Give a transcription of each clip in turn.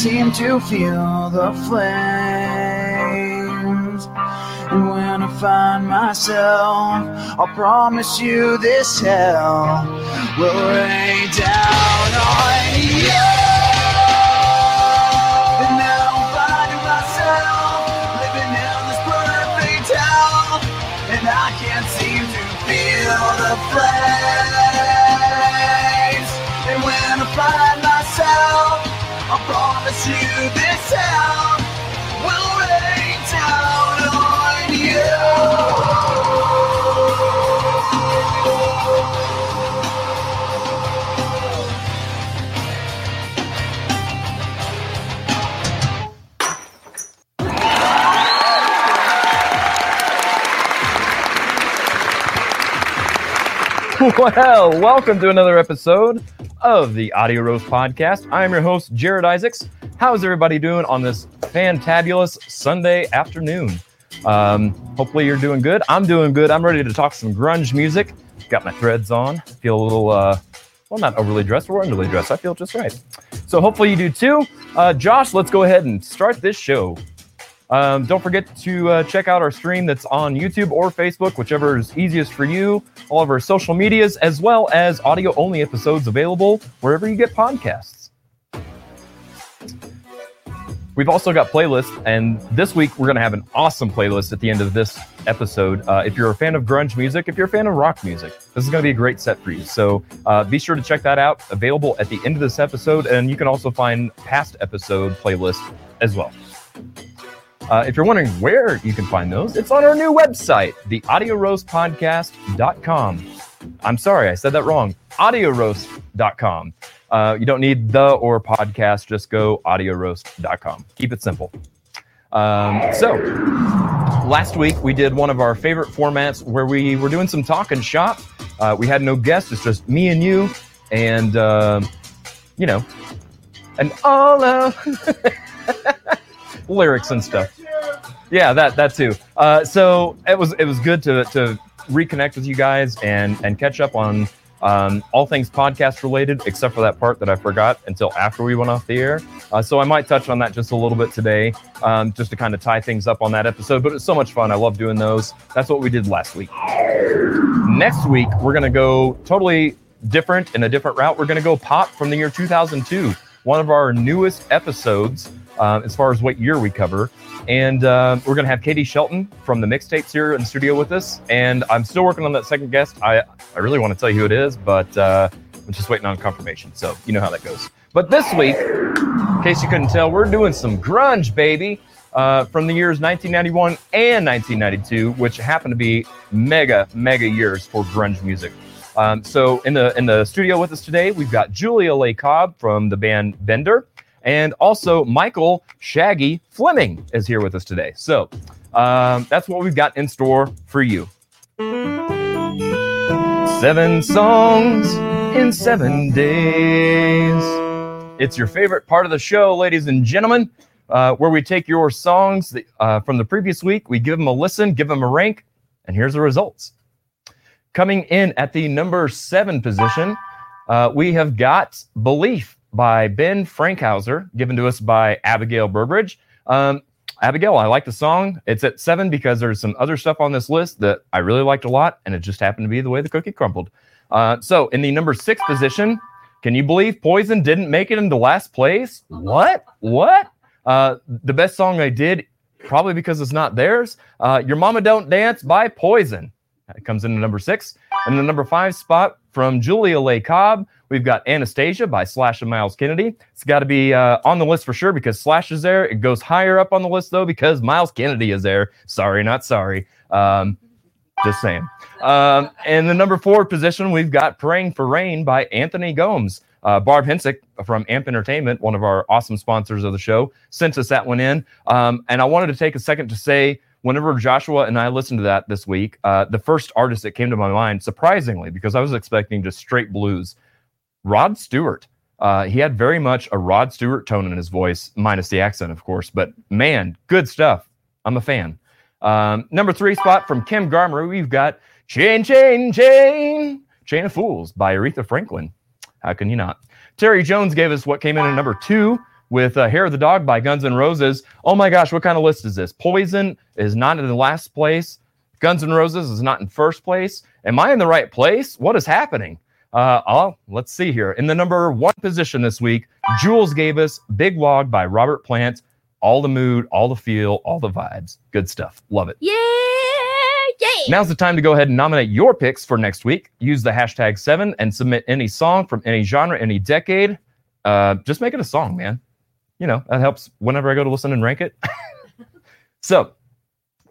seem to feel the flames. And when I find myself, I'll promise you this hell will rain down on you. And I can't seem to feel the flames. And when I find I Well, welcome to another episode of the Audio Roast Podcast. I'm your host, Jared Isaacs. How's everybody doing on this fantabulous Sunday afternoon? Um, hopefully, you're doing good. I'm doing good. I'm ready to talk some grunge music. Got my threads on. Feel a little, uh, well, not overly dressed or underly dressed. I feel just right. So, hopefully, you do too. Uh, Josh, let's go ahead and start this show. Um, don't forget to uh, check out our stream that's on YouTube or Facebook, whichever is easiest for you. All of our social medias, as well as audio only episodes available wherever you get podcasts. We've also got playlists, and this week we're going to have an awesome playlist at the end of this episode. Uh, if you're a fan of grunge music, if you're a fan of rock music, this is going to be a great set for you. So uh, be sure to check that out. Available at the end of this episode, and you can also find past episode playlists as well. Uh, if you're wondering where you can find those, it's on our new website, theaudioroastpodcast.com. I'm sorry, I said that wrong. Audioroast.com. Uh, you don't need the or podcast, just go audioroast.com. Keep it simple. Um, so, last week we did one of our favorite formats where we were doing some talk and shop. Uh, we had no guests, it's just me and you, and, uh, you know, and all of lyrics and stuff. Yeah, that that too. Uh, so it was it was good to to reconnect with you guys and and catch up on Um, all things podcast related, except for that part that I forgot until after we went off the air. Uh, so I might touch on that just a little bit today, um, just to kind of tie things up on that episode. But it's so much fun. I love doing those. That's what we did last week. Next week, we're going to go totally different in a different route. We're going to go pop from the year 2002, one of our newest episodes uh, as far as what year we cover. And uh, we're going to have Katie Shelton from the mixtapes here in the studio with us. And I'm still working on that second guest. I, I really want to tell you who it is, but uh, I'm just waiting on confirmation. So you know how that goes. But this week, in case you couldn't tell, we're doing some grunge, baby. Uh, from the years 1991 and 1992, which happen to be mega, mega years for grunge music. Um, so in the in the studio with us today, we've got Julia Lay Cobb from the band Bender, and also Michael Shaggy Flemming is here with us today. So um, that's what we've got in store for you. Seven songs in seven days. It's your favorite part of the show, ladies and gentlemen, uh, where we take your songs that, uh, from the previous week, we give them a listen, give them a rank, and here's the results. Coming in at the number seven position, uh, we have got Belief by Ben Fankhauser, given to us by Abigail Burbridge. Um, Abigail, I like the song. It's at seven because there's some other stuff on this list that I really liked a lot, and it just happened to be the way the cookie crumbled. Uh, so, in the number six position, can you believe Poison didn't make it into last place? What? What? Uh, the best song they did, probably because it's not theirs. Uh, Your Mama Don't Dance by Poison. It comes in at number six. And the number five spot from Julia Lay Cobb, we've got Anastasia by Slash and Myles Kennedy. It's got to be uh, on the list for sure because Slash is there. It goes higher up on the list though because Myles Kennedy is there. Sorry, not sorry. Um, just saying. Um, and the number four position, we've got Praying for Rain by Anthony Gomes. Uh, Barb Hensick from Amp Entertainment, one of our awesome sponsors of the show, sent us that one in. Um, and I wanted to take a second to say, whenever Joshua and I listened to that this week, uh, the first artist that came to my mind, surprisingly, because I was expecting just straight blues, Rod Stewart. Uh, he had very much a Rod Stewart tone in his voice, minus the accent, of course. But man, good stuff. I'm a fan. Um, number three spot from Kim Garmer, we've got Chain, Chain, Chain, Chain of Fools by Aretha Franklin. How can you not? Terry Jones gave us what came in at number two with uh, Hair of the Dog by Guns N' Roses. Oh my gosh, what kind of list is this? Poison is not in the last place. Guns N' Roses is not in first place. Am I in the right place? What is happening? Uh, oh, let's see here. In the number one position this week, Jules gave us Big Log by Robert Plant. All the mood, all the feel, all the vibes. Good stuff. Love it. Yeah, yeah. Now's the time to go ahead and nominate your picks for next week. Use the hashtag seven and submit any song from any genre, any decade. Uh, just make it a song, man. You know, that helps whenever I go to listen and rank it. so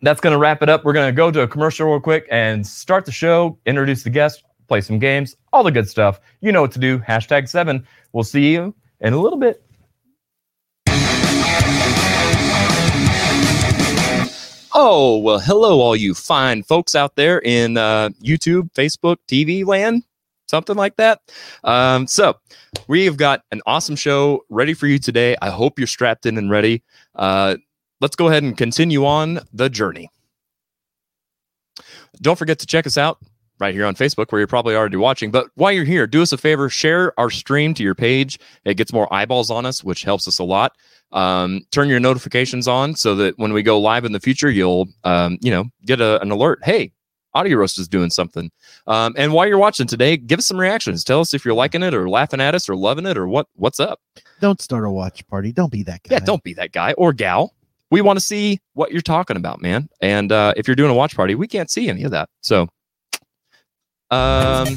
that's going to wrap it up. We're going to go to a commercial real quick and start the show, introduce the guest, play some games, all the good stuff. You know what to do. Hashtag seven. We'll see you in a little bit. Oh, well, hello, all you fine folks out there in uh, YouTube, Facebook, TV land, something like that. Um, so, we have got an awesome show ready for you today. I hope you're strapped in and ready. Uh, let's go ahead and continue on the journey. Don't forget to check us out right here on Facebook, where you're probably already watching. But while you're here, do us a favor, share our stream to your page. It gets more eyeballs on us, which helps us a lot. Um, turn your notifications on so that when we go live in the future, you'll, um, you know, get a, an alert. Hey, Audio Roast is doing something. Um, and while you're watching today, give us some reactions. Tell us if you're liking it or laughing at us or loving it or what what's up. Don't start a watch party. Don't be that guy. Yeah, don't be that guy or gal. We want to see what you're talking about, man. And uh, if you're doing a watch party, we can't see any of that. So, um,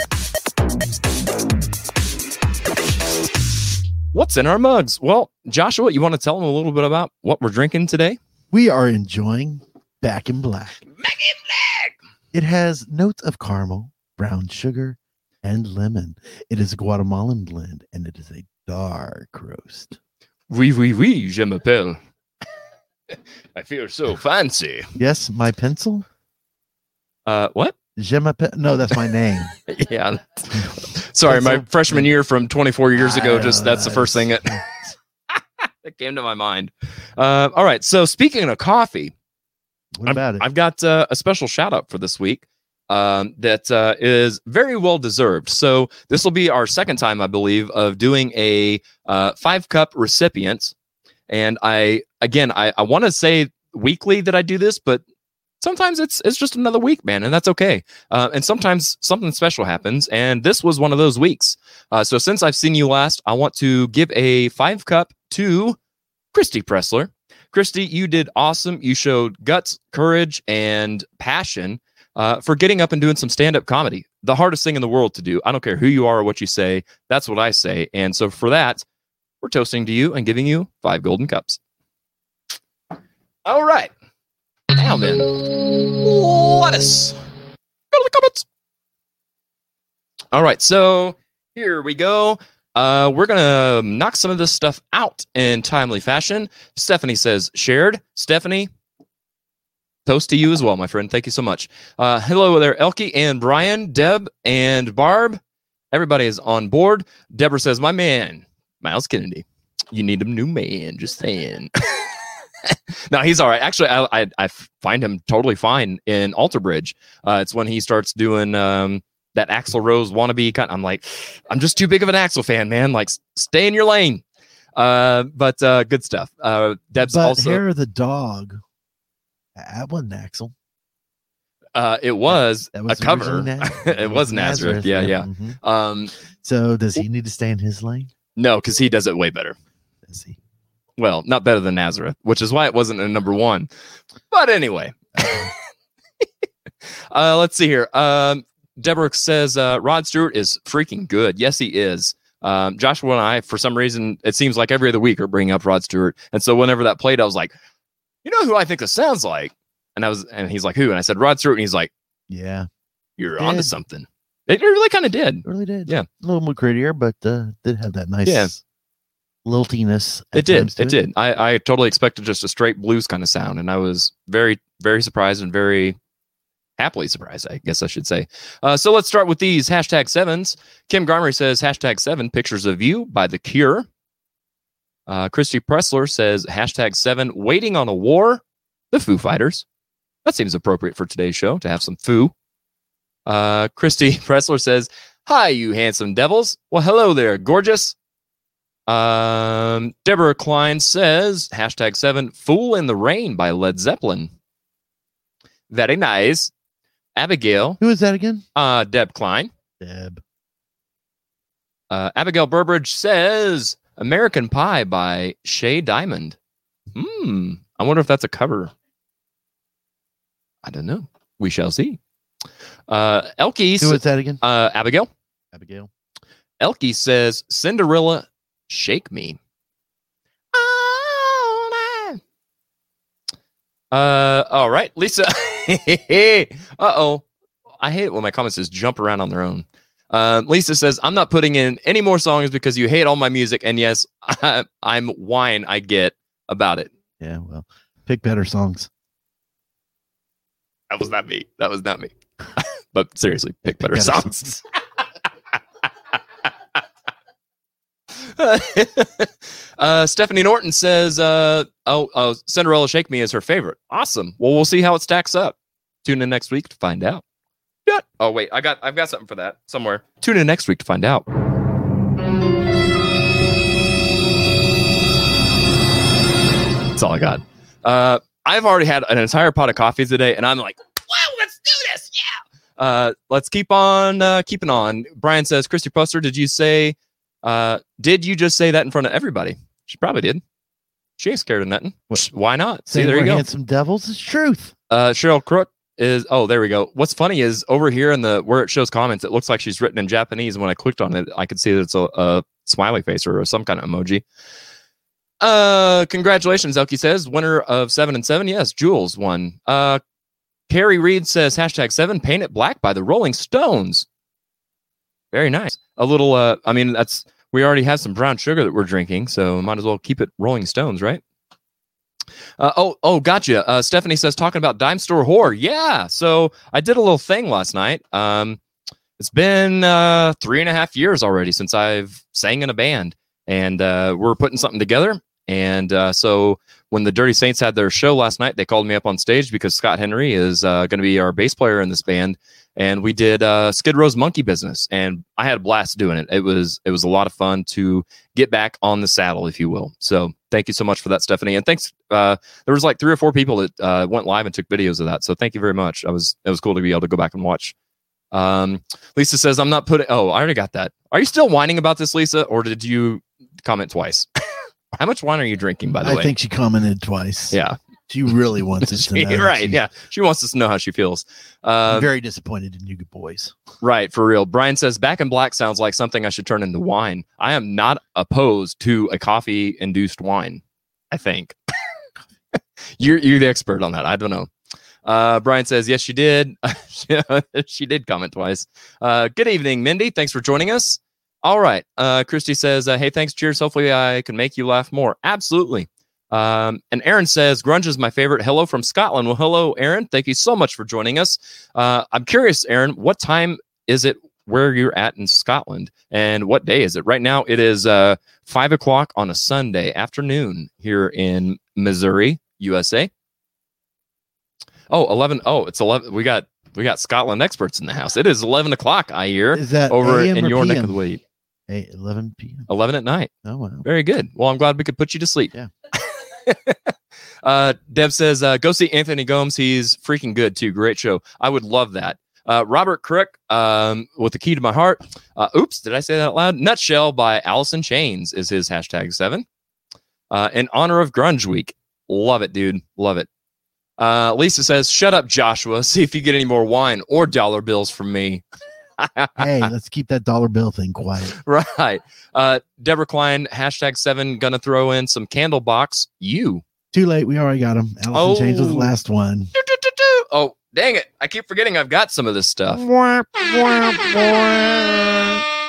what's in our mugs? Well, Joshua, you want to tell them a little bit about what we're drinking today? We are enjoying Back in Black. Back in black. It has notes of caramel, brown sugar, and lemon. It is a Guatemalan blend and it is a dark roast. Oui, oui, oui, je m'appelle. I feel so fancy. Yes, my pencil. Uh, what? Je m'appelle. No, that's my name. yeah. Sorry, my freshman year from 24 years ago. Just that's the first thing that, that came to my mind. Uh, all right. So speaking of coffee, What I've, about it? I've got uh, a special shout out for this week. um, that uh, is very well deserved. So this will be our second time, I believe, of doing a uh, five cup recipient. And I again, I, I want to say weekly that I do this, but sometimes it's it's just another week, man, and that's okay. Uh, and sometimes something special happens, and this was one of those weeks. Uh, so since I've seen you last, I want to give a five cup to Christy Pressler. Christy, you did awesome. You showed guts, courage, and passion uh, for getting up and doing some stand up comedy. The hardest thing in the world to do. I don't care who you are or what you say. That's what I say. And so for that, we're toasting to you and giving you five golden cups. All right. Now then, let us go to the comments. All right. So here we go. Uh, we're gonna knock some of this stuff out in timely fashion. Stephanie says shared. Stephanie, toast to you as well, my friend. Thank you so much. Uh, hello there, Elkie and Brian, Deb and Barb. Everybody is on board. Deborah says, "My man, Myles Kennedy, you need a new man." Just saying. no, he's all right. Actually, I, I I find him totally fine in Alter Bridge. Uh, it's when he starts doing um that Axl Rose wannabe kind. I'm like, I'm just too big of an Axl fan, man. Like, stay in your lane. Uh, but uh, good stuff. Uh, Deb's but also. hair of the dog. That wasn't Axl. uh, it was, That was a cover. it was Nazareth. Yeah, yeah. mhm. Um, So does he need to stay in his lane? no, because he does it way better. Does he? Well, not better than Nazareth, which is why it wasn't a number one. But anyway, uh, let's see here. Um, Deborah says uh, Rod Stewart is freaking good. Yes, he is. Um, Joshua and I, for some reason, it seems like every other week are bringing up Rod Stewart, and so whenever that played, I was like, "You know who I think this sounds like?" And I was, and he's like, "Who?" And I said, "Rod Stewart," and he's like, Yeah, "You're Did. onto something." It really kind of did. really did. Yeah. a little more grittier, but uh, did have that nice Yeah. liltiness. It did. to It did. I, I totally expected just a straight blues kind of sound, and I was very, very surprised and very happily surprised. I guess I should say. Uh, so let's start with these hashtag sevens. Kim Garmery says hashtag seven pictures of you by The Cure. Uh, Christy Pressler says hashtag seven waiting on a war. The Foo Fighters. That seems appropriate for today's show to have some Foo. Uh, Christy Pressler says, "Hi, you handsome devils. Well, hello there, gorgeous." Um, Deborah Klein says hashtag seven Fool in the Rain by Led Zeppelin. Very nice. Abigail, Who is that again? uh, Deb Klein. Deb. Uh, Abigail Burbridge says American Pie by Shay Diamond. Hmm. I wonder if that's a cover. I don't know. We shall see. Uh, Elkie, Who is that again? uh, Abigail. Abigail. Elkie says Cinderella, shake me. Night. Uh, all right, Lisa. uh oh. I hate it when my comments just jump around on their own. Uh, Lisa says, I'm not putting in any more songs because you hate all my music. And yes, I, I'm whine I get about it. Yeah, well, pick better songs. That was not me. That was not me. but seriously, pick better songs. uh, Stephanie Norton says, uh, "Oh, uh, Cinderella Shake Me is her favorite. Awesome. Well, we'll see how it stacks up. Tune in next week to find out. Yeah. Oh wait, I got I've got something for that somewhere. Tune in next week to find out. That's all I got. Uh, I've already had an entire pot of coffee today, and I'm like, "Wow, let's do this!" Yeah. Uh, let's keep on uh, keeping on. Brian says, "Christy Puster, did you say? Uh, did you just say that in front of everybody? She probably did. She ain't scared of nothing. Why not? See, there you go. Handsome devils is truth. Uh, Cheryl Crook is. Oh, there we go. What's funny is over here in the where it shows comments, it looks like she's written in Japanese. And When I clicked on it, I could see that it's a, a smiley face or some kind of emoji. Uh, congratulations, Elkie says winner of seven and seven. Yes, Jules won. Uh, Carrie Reed says hashtag seven paint it black by the Rolling Stones. Very nice. A little. Uh, I mean that's we already have some brown sugar that we're drinking, so might as well keep it Rolling Stones, right? Uh, oh, oh, gotcha. Uh, Stephanie says talking about dime store whore. Yeah. So I did a little thing last night. Um, it's been uh, three and a half years already since I've sang in a band, and uh, we're putting something together. And uh, so when the Dirty Saints had their show last night, they called me up on stage because Scott Henry is uh, going to be our bass player in this band, and we did uh, Skid Row's Monkey Business, and I had a blast doing it. It was it was a lot of fun to get back on the saddle, if you will. So thank you so much for that, Stephanie, and thanks. Uh, there was like three or four people that uh, went live and took videos of that, so thank you very much. I was it was cool to be able to go back and watch. Um, Lisa says, "I'm not putting." Oh, I already got that. Are you still whining about this, Lisa, or did you comment twice? How much wine are you drinking, by the I way? I think she commented twice. yeah, She really wants us to know. right. She- Yeah, she wants us to know how she feels. Uh, very disappointed in you good boys. right, for real. Brian says, "Back in Black sounds like something I should turn into wine." I am not opposed to a coffee-induced wine. I think you're you're the expert on that. I don't know. Uh, Brian says, "Yes, she did. she did comment twice." Uh, good evening, Mindy. Thanks for joining us. All right. Uh, Christy says, uh, "Hey, thanks. Cheers. Hopefully, I can make you laugh more." Absolutely. Um, and Aaron says, "Grunge is my favorite." Hello from Scotland. Well, hello, Aaron. Thank you so much for joining us. Uh, I'm curious, Aaron, what time is it where you're at in Scotland, and what day is it? Right now, it is uh, five o'clock on a Sunday afternoon here in Missouri, USA. Oh, 11. Oh, it's 11. We got we got Scotland experts in the house. It is 11 o'clock, I hear, Is that over in your neck of the woods. Hey, 11 p.m. 11 at night. Oh wow. Very good. Well, I'm glad we could put you to sleep. Yeah. uh, Deb says, uh, go see Anthony Gomes. He's freaking good too. Great show. I would love that. Uh, Robert Crook um, with the key to my heart. Uh, oops, did I say that out loud? Nutshell by Alice in Chains is his hashtag seven. Uh, in honor of Grunge Week. Love it, dude. Love it. Uh, Lisa says, shut up, Joshua. See if you get any more wine or dollar bills from me. Hey, let's keep that dollar bill thing quiet. right. Uh, Deborah Klein, hashtag seven, gonna throw in some Candlebox. You. Too late. We already got him. Alice in Chains was the Oh. last one. Do, do, do, do. Oh, dang it. I keep forgetting I've got some of this stuff.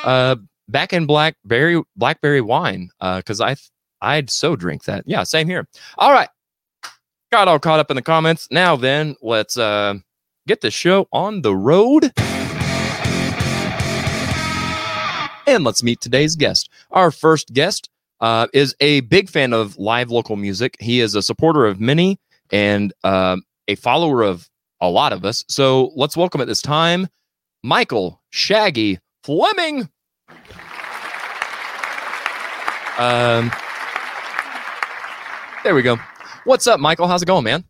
Uh, back in blackberry blackberry wine. Uh, because I I'd so drink that. Yeah, same here. All right. Got all caught up in the comments. Now then, let's uh get the show on the road. And let's meet today's guest. Our first guest uh, is a big fan of live local music. He is a supporter of many and um, a follower of a lot of us. So let's welcome at this time Michael Shaggy Flemming. Um, there we go. What's up, Michael? How's it going, man?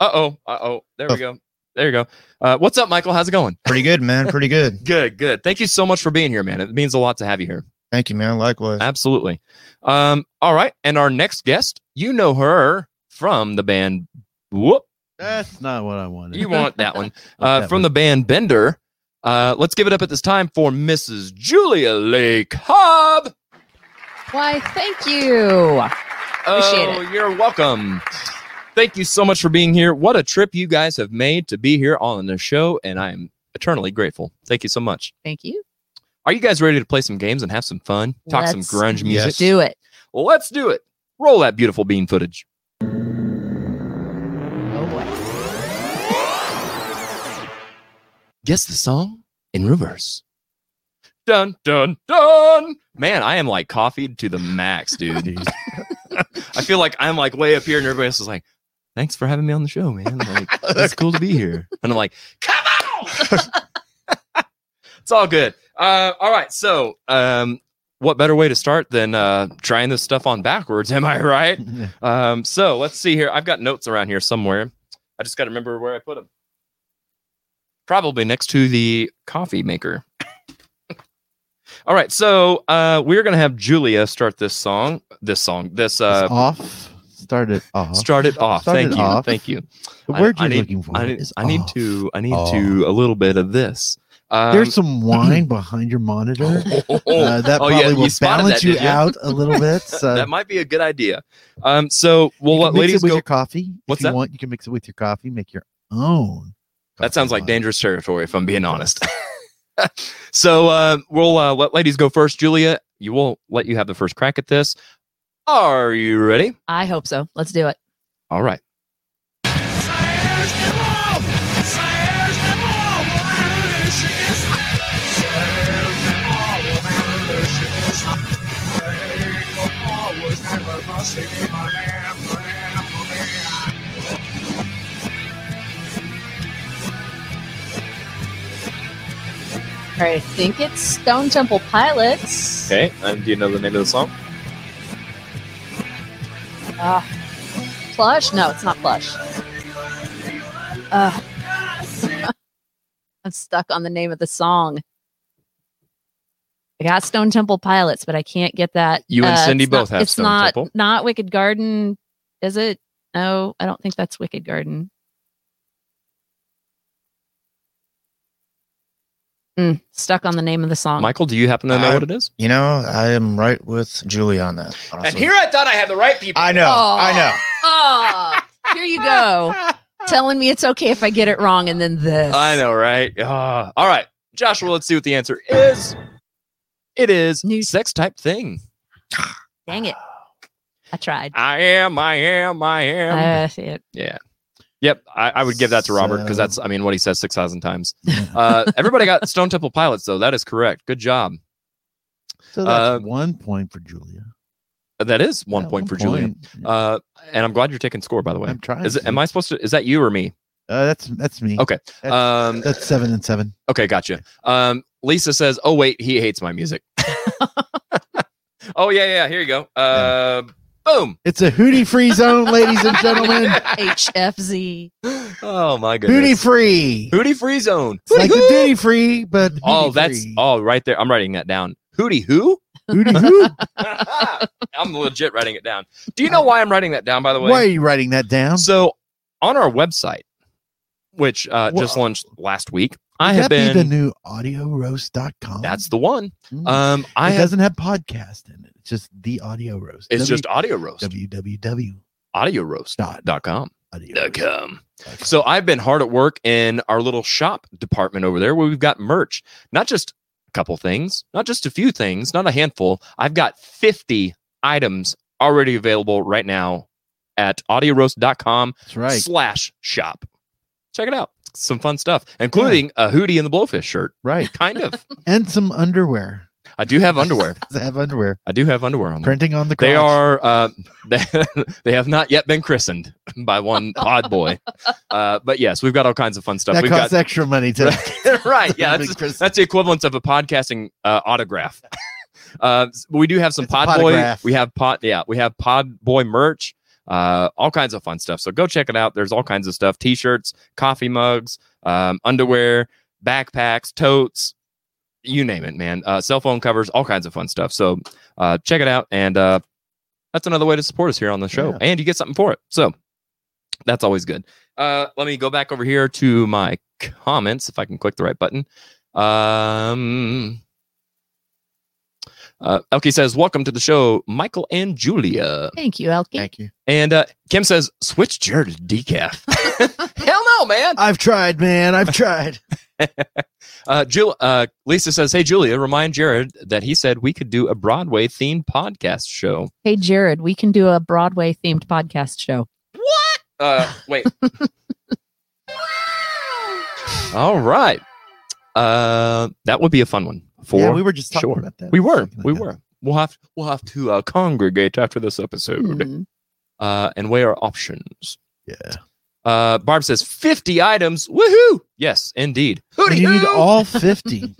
Uh oh. Uh oh. There we go. There you go. Uh, what's up, Michael? How's it going? Pretty good, man. Pretty good. Good, good. Thank you so much for being here, man. It means a lot to have you here. Thank you, man. Likewise. Absolutely. Um, all right. And our next guest, you know her from the band Whoop. That's not what I wanted. You want that one. Uh, that from one. the band Bender. Uh, let's give it up at this time for Mrs. Julia Lay Cobb. Why, thank you. Appreciate oh, you're welcome. Thank you so much for being here. What a trip you guys have made to be here on the show, and I am eternally grateful. Thank you so much. Thank you. Are you guys ready to play some games and have some fun? Talk Let's some grunge music? Yes. Do it. Well, let's do it. Roll that beautiful bean footage. Oh boy. Guess the song in reverse. Dun dun dun. Man, I am like coffeed to the max, dude. I feel like I'm like way up here, and everybody else is like, "Thanks for having me on the show, man. Like, it's cool to be here." And I'm like, "Come on!" it's all good. Uh, all right. So, um, what better way to start than uh, trying this stuff on backwards? Am I right? Um, so let's see here. I've got notes around here somewhere. I just got to remember where I put them. Probably next to the coffee maker. All right, so uh, we're gonna have Julia start this song. This song. This uh, It's off. Started off. start it off. Start Thank it you. off. Thank you. The I- word I you're need- looking for I need, is I need off. to. I need Off. to a little bit of this. Um, There's some wine behind your monitor. oh, Uh, that oh, yeah, probably you will balance that, you out a little bit. So that might be a good idea. Um, so we'll you can mix ladies it with go. your coffee. What's if you that? want, you can mix it with your coffee. Make your own. That sounds like coffee dangerous territory, if I'm being honest. so uh, we'll uh, let ladies go first. Julia, you will let you have the first crack at this. Are you ready? I hope so. Let's do it. All right. I think it's Stone Temple Pilots. Okay. And do you know the name of the song? Uh, plush? No, it's not plush. Uh, I'm stuck on the name of the song. I got Stone Temple Pilots, but I can't get that. You and uh, Cindy it's not- both have It's Stone not Temple. not Wicked Garden, is it? No, I don't think that's Wicked Garden. Mm, stuck on the name of the song. Michael, do you happen to know I- what it is? You know, I am right with Julie on that. honestly. And here I thought I had the right people. I know, Oh. I know. Oh, here you go. Telling me it's okay if I get it wrong and then this. I know, right? Ah, all right, Joshua. Let's see what the answer is. It is New- sex type thing. Dang it. I tried. I am. I am. I am. Uh, it, yeah. Yep. I, I would give that to Robert because So- that's. I mean, what he says six thousand times. Uh, everybody got Stone Temple Pilots though. That is correct. Good job. So that's Uh, one point for Julia. That is one Yeah, point for Julian. point. Uh, and I'm glad you're taking score. By the way, I'm trying. is. Am I supposed to? Is that you or me? Uh, that's that's me. Okay. That's, Um. that's seven and seven. Okay, gotcha. Um, Lisa says, "Oh wait, he hates my music." oh yeah, yeah. Here you go. Uh, boom. It's a hootie free zone, ladies and gentlemen. HFZ. Oh my goodness. Hootie goodness. free. Hootie free zone. It's like the duty free, but Oh, that's free. oh right there. I'm writing that down. Hootie who? hootie hoo. I'm legit writing it down. Do you know why I'm writing that down? By the way, Why are you writing that down? so on our website, which uh, just launched last week, I have been. be the new audioroast.com. that's the one. Mm. Um, I it have, doesn't have podcast in it. It's just the audio roast. it's W- just audio roast. www. audioroast.com. Dot audio com. So I've been hard at work in our little shop department over there where we've got merch, not just a couple things, not just a few things, not a handful. I've got 50 items already available right now at audioroast.com That's right. slash shop. Check it out. Some fun stuff, including a Hootie and the Blowfish shirt. Right. Kind of. And some underwear. I do have underwear. I have underwear. I do have underwear on them. Printing on the crotch. They are uh, they, they have not yet been christened by one odd boy. Uh, but yes, we've got all kinds of fun stuff. That we've costs got extra money to right. Yeah, that's, that's the equivalent of a podcasting uh, autograph. Uh, we do have some It's Pod Boy. We have pod. Yeah, we have Pod Boy merch. Uh, all kinds of fun stuff. So go check it out. There's all kinds of stuff: t-shirts, coffee mugs, um, underwear, backpacks, totes, you name it, man. Uh, cell phone covers, all kinds of fun stuff. So uh, check it out, and uh, that's another way to support us here on the show, Yeah. and you get something for it. So that's always good. Uh, let me go back over here to my comments if I can click the right button. Um, uh, Elke says, "Welcome to the show, Michael and Julia." Thank you, Elke. Thank you. And uh, Kim says, "Switch Jared to decaf." Hell no, man. I've tried, man. I've tried. Uh, Jul- uh, Lisa says, "Hey, Julia, remind Jared that he said we could do a Broadway themed podcast show." Hey, Jared, we can do a Broadway themed podcast show. What? Uh, wait. All right. Uh, that would be a fun one. For yeah, we were just talking sure. about that. we were, Something like we that. were. We'll have we'll have to uh, congregate after this episode Hmm. uh, and weigh our options. Yeah. Uh, Barb says fifty items. Woohoo! Yes, indeed. And you need all 50.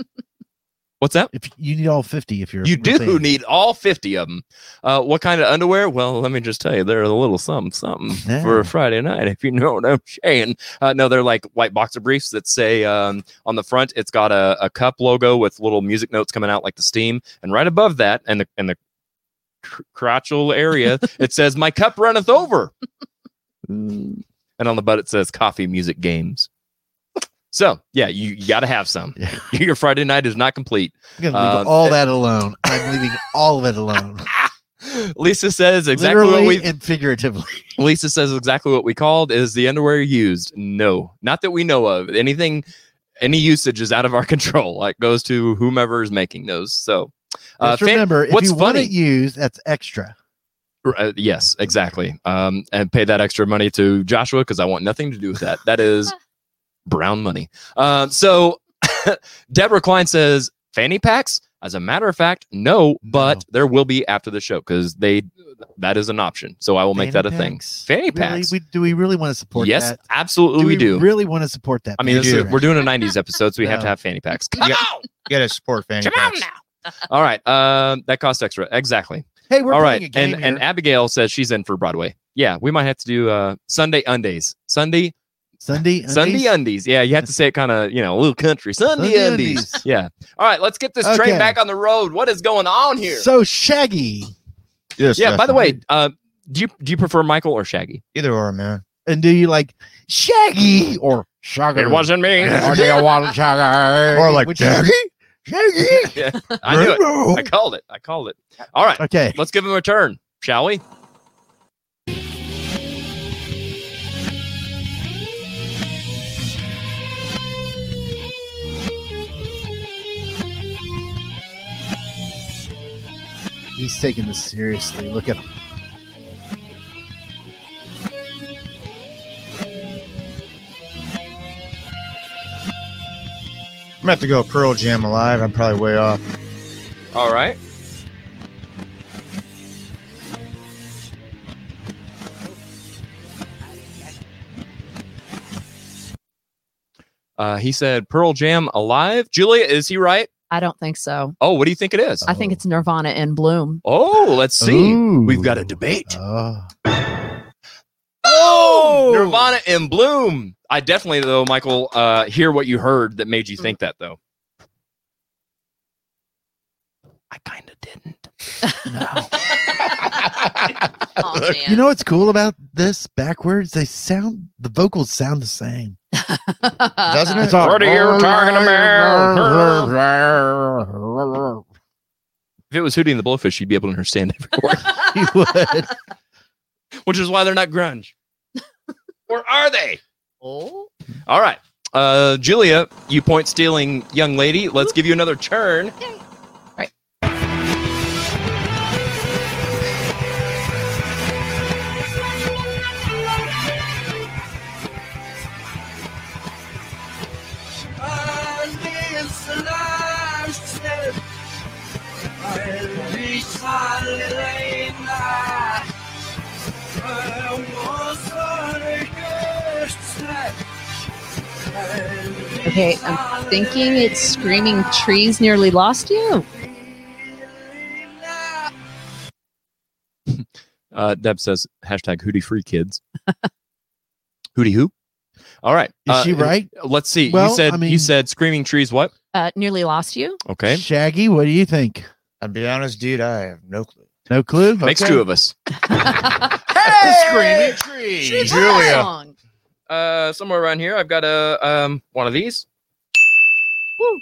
What's that? if you need all 50 if you're You do saying- need all 50 of them. Uh, what kind of underwear? Well, let me just tell you, they're a little something, something Yeah. for a Friday night, if you know what I'm saying. Uh, no, they're like white boxer briefs that say um, on the front, it's got a, a cup logo with little music notes coming out like the steam. And right above that, and the, and the crotchal area, it says, My cup runneth over. And on the butt, it says, Coffee, music, games. So, yeah, you, you got to have some. Yeah. Your Friday night is not complete. I'm to leave Um, all that alone. I'm leaving all of it alone. Lisa says exactly Literally what we and figuratively. Lisa says exactly what we called is the underwear used. No, not that we know of. Anything, any usage is out of our control. Like goes to whomever is making those. So, uh, Just fan- remember, if what's you want funny- it used, that's extra. Uh, yes, exactly. Um, and pay that extra money to Joshua because I want nothing to do with that. That is brown money. Um, so Deborah Klein says fanny packs? As a matter of fact, no, but No. there will be after the show because they that is an option. So I will make that a thing. Fanny Really? packs. We, do we really want to support yes, that? absolutely we, do. really want to support that? I mean, this do. is, we're doing a '90s episode, so we have to have fanny packs. You got- You gotta support fanny packs. All right, um, that costs extra. Exactly. Hey, we're All playing right, a game and and. Abigail says she's in for Broadway. Yeah, we might have to do uh Sunday undies. Sunday Sunday, Sunday undies? undies. Yeah, you have to say it kind of you know a little country. Sunday, Sunday undies. undies. Yeah. All right, let's get this train back on the road. What is going on here? So Shaggy, Yes. yeah. By the way, uh, do you do you prefer Michael or Shaggy? either or, man. and do you like Shaggy or Shaggy? It wasn't me. Or do you want Shaggy? Or like Which- Shaggy. Yeah, I knew it. I called it. I called it. All right, Okay. let's give him a turn, shall we? He's taking this seriously. Look at him. I'm gonna have to go Pearl Jam alive. I'm probably way off. All right. Uh, he said Pearl Jam alive. Julia, is he right? I don't think so. Oh, what do you think it is? I think it's Nirvana in Bloom. Oh, let's see. Ooh. We've got a debate. Oh. Oh, Nirvana in Bloom. I definitely, though, Michael, uh, hear what you heard that made you think that, though. I kind of didn't. Oh, man. You know what's cool about this backwards? They sound the vocals sound the same. Doesn't it? It's all- What are you talking about? If it was Hootie and the Blowfish, you'd be able to understand every word, You would. which is why they're not grunge. or are they? Oh. All right. Uh, Julia, you point stealing young lady. Let's give you another turn. Okay, I'm thinking it's Screaming Trees Nearly Lost You. Uh, Deb says hashtag Hootie Free Kids. Hootie who? All right. Is Uh, she right? Let's see. Well, you said I mean- you said screaming trees. What? Uh, Nearly Lost You. Okay. Shaggy, what do you think? I'll be honest, dude. I have no clue. No clue? Makes Okay. two of us. Screaming tree. She's Julia. Wrong. Uh, somewhere around here, I've got a um one of these. Woo.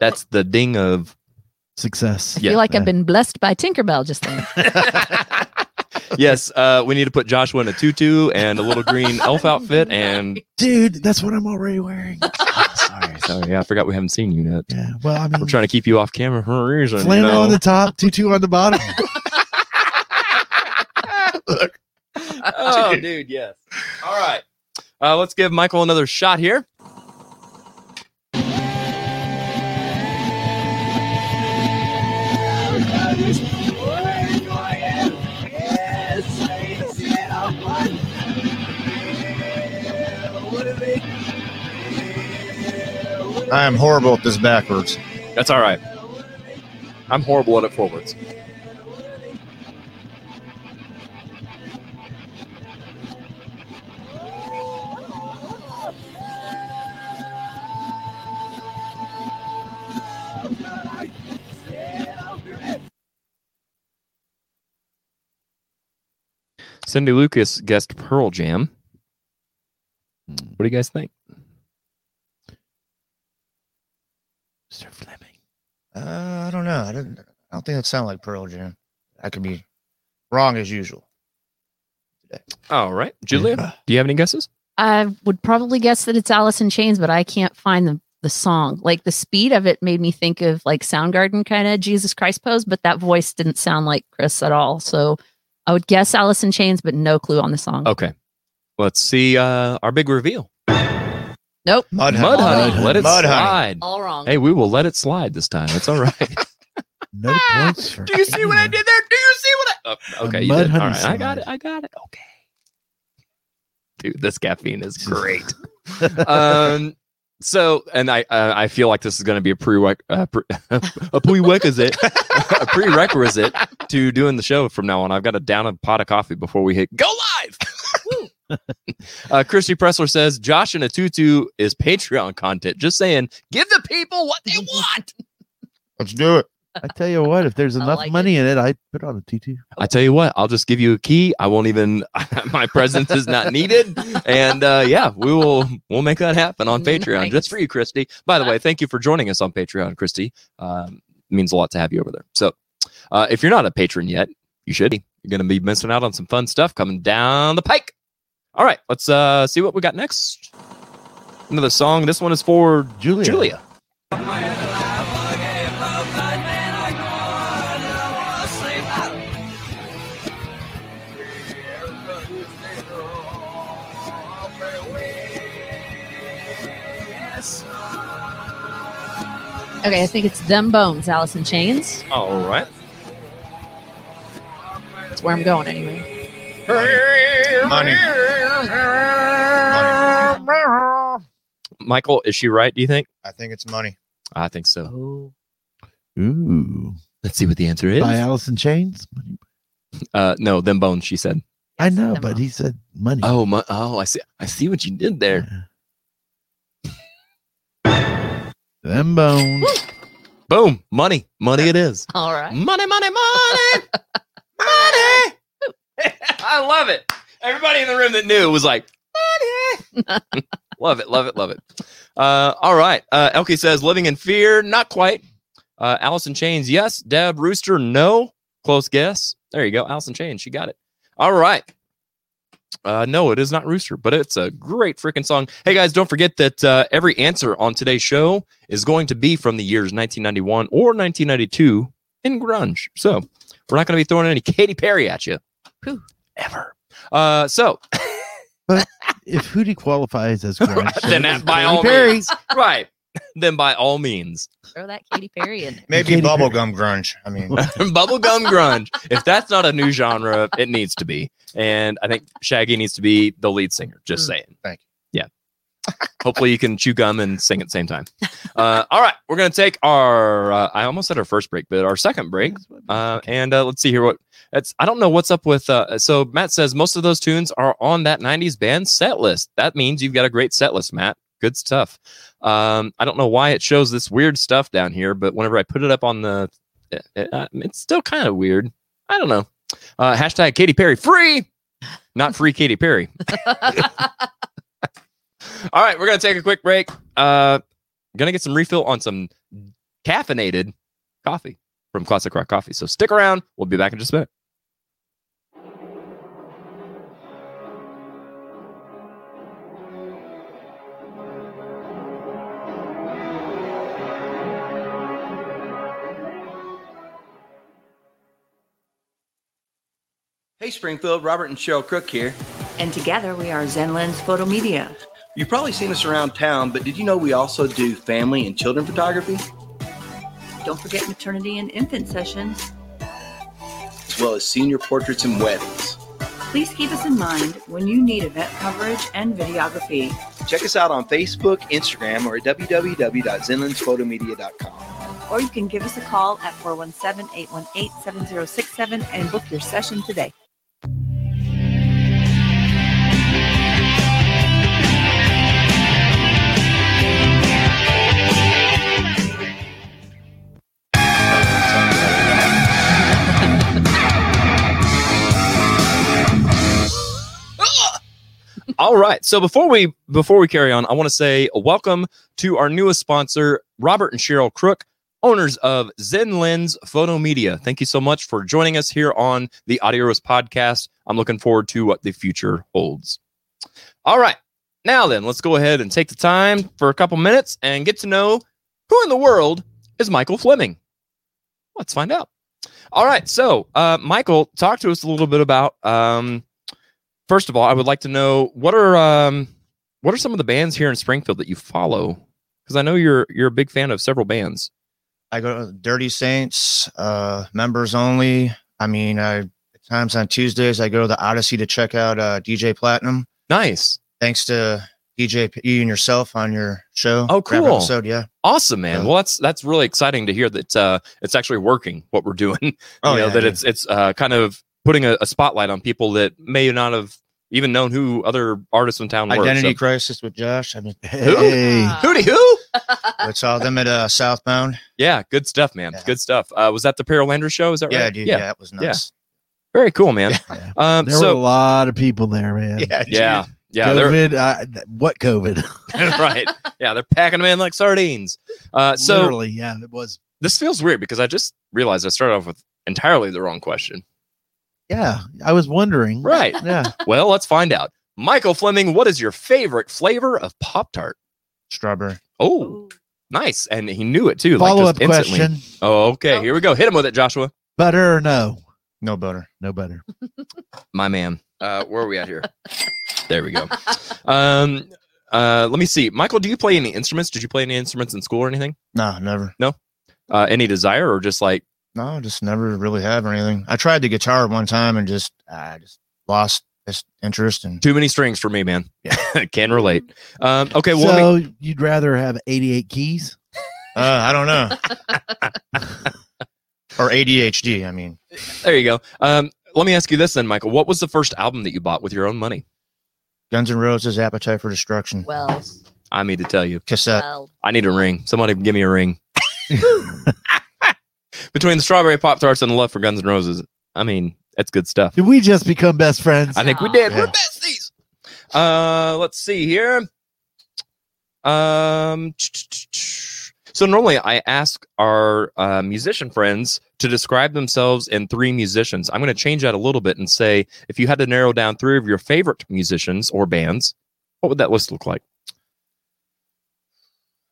That's the ding of Success. I feel like I've been blessed by Tinkerbell just then. yes. Uh, we need to put Joshua in a tutu and a little green elf outfit. And Dude, that's what I'm already wearing. sorry, sorry, yeah, I forgot we haven't seen you yet. Yeah. Well, I We're mean, trying to keep you off camera for a reason. you flannel know? on the top, tutu on the bottom. Oh, dude, yes. All right. Uh, let's give Michael another shot here. I am horrible at this backwards. That's all right. I'm horrible at it forwards. Cindy Lucas guessed Pearl Jam. What do you guys think? Mr. Flemming. Uh, I don't know. I didn't. I don't think it sounded like Pearl Jam. I could be wrong as usual. All right, Julia, do you have any guesses? I would probably guess that it's Alice in Chains, but I can't find the, the song. Like the speed of it made me think of like Soundgarden kind of Jesus Christ pose, but that voice didn't sound like Chris at all. So I would guess Alice in Chains, but no clue on the song. Okay, let's see uh, our big reveal. Nope. Mud, Mudhoney. Honey. Let it Mudhoney. All wrong. Hey, we will let it slide this time. It's all right. No points for Do you see what I did there? Do you see what I? Oh, okay, you mud did. All honey I got it. I got it. Okay. Dude, this caffeine is great. um. So, and I uh, I feel like this is going to be a prereq uh, pre- a prerequisite a prerequisite to doing the show from now on. I've got to down a pot of coffee before we hit go live. uh, Christy Pressler says Josh and a tutu is Patreon content. Just saying, give the people what they want. Let's do it. I tell you what, if there's enough like money in it, I'd put on a tutu. I tell you what, I'll just give you a key. I won't even. my presence is not needed, and uh, yeah, we will. We'll make that happen on Patreon Nice. just for you, Christy. By the way, thank you for joining us on Patreon, Christy. Um, means a lot to have you over there. So, uh, if you're not a patron yet, you should. be. You're going to be missing out on some fun stuff coming down the pike. All right, let's uh, see what we got next. Another song. This one is for Julia. Julia. Okay, I think it's them bones, Alice in Chains. All right. That's where I'm going anyway. Money. Michael, is she right? Do you think? I think it's money. I think so. Oh. Ooh. Let's see what the answer is. By Alice in Chains. Uh, no, them bones. She said. I know, them but bones. he said money. Oh, my, oh, I see. I see what you did there. Them bones. Boom, money, money. It is All right. money, money, money, money. I love it. Everybody in the room that knew was like, money. love it, love it, love it. Uh, all right. Uh, Elke says, living in fear. Not quite. Uh, Alice in Chains, yes. Deb Rooster, no. Close guess. There you go. Alice in Chains, she got it. All right. Uh, no, it is not Rooster, but it's a great freaking song. Hey guys, don't forget that uh, every answer on today's show is going to be from the years 1991 or 1992 in grunge. So we're not going to be throwing any Katy Perry at you Whew. ever. Uh, so if Hootie qualifies as grunge, then so that does by Katy all Perry. means, right? Then by all means, Throw that Katy Perry in. there. Maybe Katy Perry. bubblegum grunge. I mean, bubblegum grunge. If that's not a new genre, it needs to be. And I think Shaggy needs to be the lead singer. Just Mm, saying. thank you. Yeah. Hopefully you can chew gum and sing at the same time. Uh, all right, we're gonna take our. Uh, I almost said our first break, but our second break. Uh, and uh, let's see here what it's. I don't know what's up with. Uh, so Matt says most of those tunes are on that '90s band set list. That means you've got a great set list, Matt. Good stuff. Um, I don't know why it shows this weird stuff down here, but whenever I put it up on the, it, it- uh, it's still kind of weird. I don't know. Uh, hashtag Katy Perry free, not free Katy Perry. All right, we're gonna take a quick break. Uh, gonna get some refill on some caffeinated coffee from Classic Rock Coffee. So stick around. We'll be back in just a minute. Hey Springfield, Robert and Cheryl Crook here. And together we are Zenlens Photo Media. You've probably seen us around town, but did you know we also do family and children photography, Don't forget maternity and infant sessions. as well as senior portraits and weddings? Please keep us in mind when you need event coverage and videography. Check us out on Facebook, Instagram, or at www.zenlandsphotomedia.com. Or you can give us a call at 417 818 7067 and book your session today. All right. So before we before we carry on, I want to say welcome to our newest sponsor, Robert and Cheryl Crook, owners of Zen Lens Photo Media. Thank you so much for joining us here on the Audio Roast podcast. I'm looking forward to what the future holds. All right. Now then, let's go ahead and take the time for a couple minutes and get to know who in the world is Michael Flemming. Let's find out. All right. So, uh, Michael, talk to us a little bit about um, first of all, I would like to know what are um, what are some of the bands here in Springfield that you follow? Because I know you're you're a big fan of several bands. I go to Dirty Saints, uh, members only. I mean, I at times on Tuesdays I go to the Odyssey to check out uh, DJ Platinum. Nice, Thanks to DJ you and yourself on your show. Oh, cool. Episode, yeah. awesome, man. Well, that's that's really exciting to hear that uh, it's actually working. What we're doing, you Oh, know, yeah, that yeah. it's it's uh, kind of putting a, a spotlight on people that may not have even known who other artists in town were. Identity So- Crisis with Josh. I mean, Hey, Hootie who? I saw them at uh, Southbound. Yeah, good stuff, man. Yeah. Good stuff. Uh, was that the Paralander show? Is that Yeah, right? dude. Yeah, it was nice. Very cool, man. Yeah. Um, there were a lot of people there, man. Yeah, yeah, yeah, COVID. Uh, what COVID? right. Yeah, they're packing them in like sardines. Uh, so Literally, yeah, it was. this feels weird because I just realized I started off with entirely the wrong question. Yeah, I was wondering. Right. Yeah. Well, let's find out. Michael Flemming, what is your favorite flavor of Pop Tart? Strawberry. Oh, nice. And he knew it too. like, Follow just up instantly. question: Oh, okay. Here we go. Hit him with it, Joshua. butter or no? No butter. No butter. My man. Uh, where are we at here? There we go. Um, uh, let me see. Michael, do you play any instruments? Did you play any instruments in school or anything? No, never. No. Uh, any desire or just like, No, just never really have or anything. I tried the guitar one time and just I just lost this interest and too many strings for me, man? Yeah. Can relate. Um, okay. Well, let me- so you'd rather have 88 keys? uh, I don't know. or ADHD. I mean, there you go. Um, let me ask you this then, Michael. What was the first album that you bought with your own money? Guns N' Roses, Appetite for Destruction, Well, I need to tell you. cassette. well. I need a ring. Somebody give me a ring. Between the strawberry pop tarts and the love for Guns N' Roses, I mean, that's good stuff. Did we just become best friends? I think we did. Yeah. We're besties. Uh, let's see here. Um, so normally I ask our uh, musician friends to describe themselves in three musicians. I'm going to change that a little bit and say, if you had to narrow down three of your favorite musicians or bands, what would that list look like?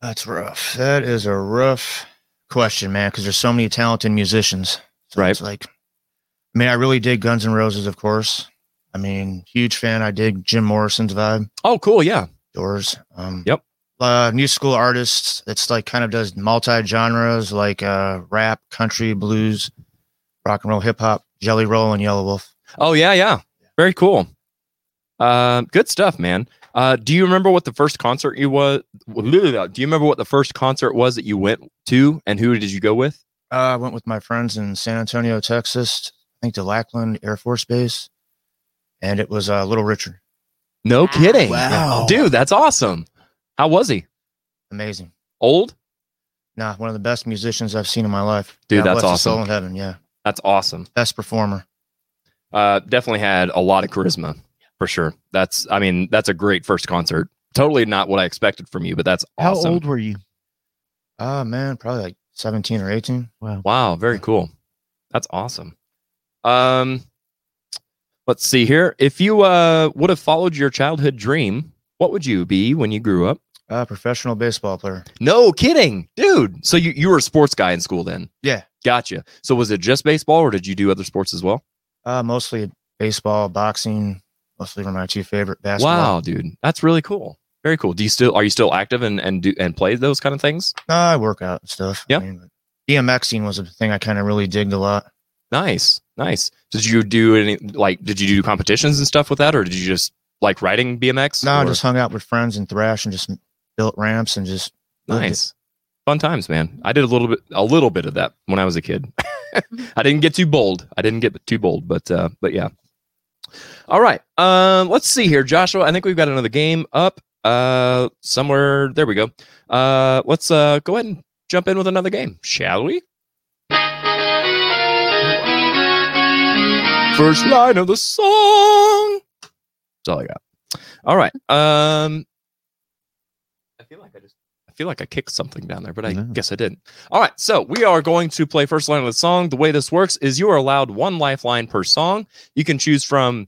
That's rough. That is a rough question, man, because there's so many talented musicians. So Right. It's like, I mean, I really dig Guns N' Roses, of course. I mean, huge fan. I dig Jim Morrison's vibe. Oh, cool. Yeah. Doors. Um, Yep. Uh, new school artists. It's like kind of does multi genres like uh, rap, country, blues, rock and roll, hip hop, Jelly Roll, and Yelawolf. Oh yeah, yeah. Very cool. Uh, good stuff, man. Uh, do you remember what the first concert you was? Do you remember what the first concert was that you went to, and who did you go with? Uh, I went with my friends in San Antonio, Texas. I think to Lackland Air Force Base, and it was uh, Little Richard. No kidding, Wow. dude. That's awesome. How was he? Amazing. Old? Nah, one of the best musicians I've seen in my life. Dude, God that's awesome. Soul in heaven. Yeah, That's awesome. best performer. Uh, definitely had a lot of charisma for sure. That's, I mean, that's a great first concert. Totally not what I expected from you, but that's How awesome. old were you? Ah, man, probably like seventeen or eighteen. Wow. Wow, very cool. That's awesome. Um, let's see here. If you uh would have followed your childhood dream, what would you be when you grew up? Uh, professional baseball player. No kidding, dude. So you you were a sports guy in school then? Yeah. Gotcha. So was it just baseball, or did you do other sports as well? Uh, mostly baseball, boxing. Mostly were my two favorite basketball. Wow, dude, that's really cool. Very cool. Do you still are you still active and and do and play those kind of things? No, I work out and stuff. Yeah. I mean, BMXing was a thing I kind of really digged a lot. Nice, nice. Did you do any like? Did you do competitions and stuff with that, or did you just like riding BMX? No, I just hung out with friends and thrash and just built ramps and just. Nice. Fun times, man. I did a little bit a little bit of that when I was a kid. I didn't get too bold. I didn't get too bold, but uh but yeah. All right. Um let's see here, Joshua. I think we've got another game up uh somewhere. There we go. Uh let's uh go ahead and jump in with another game, shall we? First line of the song. That's all I got. All right. Um I feel like I just I feel like I kicked something down there, but I No. guess I didn't. All right, so we are going to play first line of the song. The way this works is you are allowed one lifeline per song. You can choose from.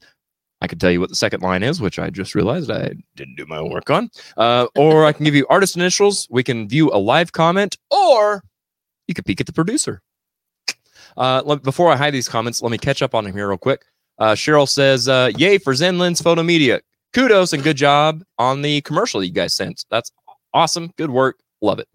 I could tell you what the second line is, which I just realized I didn't do my homework on. Uh, or I can give you artist initials. We can view a live comment, or you could peek at the producer. Uh, let, before I hide these comments, let me catch up on him here real quick. Uh, Cheryl says, uh, "Yay for Zen Lens Photo Media! kudos and good job on the commercial you guys sent. That's awesome. Good work. Love it.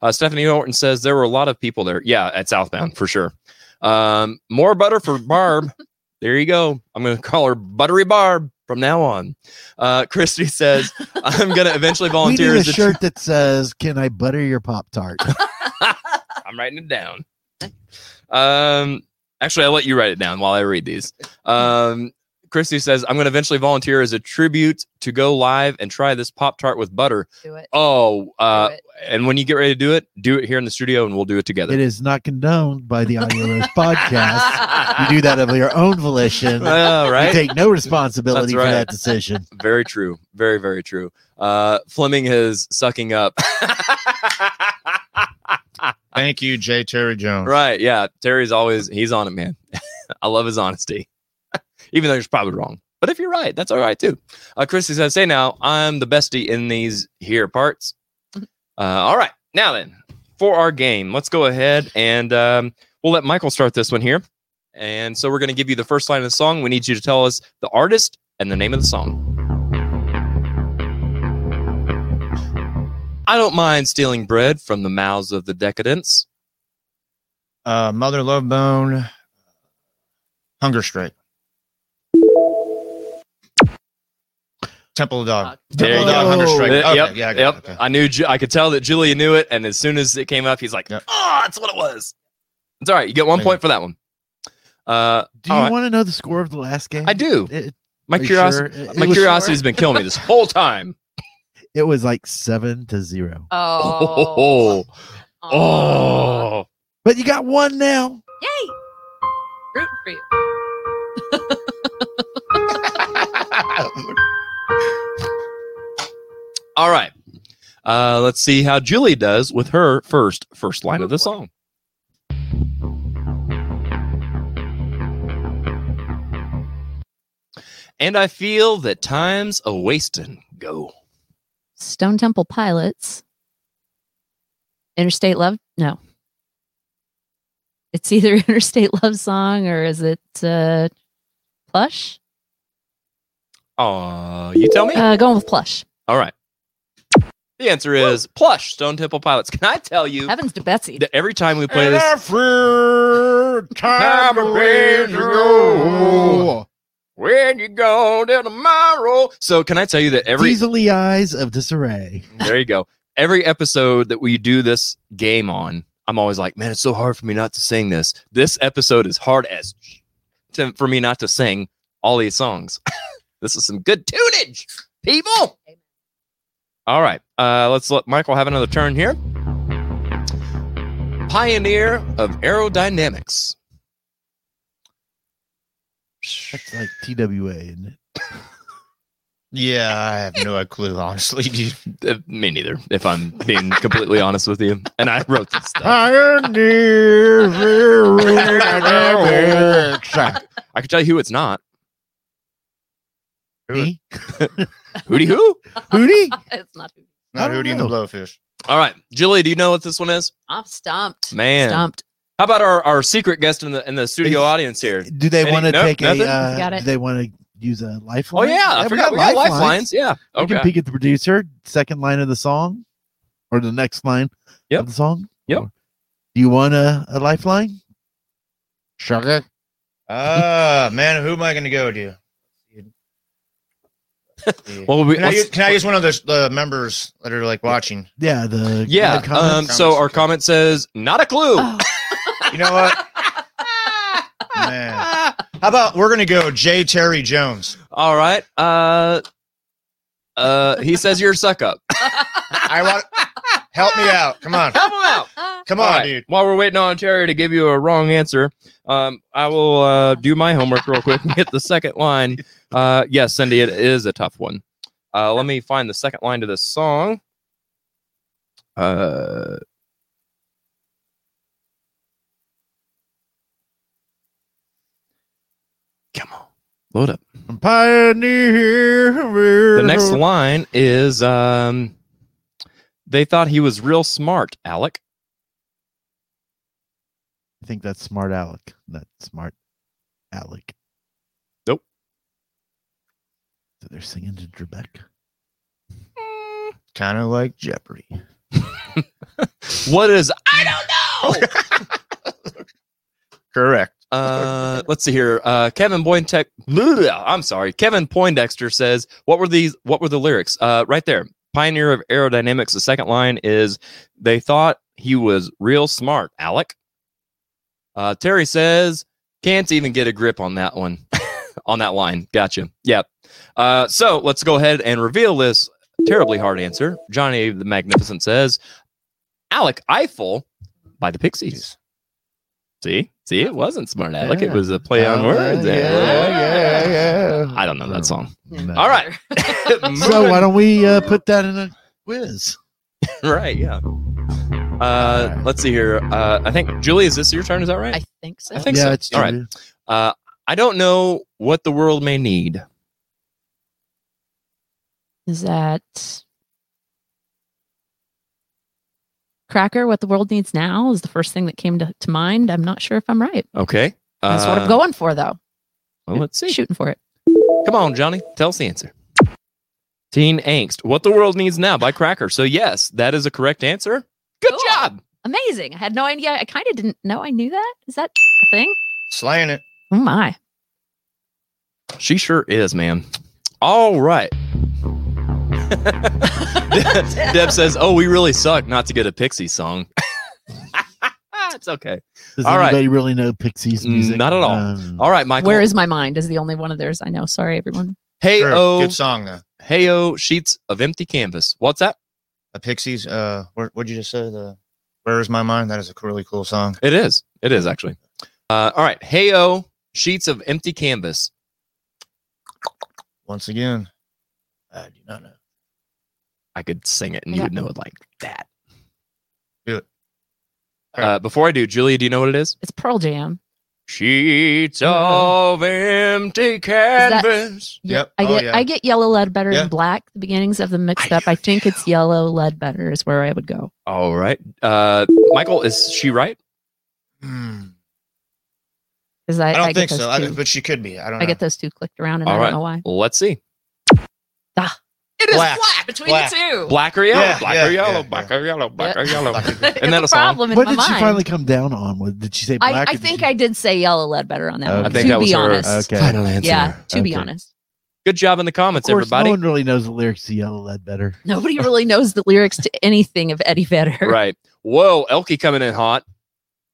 Uh, Stephanie Norton says there were a lot of people there. Yeah, at Southbound for sure. Um, more butter for Barb. there you go. I'm going to call her Buttery Barb from now on. Uh, Christy says I'm going to eventually We volunteer need a as a shirt that says, "Can I butter your pop tart?" I'm writing it down. Um, actually, I'll let you write it down while I read these. Um, Christy says, I'm going to eventually volunteer as a tribute to go live and try this Pop Tart with butter. Do it. Oh, uh, Do it. and when you get ready to do it, do it here in the studio and we'll do it together. it is not condoned by the Audio Roast podcast. You do that of your own volition. Oh, You right. take no responsibility That's for that decision. very true. Very, very true. Uh, Flemming is sucking up. Thank you, J. Terry Jones. right. Yeah. Terry's always, he's on it, man. I love his honesty, even though you're probably wrong. But if you're right, that's all right too. Uh, Christy says, Say now, I'm the bestie in these here parts. Uh, all right. Now then, for our game, let's go ahead and um, we'll let Michael start this one here. And so we're going to give you the first line of the song. We need you to tell us the artist and the name of the song. I don't mind stealing bread from the mouths of the decadents. Uh, Mother Love Bone, Hunger Strike. Temple of Dog. Temple of Dog, go. Hunger Strike. Uh, Okay, yep, yeah, I yep. okay. I knew. Ju- I could tell that Julia knew it, and as soon as it came up, he's like, Yep. "Oh, that's what it was." It's all right. You get one Thank point for that one. Uh, Do you right. want to know the score of the last game? I do. It, My curiosity. sure? My it was- curiosity's been killing me this whole time. It was like seven to zero. Oh, oh, oh. But you got one now. Yay! Root for you. All right. Uh, let's see how Julie does with her first first line of the song. And I feel that time's a wasting. Go. Stone Temple Pilots. Interstate Love? No. It's either Interstate Love Song or is it uh, Plush? Uh, you tell me. Uh, going with Plush. All right. The answer is Plush, Stone Temple Pilots. Can I tell you Heavens to Betsy. that every time we play this, every time when you go till tomorrow. So can I tell you that every Easily eyes of disarray. there you go. Every episode that we do this game on, I'm always like, man, it's so hard for me not to sing this. This episode is hard as to, for me not to sing all these songs. this is some good tunage, people. All right, uh, let's let Michael have another turn here. Pioneer of aerodynamics. That's like TWA, isn't it? Yeah, I have no clue, honestly. Uh, me neither, if I'm being completely honest with you. And I wrote this stuff. I can tell you who it's not. Me? Hootie who? Hootie? it's not. I Not don't Hootie and the know. Blowfish. All right, Julie, do you know what this one is? I'm stumped. Man, Stumped. how about our, our secret guest in the in the studio Is- audience here? Do they Any- want to nope, take nothing? a? Uh, Got it. do they want to use a lifeline? Oh lifeline? yeah, I forgot we got lifelines. Yeah. We can Okay. peek at the producer. Second line of the song, or the next line Yep. of the song. Yep. Or- Do you want a, a lifeline? Sugar. Ah, man, who am I going to go to? Well, we, can, I use, can I use one of the, the members that are like watching? Yeah. The yeah. the comments? Um. So our comment says not a clue. Oh, You know what? Man. How about we're going to go J. Terry Jones? All right. Uh. Uh. He says you're a suck up. I want help me out. Come on, Help him out. come All on, right, dude. While we're waiting on Terry to give you a wrong answer, um, I will uh, do my homework real quick and get the second line. Uh, yes, Cindy, it is a tough one. Uh, let me find the second line to this song. Uh, come on, load up. Pioneer. The next line is um, they thought he was real smart, Alec. I think that's smart Alec. Not smart Alec. Nope. They're singing to Trebek. Kind of like Jeopardy. What is? I don't know. Correct. Uh, let's see here. Uh, Kevin Poindexter. I'm sorry. Kevin Poindexter says, "What were these? What were the lyrics?" Uh, right there. Pioneer of aerodynamics. The second line is, "They thought he was real smart." Alec. Uh, Terry says, "Can't even get a grip on that one." on that line. Gotcha. Yep. Uh, so let's go ahead and reveal this terribly hard answer. Johnny the Magnificent says, "Alec Eiffel" by the Pixies. See, see, it wasn't smart Alec. It was a play on Oh, words. yeah, yeah, yeah. I don't know that song. No. All right. So why don't we uh, put that in a quiz? right, yeah. Uh, let's see here. Uh, I think Julie, is this your turn? Is that right? I think so. I think yeah, so. it's All right. Uh, I don't know what the world may need. Is that Cracker? What the world needs now is the first thing that came to, to mind. I'm not sure if I'm right. Okay. That's what I'm Uh, going for, though. Well, let's see. Shooting for it. Come on, Johnny. Tell us the answer. Teen Angst. What the world needs now by Cracker. So yes, that is a correct answer. Good Cool. job. Amazing. I had no idea. I kind of didn't know I knew that. Is that a thing? Slaying it. Oh my. She sure is, man. All right. Deb says, "Oh, we really suck not to get a Pixie song." it's okay. Does All right. anybody really know Pixies Mm, music? not at all. Um, All right, Michael. Where is my mind? Is the only one of theirs I know. Sorry, everyone. hey Sure. oh Good song though. hey oh sheets of empty canvas? What's that? A Pixies. Uh, where, what'd you just say? The Where is my mind? That is a really cool song. It is. It is actually. Uh, all right. Hey oh sheets of empty canvas. Once again, I do not know. I could sing it and you would know it like that. Do it. Uh, before I do, Julia, do you know what it is? It's Pearl Jam. Sheets Uh-huh. of empty canvas. Yep. I Oh, get yeah. I get yellow Ledbetter Yeah. and black. The beginnings of them mixed I up. I think it's yellow Ledbetter is where I would go. All right. Uh, Michael, is she right? Hmm. Because I, I don't get think those so, I, but she could be. I don't know. I get those two clicked around and All I right. don't know why. Let's see. Ah. It is Black. black. Between Black. the two. Black or yellow? Yeah, black yeah, or yellow? yeah, black yeah. or yellow? Black or yellow? Black or- It's Isn't that a a song? problem in What my did she finally come down on? Did she say black? I or think she- I did say yellow Ledbetter on that Okay. one. I think to that was be her honest. Okay. final answer. Yeah, to be honest. Good job in the comments, Of course, everybody. no one really knows the lyrics to Yellow Ledbetter. Nobody really knows the lyrics to anything of Eddie Vedder. right. Whoa, Elkie coming in hot.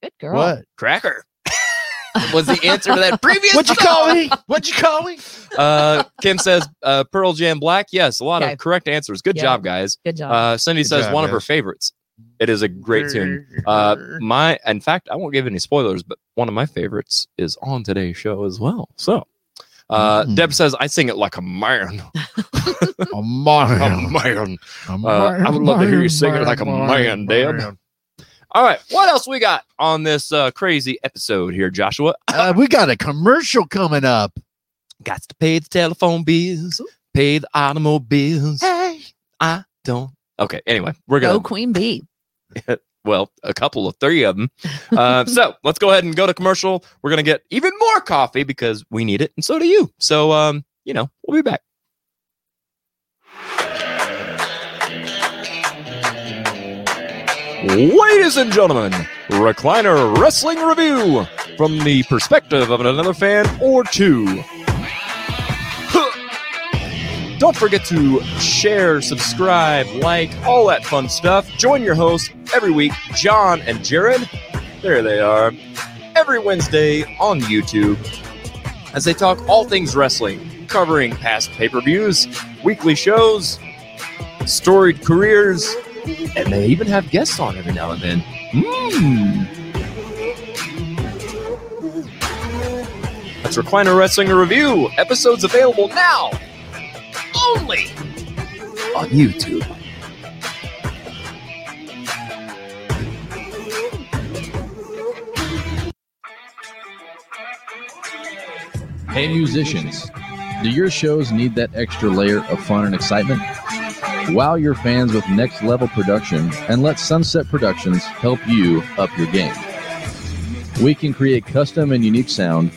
Good girl. What? Cracker was the answer to that previous What'd you song. call me? What'd you call me? Uh, Kim says uh, Pearl Jam Black. Yes, a lot Okay. of correct answers. Good Yeah. job, guys. Good job. Uh, Cindy Good says job, one of her favorites. It is a great tune. Uh, my, in fact, I won't give any spoilers, but one of my favorites is on today's show as well. So, uh, Mm. Deb says I sing it like a man. A A man. man. A Uh, I would love to hear you sing it like a man, Deb. All right, what else we got on this uh, crazy episode here, Joshua? Uh, we got a commercial coming up. Got to pay the telephone bills, pay the automobiles. Hey. I don't. Okay, anyway, we're gonna Queen Bee. well, a couple of three of them. Uh, so let's go ahead and go to commercial. We're gonna get even more coffee because we need it, and so do you. So, um, you know, we'll be back. Ladies and gentlemen, Recliner Wrestling Review from the perspective of another fan or two. Don't forget to share, subscribe, like, all that fun stuff. Join your hosts every week, John and Jared. There they are. Every Wednesday on YouTube as they talk all things wrestling, covering past pay per views, weekly shows, storied careers, and they even have guests on every now and then. Mmm. That's Recliner Wrestling Review. Episodes available now only on YouTube. Hey musicians, do your shows need that extra layer of fun and excitement? Wow your fans with next level production and let Sunset Productions help you up your game. We can create custom and unique sound,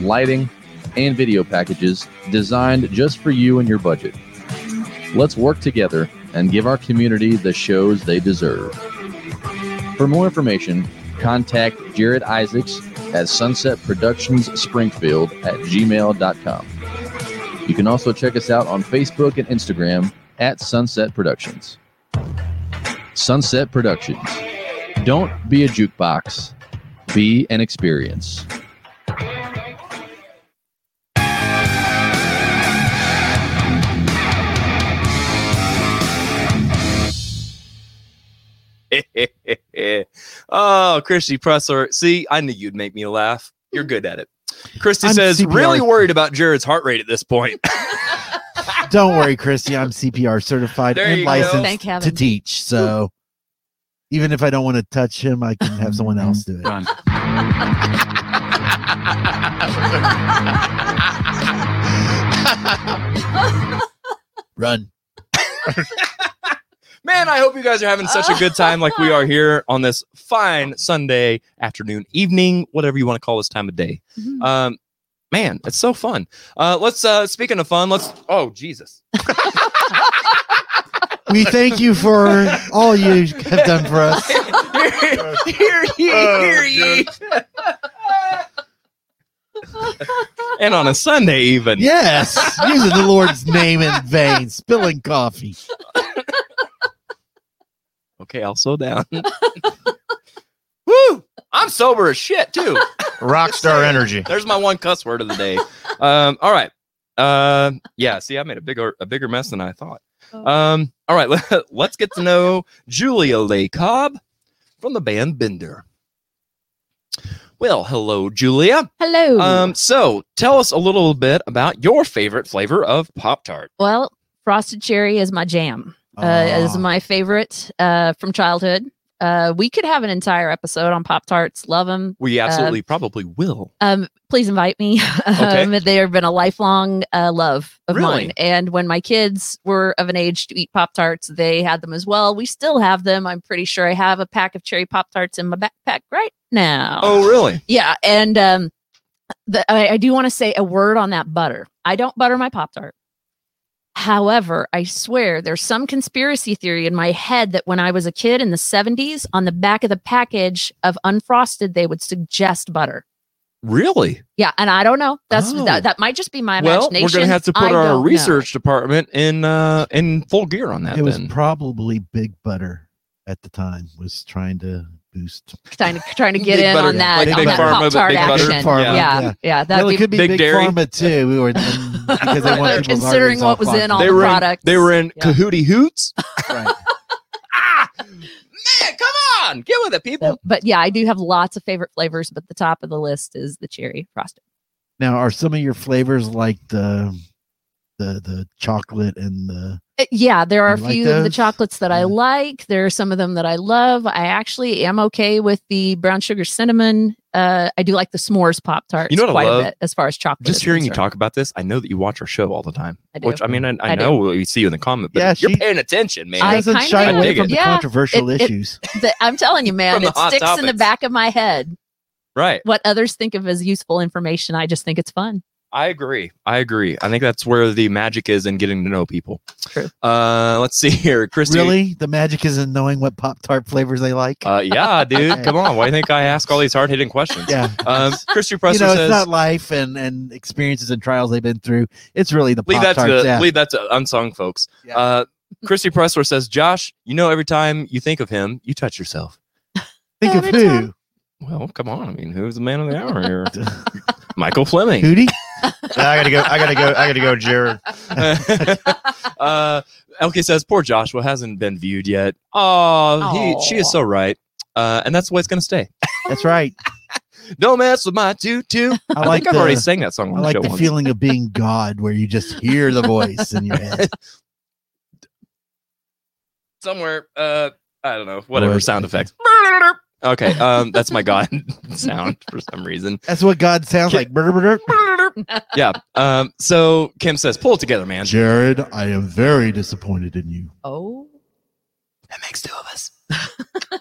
lighting, and video packages designed just for you and your budget. Let's work together and give our community the shows they deserve. For more information, contact Jared Isaacs at Sunset Productions Springfield at gmail.com. You can also check us out on Facebook and Instagram at Sunset Productions. Sunset Productions. Don't be a jukebox, be an experience. oh, Christy Pressler. See, I knew you'd make me laugh. You're good at it. Christy I'm says, CPR. really worried about Jared's heart rate at this point. Don't worry, Christy. I'm CPR certified There and licensed Thank to teach. So even if I don't want to touch him, I can have someone else do it. Run. Run. Man, I hope you guys are having such a good time like we are here on this fine Sunday afternoon, evening, whatever you want to call this time of day. Mhm. Um, man, it's so fun. Uh, let's uh, speaking of fun, let's. Oh Jesus! We thank you for all you have done for us. hear ye, Oh, hear ye. and on a Sunday, even. Yes, using the Lord's name in vain, spilling coffee. Okay, I'll slow down. Woo! I'm sober as shit too. Rockstar energy. There's my one cuss word of the day. Um, all right. Uh, yeah. See, I made a bigger a bigger mess than I thought. Um, all right. Let, let's get to know Julia Lay Cobb from the band Bender. Well, hello, Julia. Hello. Um, so tell us a little bit about your favorite flavor of Pop Tart. well, frosted cherry is my jam. Uh, is my favorite uh, from childhood. Uh, we could have an entire episode on Pop Tarts. Love them. We absolutely probably will. Um, please invite me. Okay. um, they have been a lifelong uh, love of Really? mine. And when my kids were of an age to eat Pop Tarts, they had them as well. We still have them. I'm pretty sure I have a pack of cherry Pop Tarts in my backpack right now. Oh, really? Yeah, and um, the, I, I do want to say a word on that butter. I don't butter my Pop Tart. However, I swear there's some conspiracy theory in my head that when I was a kid in the 70s, on the back of the package of unfrosted, they would suggest butter. Really? Yeah, and I don't know. That's Oh. that, that might just be my Well, imagination. we're gonna have to put I our don't know. research department in uh in full gear on that. It was probably Big Butter at the time was trying to boost. trying to trying to get Big in butter, on that, like on Big that Pharma, Pop-Tart Big butter. action. Pharma, Yeah, yeah, yeah. that'd well, be it could be Big Big, Dairy. Pharma too. We were because they want people's Considering arteries what was in clogged all they the were in, products. they were in Yeah. Cahooty Hoots. Right. ah, man, come on, get with it, people. So, but yeah, I do have lots of favorite flavors, but the top of the list is the cherry frosting. Now, are some of your flavors like the the the chocolate and the Yeah, there are a You like few of the chocolates that I like. There are some of them that I love. I actually am okay with the brown sugar cinnamon. Uh, I do like the s'mores pop tarts You know what I quite love? a bit as far as chocolate. Just is hearing you talk about this, I know that you watch our show all the time. I do. Which I mean, I, I, I do. know we see you in the comment, but Yeah, you're paying attention, man. I doesn't kinda shy dig away it. from the Yeah, controversial it- it- issues. The- I'm telling you, man, it hot sticks in the back of my head. right. What others think of as useful information, I just think it's fun. I agree. I agree. I think that's where the magic is in getting to know people. True. Uh, let's see here, Christy. Really, the magic is in knowing what Pop Tart flavors they like. Uh, yeah, dude. Come on. Why do you think I ask all these hard hitting questions? yeah. Um, Christy you Pressler know, it's says, not life and and experiences and trials they've been through. It's really the leave Pop that to Tarts. Yeah. leave that to unsung folks. Yeah. Uh, Christy Pressler says, Josh, you know, every time you think of him, you touch yourself. Think of who? time. Well, come on. I mean, who's the man of the hour here? Michael Flemming. Hootie? I gotta go. I gotta go. I gotta go, Jared. uh, Elke says, poor Joshua hasn't been viewed yet. Oh, he, she is so right. Uh, and that's the way it's going to stay. That's right. Don't mess with my tutu. I, I like think I've already sang that song on I the like show the once. feeling of being God, where you just hear the voice in your head. Somewhere, uh, I don't know, whatever Right. sound effects. Okay, um, that's my God sound for some reason. That's what God sounds like. Brr, brr, brr. Yeah. Um, so Kim says, pull it together, man. Jared, I am very disappointed in you. Oh, That makes two of us.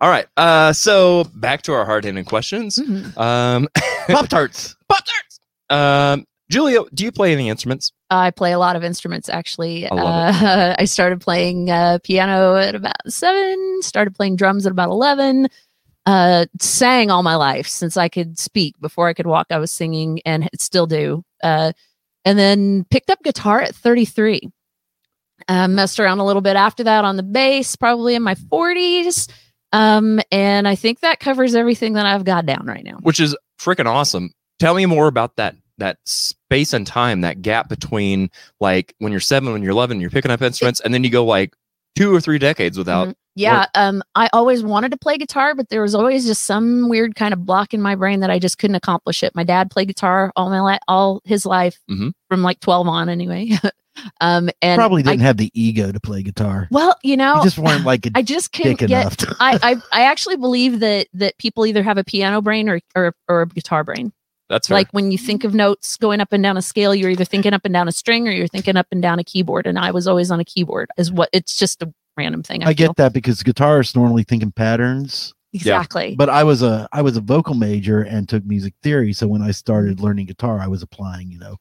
All right. Uh, so back to our hard hitting questions. Mhm. Um, Pop Tarts. Pop Tarts. Um, Julia, do you play any instruments? I play a lot of instruments actually. I uh, I started playing uh, piano at about seven, started playing drums at about 11, uh, sang all my life since I could speak. Before I could walk, I was singing and still do. Uh, and then picked up guitar at 33. Uh, messed around a little bit after that on the bass, probably in my 40s. Um, and I think that covers everything that I've got down right now. which is freaking awesome. Tell me more about that that space and time, that gap between like when you're seven, when you're eleven, you're picking up instruments, and then you go like two or three decades without. Mhm. Yeah, um, I always wanted to play guitar, but there was always just some weird kind of block in my brain that I just couldn't accomplish it. My dad played guitar all my li- all his life Mhm. from like twelve on, anyway. um, and Probably didn't have the ego to play guitar. well, you know, you just weren't like a I just couldn't get. enough. I, I I actually believe that that people either have a piano brain or or, or a guitar brain. That's fair. Like when you think of notes going up and down a scale, you're either thinking up and down a string or you're thinking up and down a keyboard. And I was always on a keyboard. Is what it's just a random thing. I, I get that because guitarists normally think in patterns. exactly. But I was a I was a vocal major and took music theory. So when I started learning guitar, I was applying. You know,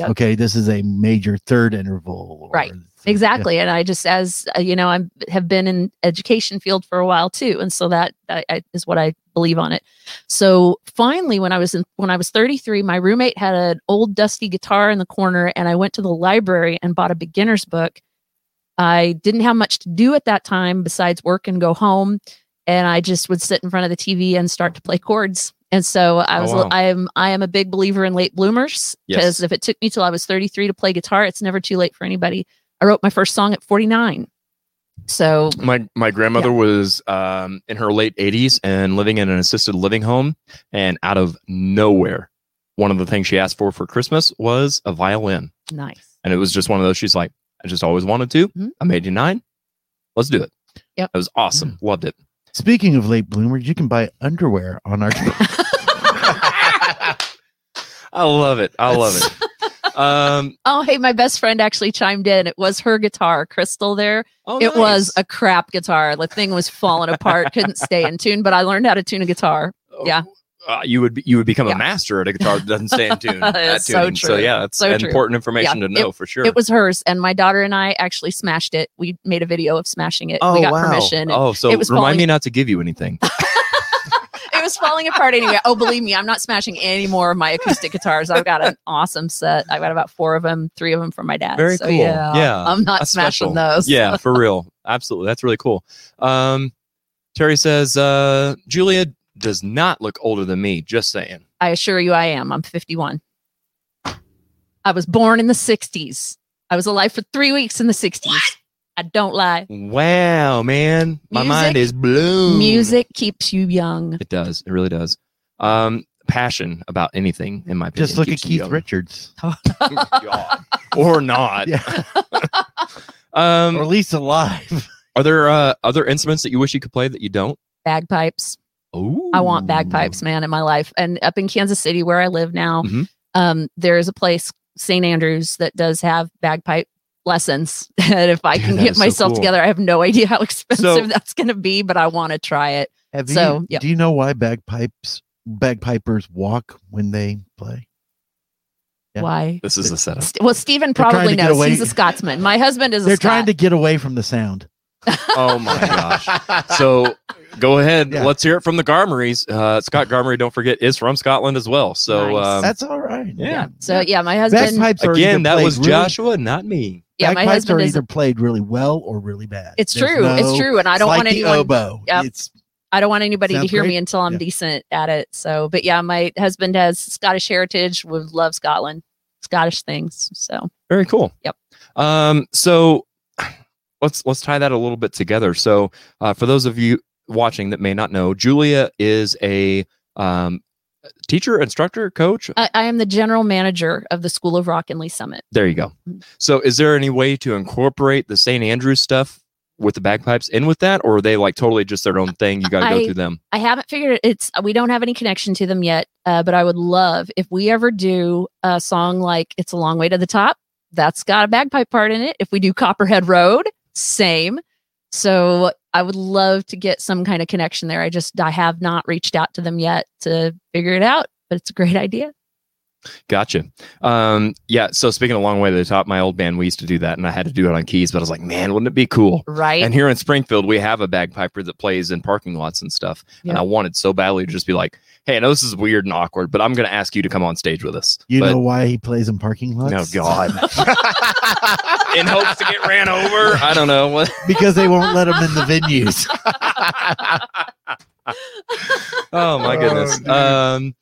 Yep. okay, this is a major third interval. Right. exactly and i just as uh, you know i have been in education field for a while too and so that I, I, what i believe on it so finally when i was in when i was 33 my roommate had an old dusty guitar in the corner and i went to the library and bought a beginner's book i didn't have much to do at that time besides work and go home and i just would sit in front of the tv and start to play chords and so i Oh, was wow. i am i am a big believer in late bloomers because Yes. if it took me till i was 33 to play guitar it's never too late for anybody I wrote my first song at 49. So my my grandmother was um, in her late 80s and living in an assisted living home, and out of nowhere, one of the things she asked for for Christmas was a violin, nice. and it was just one of those. She's like, I just always wanted to. Mhm. I'm 89. Let's do it. Yep. it was awesome. Loved it. Speaking of late bloomers, you can buy underwear on our. I love it. I love it. Um, Oh, hey, my best friend actually chimed in. It was her guitar, Crystal. There, oh, it was a crap guitar. The thing was falling apart, couldn't stay in tune. But I learned how to tune a guitar. yeah. Uh, you would be, you would become Yeah. a master at a guitar that doesn't stay in tune. at so tuning. So yeah, it's So true. important information Yeah, to know for sure. It was hers, and my daughter and I actually smashed it. We made a video of smashing it. oh we got wow. permission. Oh, so it was remind falling- me not to give you anything. it was falling apart anyway. Oh, believe me, I'm not smashing any more of my acoustic guitars. I've got an awesome set. I've got about four of them, three of them from my dad. Very so, cool. Yeah, Yeah, I'm not that's smashing special. those. yeah, for real. Absolutely. That's really cool. Um, Terry says, uh, Julia does not look older than me. Just saying. I assure you, I am. I'm 51. I was born in the 60s. I was alive for three weeks in the 60s. I don't lie. Wow, man. My mind is blown. Music keeps you young. It does. It really does. Um, passion about anything, in my opinion. Just look at keeps you Keith young. Richards, or not. yeah, Um, or at least alive. are there uh, other instruments that you wish you could play that you don't? Bagpipes. Oh, I want bagpipes, man, in my life. And up in Kansas City, where I live now, Mhm. um, there is a place, St. Andrews, that does have bagpipe lessons. and if I can that get is so myself cool. together, I have no idea how expensive So- that's going to be, but I want to try it. Have So, you, yep. do you know why bagpipes bagpipers walk when they play? Yeah. Why? This is a setup. St- Well, Stephen probably knows. He's a Scotsman. My husband is a They're Scot. trying to get away from the sound. Oh my gosh. So go ahead. Yeah. Let's hear it from the Garmerys. Uh, Scott Garmery, don't forget, is from Scotland as well. So Nice. um, That's all right. yeah. So yeah, my husband. Bagpipes Again, that was really- Joshua, not me. Yeah, my husband are is. either played really well or really bad. It's There's true. it's true, and I don't like want the anyone. oboe. Yep. It's I don't want anybody to Sounds hear me until I'm Yeah. decent at it. So, but yeah, my husband has Scottish heritage. Would love Scotland, Scottish things. So Very cool. Yep. Um, so let's let's tie that a little bit together. So uh, for those of you watching that may not know, Julia is a um, teacher, instructor, coach. I, I am the general manager of the School of Rock and Lee Summit. There you go. Mhm. So is there any way to incorporate the St. Andrews stuff with the bagpipes in with that, or are they like totally just their own thing? You got to go through them. I haven't figured it. It's we don't have any connection to them yet, uh, but I would love if we ever do a song like "It's a Long Way to the Top." That's got a bagpipe part in it. If we do Copperhead Road, same. So I would love to get some kind of connection there. I just I have not reached out to them yet to figure it out, but it's a great idea. Gotcha. Um, yeah. So speaking a long way to the top, my old band, we used to do that, and I had to do it on keys. But I was like, man, wouldn't it be cool? Right. And here in Springfield, we have a bagpiper that plays in parking lots and stuff. And I wanted so badly to just be like, hey, I know this is weird and awkward, but I'm going to ask you to come on stage with us. You but, know why he plays in parking lots? Oh God! in hopes to get ran over. I don't know what. because they won't let them in the venues. Oh my goodness. dude. um,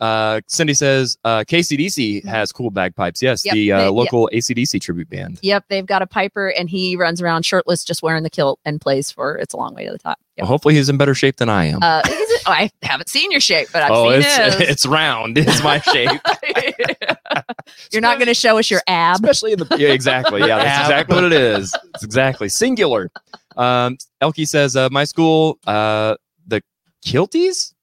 uh, Cindy says uh, KCDC has cool bagpipes. Yes, Yep, the uh, they- yeah. local ACDC tribute band. Yep, they've got a piper, and he runs around shirtless, just wearing the kilt, and plays for "It's a Long Way to the Top." Yep. Well, hopefully, he's in better shape than I am. Uh, is it- oh, I haven't seen your shape, but I've oh, seen it's his. it's round. It's my shape. You're not going to show us your ab. especially in the yeah, exactly. Yeah, that's exactly what it is. It's exactly singular. Um, Elkie says, uh, my school, uh, the Kilties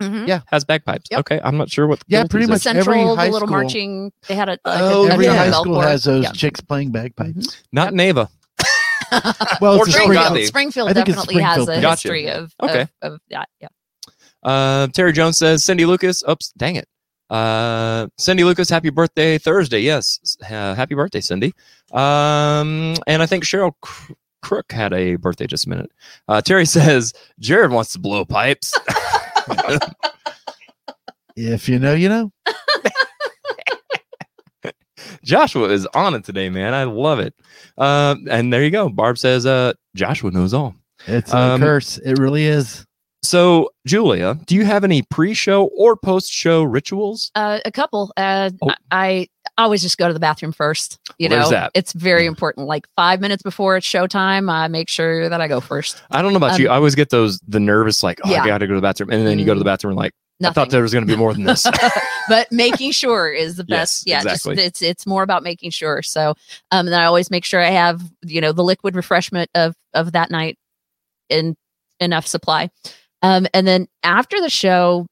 Mhm. Yeah. has bagpipes. Yep. Okay, I'm not sure what. The Yeah, pretty is. much every Central, the high little school- marching. They had a. Like Oh, a, Every yeah. high school has those Yeah. chicks playing bagpipes. Not Neva. Well, Or it's Springfield. Springfield. Gotti. Springfield I think it's definitely has a Gotcha. history of, Okay. of, of that. Yeah. Uh, Terry Jones says, Cindy Lucas. Oops, dang it. Uh, Cindy Lucas, happy birthday Thursday. Yes, uh, happy birthday, Cindy. Um, and I think Cheryl Cr- Crook had a birthday just a minute. Uh, Terry says, Jared wants to blow pipes. If you know, you know. Joshua is on it today, man. I love it. Um, and there you go. Barb says, uh, Joshua knows all. It's a Um, curse. It really is. So, Julia, do you have any pre-show or post-show rituals? Uh, a couple. Uh, Oh. I, I always just go to the bathroom first. You know, that. it's very important. Like five minutes before it's showtime, I make sure that I go first. I don't know about Um, you. I always get those the nervous, like, oh, I got to go to the bathroom, and then you go to the bathroom, and like, I thought there was going to be more than this. but making sure is the Yes, best. yeah, exactly. just it's it's more about making sure. So, um, then I always make sure I have you know the liquid refreshment of of that night in enough supply. Um, and then after the show,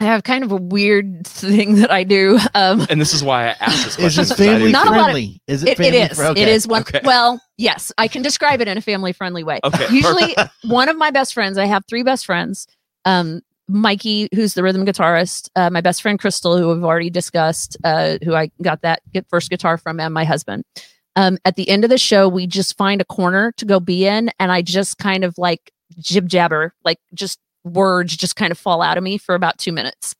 I have kind of a weird thing that I do. Um, and this is why I asked this question. Is question. it family didn't- Not a lot of- friendly? Is it it, it family is. fri- okay. It is one. Okay. Well, yes, I can describe it in a family friendly way. Okay, Usually, one of my best friends. I have three best friends. Um, Mikey, who's the rhythm guitarist, uh, my best friend Crystal, who we've already discussed, uh, who I got that get first guitar from, and my husband. Um, at the end of the show, we just find a corner to go be in, and I just kind of like jib jabber, like just words just kind of fall out of me for about two minutes.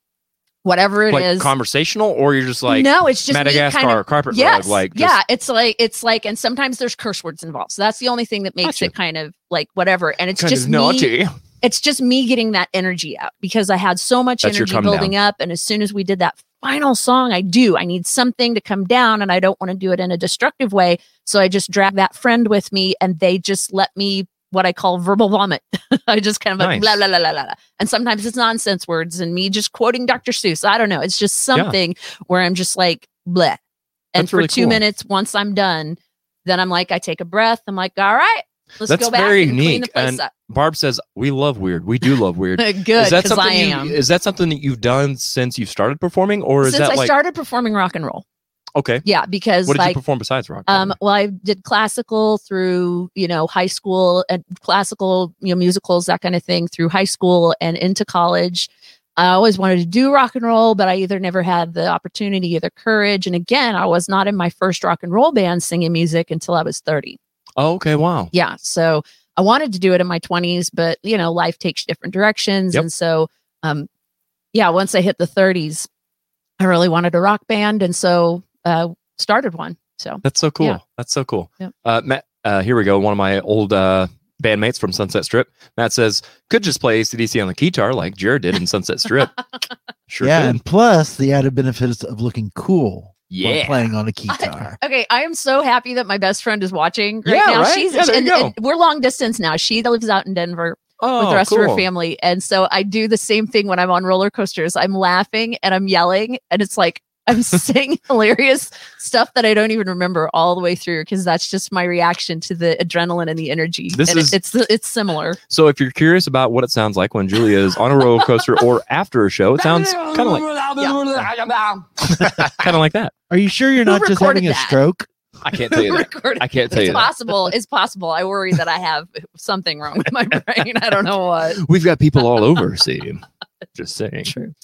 Whatever it is, like conversational, or you're just like no, it's just Madagascar kind of carpet yes, rug, like just, yeah, it's like it's like, and sometimes there's curse words involved. So that's the only thing that makes Gotcha. it kind of like whatever. And it's kind just of me. naughty. It's just me getting that energy out because I had so much That's energy building up, and as soon as we did that final song, I do. I need something to come down, and I don't want to do it in a destructive way. So I just drag that friend with me, and they just let me what I call verbal vomit. I just kind of like blah blah blah blah blah. And sometimes it's nonsense words and me just quoting Dr. Seuss. I don't know. It's just something where I'm just like bleh. And That's for really two cool. minutes, once I'm done, then I'm like, I take a breath. I'm like, all right, let's That's go back very and clean the place and up. Barb says we love weird. We do love weird. Good, is that something I you- am. is that something that you've done since you've started performing, or is Since that I like started performing rock and roll. Okay? Yeah, because What did like you perform besides rock? Um, well, I did classical through, you know, high school and classical, you know, musicals, that kind of thing through high school and into college. I always wanted to do rock and roll, but I either never had the opportunity or the courage. And again, I was not in my first rock and roll band singing music until I was 30. oh, okay, wow. Yeah. So I wanted to do it in my 20s, but, you know, life takes different directions. Yep. And so, um, yeah, once I hit the 30s, I really wanted a rock band. And so, uh, started one. So, That's so cool. Yeah. That's so cool. Yep. Uh, Matt, uh, here we go. One of my old uh, bandmates from Sunset Strip. Matt says could just play ACDC on the guitar like Jared did in Sunset Strip. sure yeah, could. and plus the added benefits of looking cool when Yeah. playing on a guitar. Okay, I am so happy that my best friend is watching right Yeah, now. right? She's Yeah, and, and we're long distance now. She lives out in Denver Oh, with the rest of her family, and so I do the same thing when I'm on roller coasters. I'm laughing and I'm yelling, and it's like I'm saying hilarious stuff that I don't even remember all the way through because that's just my reaction to the adrenaline and the energy. This and it- is- it's it's similar. So if you're curious about what it sounds like when Julia is on a roller coaster or after a show, it sounds kind of like kind of like that. Are you sure you're Who not just recorded having a that? stroke? I can't tell you that. I can't tell you It's that. possible. It's possible. I worry that I have something wrong with my brain. I don't know what. We've got people all over. See, Just saying. True.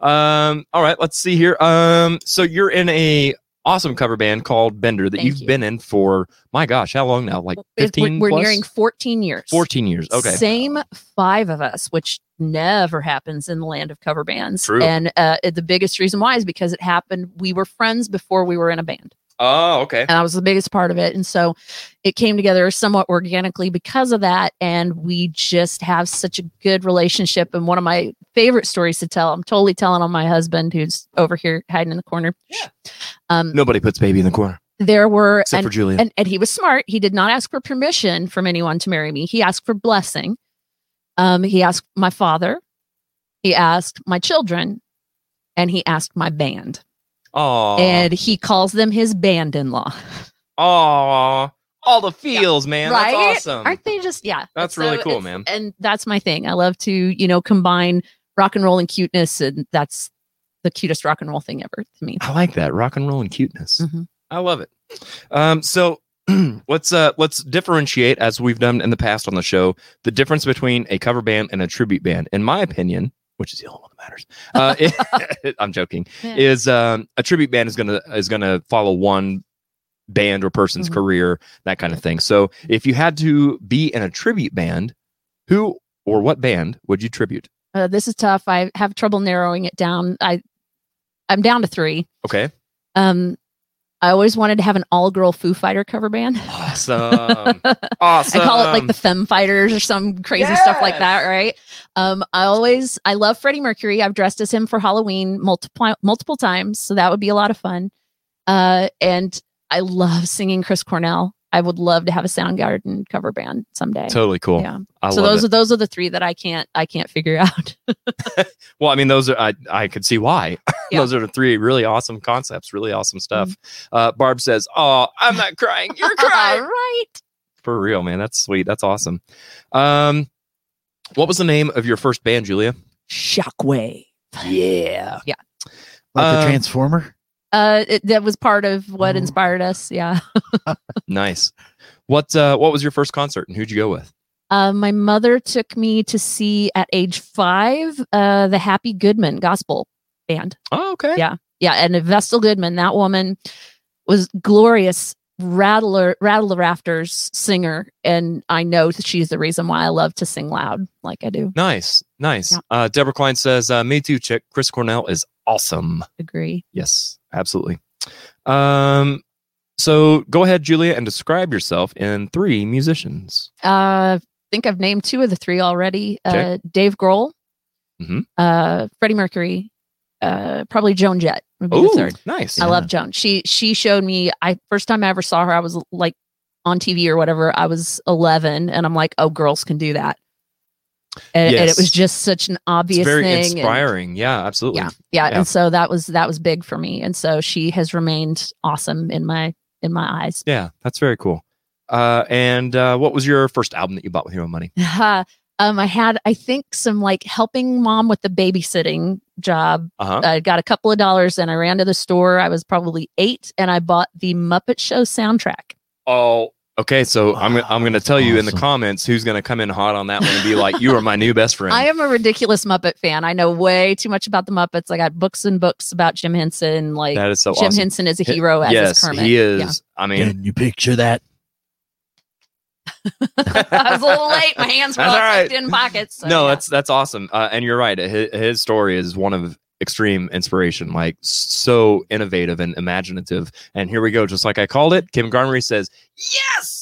Um, all right, let's see here. Um, so you're in a awesome cover band called Bender that Thank you've you. been in for my gosh, how long now? Like 15 We're, we're plus? nearing 14 years. 14 years. Okay. Same five of us, which never happens in the land of cover bands. True. And uh, the biggest reason why is because it happened. We were friends before we were in a band. Oh, okay. and I was the biggest part of it. And so it came together somewhat organically because of that. And we just have such a good relationship. And one of my favorite stories to tell, I'm totally telling on my husband who's over here hiding in the corner. Yeah. Um, Nobody puts baby in the corner there were, except and, for Julia. and, and he was smart. He did not ask for permission from anyone to marry me. He asked for blessing. Um, he asked my father, he asked my children, and he asked my band. Oh, And he calls them his band in law. oh, all the feels, man. right? That's awesome. Aren't they just yeah? That's So really cool, man. And that's my thing. I love to, you know, combine rock and roll and cuteness, and that's the cutest rock and roll thing ever to me. I like that rock and roll and cuteness. Mhm. I love it. Um, so let's uh let's differentiate as we've done in the past on the show the difference between a cover band and a tribute band. In my opinion, which is the only one that matters. Uh, it- I'm joking. Yeah. Is um a tribute band is gonna is gonna follow one band or person's Mhm. career, that kind of thing. So if you had to be in a tribute band, who or what band would you tribute? Uh, this is tough. I have trouble narrowing it down. I I'm down to three. Okay. Um, I always wanted to have an all girl Foo Fighter cover band. Awesome. awesome. I call it like the Femme Fighters or some crazy stuff like that, right? Um, I always I love Freddie Mercury. I've dressed as him for Halloween multiple multiple times, so that would be a lot of fun. Uh, and I love singing Chris Cornell. I would love to have a Soundgarden cover band someday. totally cool. Yeah. I so love those it. are those are the three that I can't I can't figure out. Well, I mean, those are I I could see why. Yeah. those are the three really awesome concepts, really awesome stuff. Uh, Barb says, "Oh, I'm not crying. You're crying right. for real, man. That's sweet. That's awesome." Um, what was the name of your first band, Julia? Shockwave. Yeah, Yeah. Like Um, a transformer. Uh, it, that was part of what Oh. inspired us. Yeah. nice. What uh, what was your first concert and who'd you go with? Uh, my mother took me to see at age five uh, the Happy Goodman gospel band. Oh, okay. Yeah. Yeah, and Vestal Goodman, that woman was glorious rattler rattle the rafters singer and i know that she's the reason why i love to sing loud like i do Nice, nice. Yeah. Uh, Deborah Klein says, uh, "Me too, chick. Chris Cornell is awesome." agree Yes, absolutely. Um, so go ahead, Julia, and describe yourself in three musicians. uh i think i've named two of the three already Okay. uh dave grohl Mhm. uh freddie mercury uh probably joan jett would be the Oh, nice. I love Joan. She she showed me. I first time I ever saw her, I was like on TV or whatever. I was 11, and I'm like, oh, girls can do that. And, and it was just such an obvious It's very thing. and- inspiring. yeah, absolutely. yeah, yeah, Yeah. and so that was that was big for me. And so she has remained awesome in my in my eyes. Yeah, that's very cool. Uh, and uh, what was your first album that you bought with your own money? um, I had I think some like helping mom with the babysitting job Uh huh. I got a couple of dollars and I ran to the store. I was probably eight and I bought the Muppet Show soundtrack. Oh, okay. So I'm gonna- I'm going to tell you in the comments who's going to come in hot on that one and be like, "You are my new best friend." I am a ridiculous Muppet fan. I know way too much about the Muppets. I got books and books about Jim Henson. Like that is so Jim awesome. Henson is a hero as yes, is Kermit. he is. Yeah. I mean, Can you picture that? I was a little late. My hands were all right. in pockets. so, no, yeah. that's that's awesome. Uh, and you're right. His, his story is one of extreme inspiration, like so innovative and imaginative. And here we go, just like I called it. Kim Garnery says, "Yes."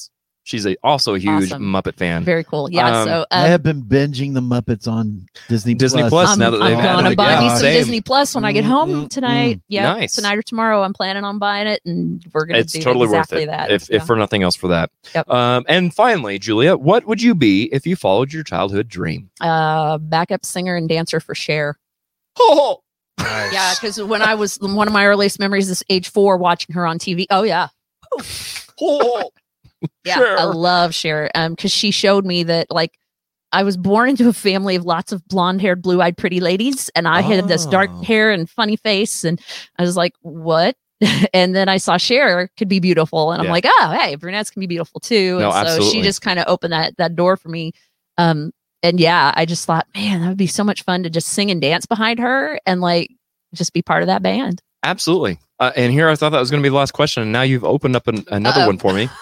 She's a, also a huge Awesome. Muppet fan. very cool. Yeah. Um, so I uh, have been binging the Muppets on Disney Disney Plus. Plus, I'm, now that they've I'm gonna buy me some same. Disney Plus when I get home mm, tonight. mm. Yeah, Nice. tonight or tomorrow. I'm planning on buying it, and we're gonna it's do totally exactly worth it that. if, Yeah. if for nothing else for that Yep. um and finally julia what would you be if you followed your childhood dream uh, backup singer and dancer for Cher. oh Yeah, because when I was one of my earliest memories is age four watching her on TV. Oh yeah, oh yeah. I love Cher. Um, because she showed me that like I was born into a family of lots of blonde haired, blue eyed, pretty ladies, and I had this dark Oh. hair and funny face, and I was like, what? and then I saw Cher could be beautiful, and I'm like, oh, hey, brunettes can be beautiful too. No, and so absolutely. she just kind of opened that that door for me. Um, and yeah, I just thought, man, that would be so much fun to just sing and dance behind her and like just be part of that band. Absolutely. Uh, and here I thought that was going to be the last question, and now you've opened up an, another Uh-oh. one for me.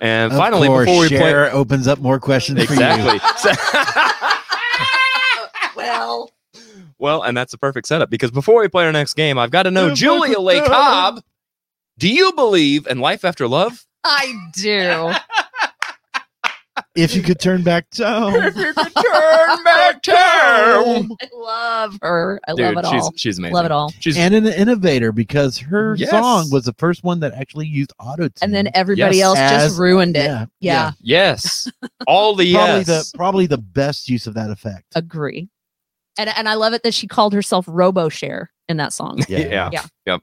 And Of finally, course, before we play, opens up more questions for you. exactly. Well, well, and that's a perfect setup because before we play our next game, I've got to know, Julia Lay Cobb, do you believe in life after love? I do. If you could turn back time. you could turn back time. I love her. I Dude, love it she's all. she's amazing. Love it all. She's and an innovator because her Yes. song was the first one that actually used auto tune. And then everybody Yes. else As- just ruined it. yeah, Yeah. yes, all the probably yes. the probably the best use of that effect. Agree. And and I love it that she called herself Robo Cher in that song. yeah. Yeah. Yep.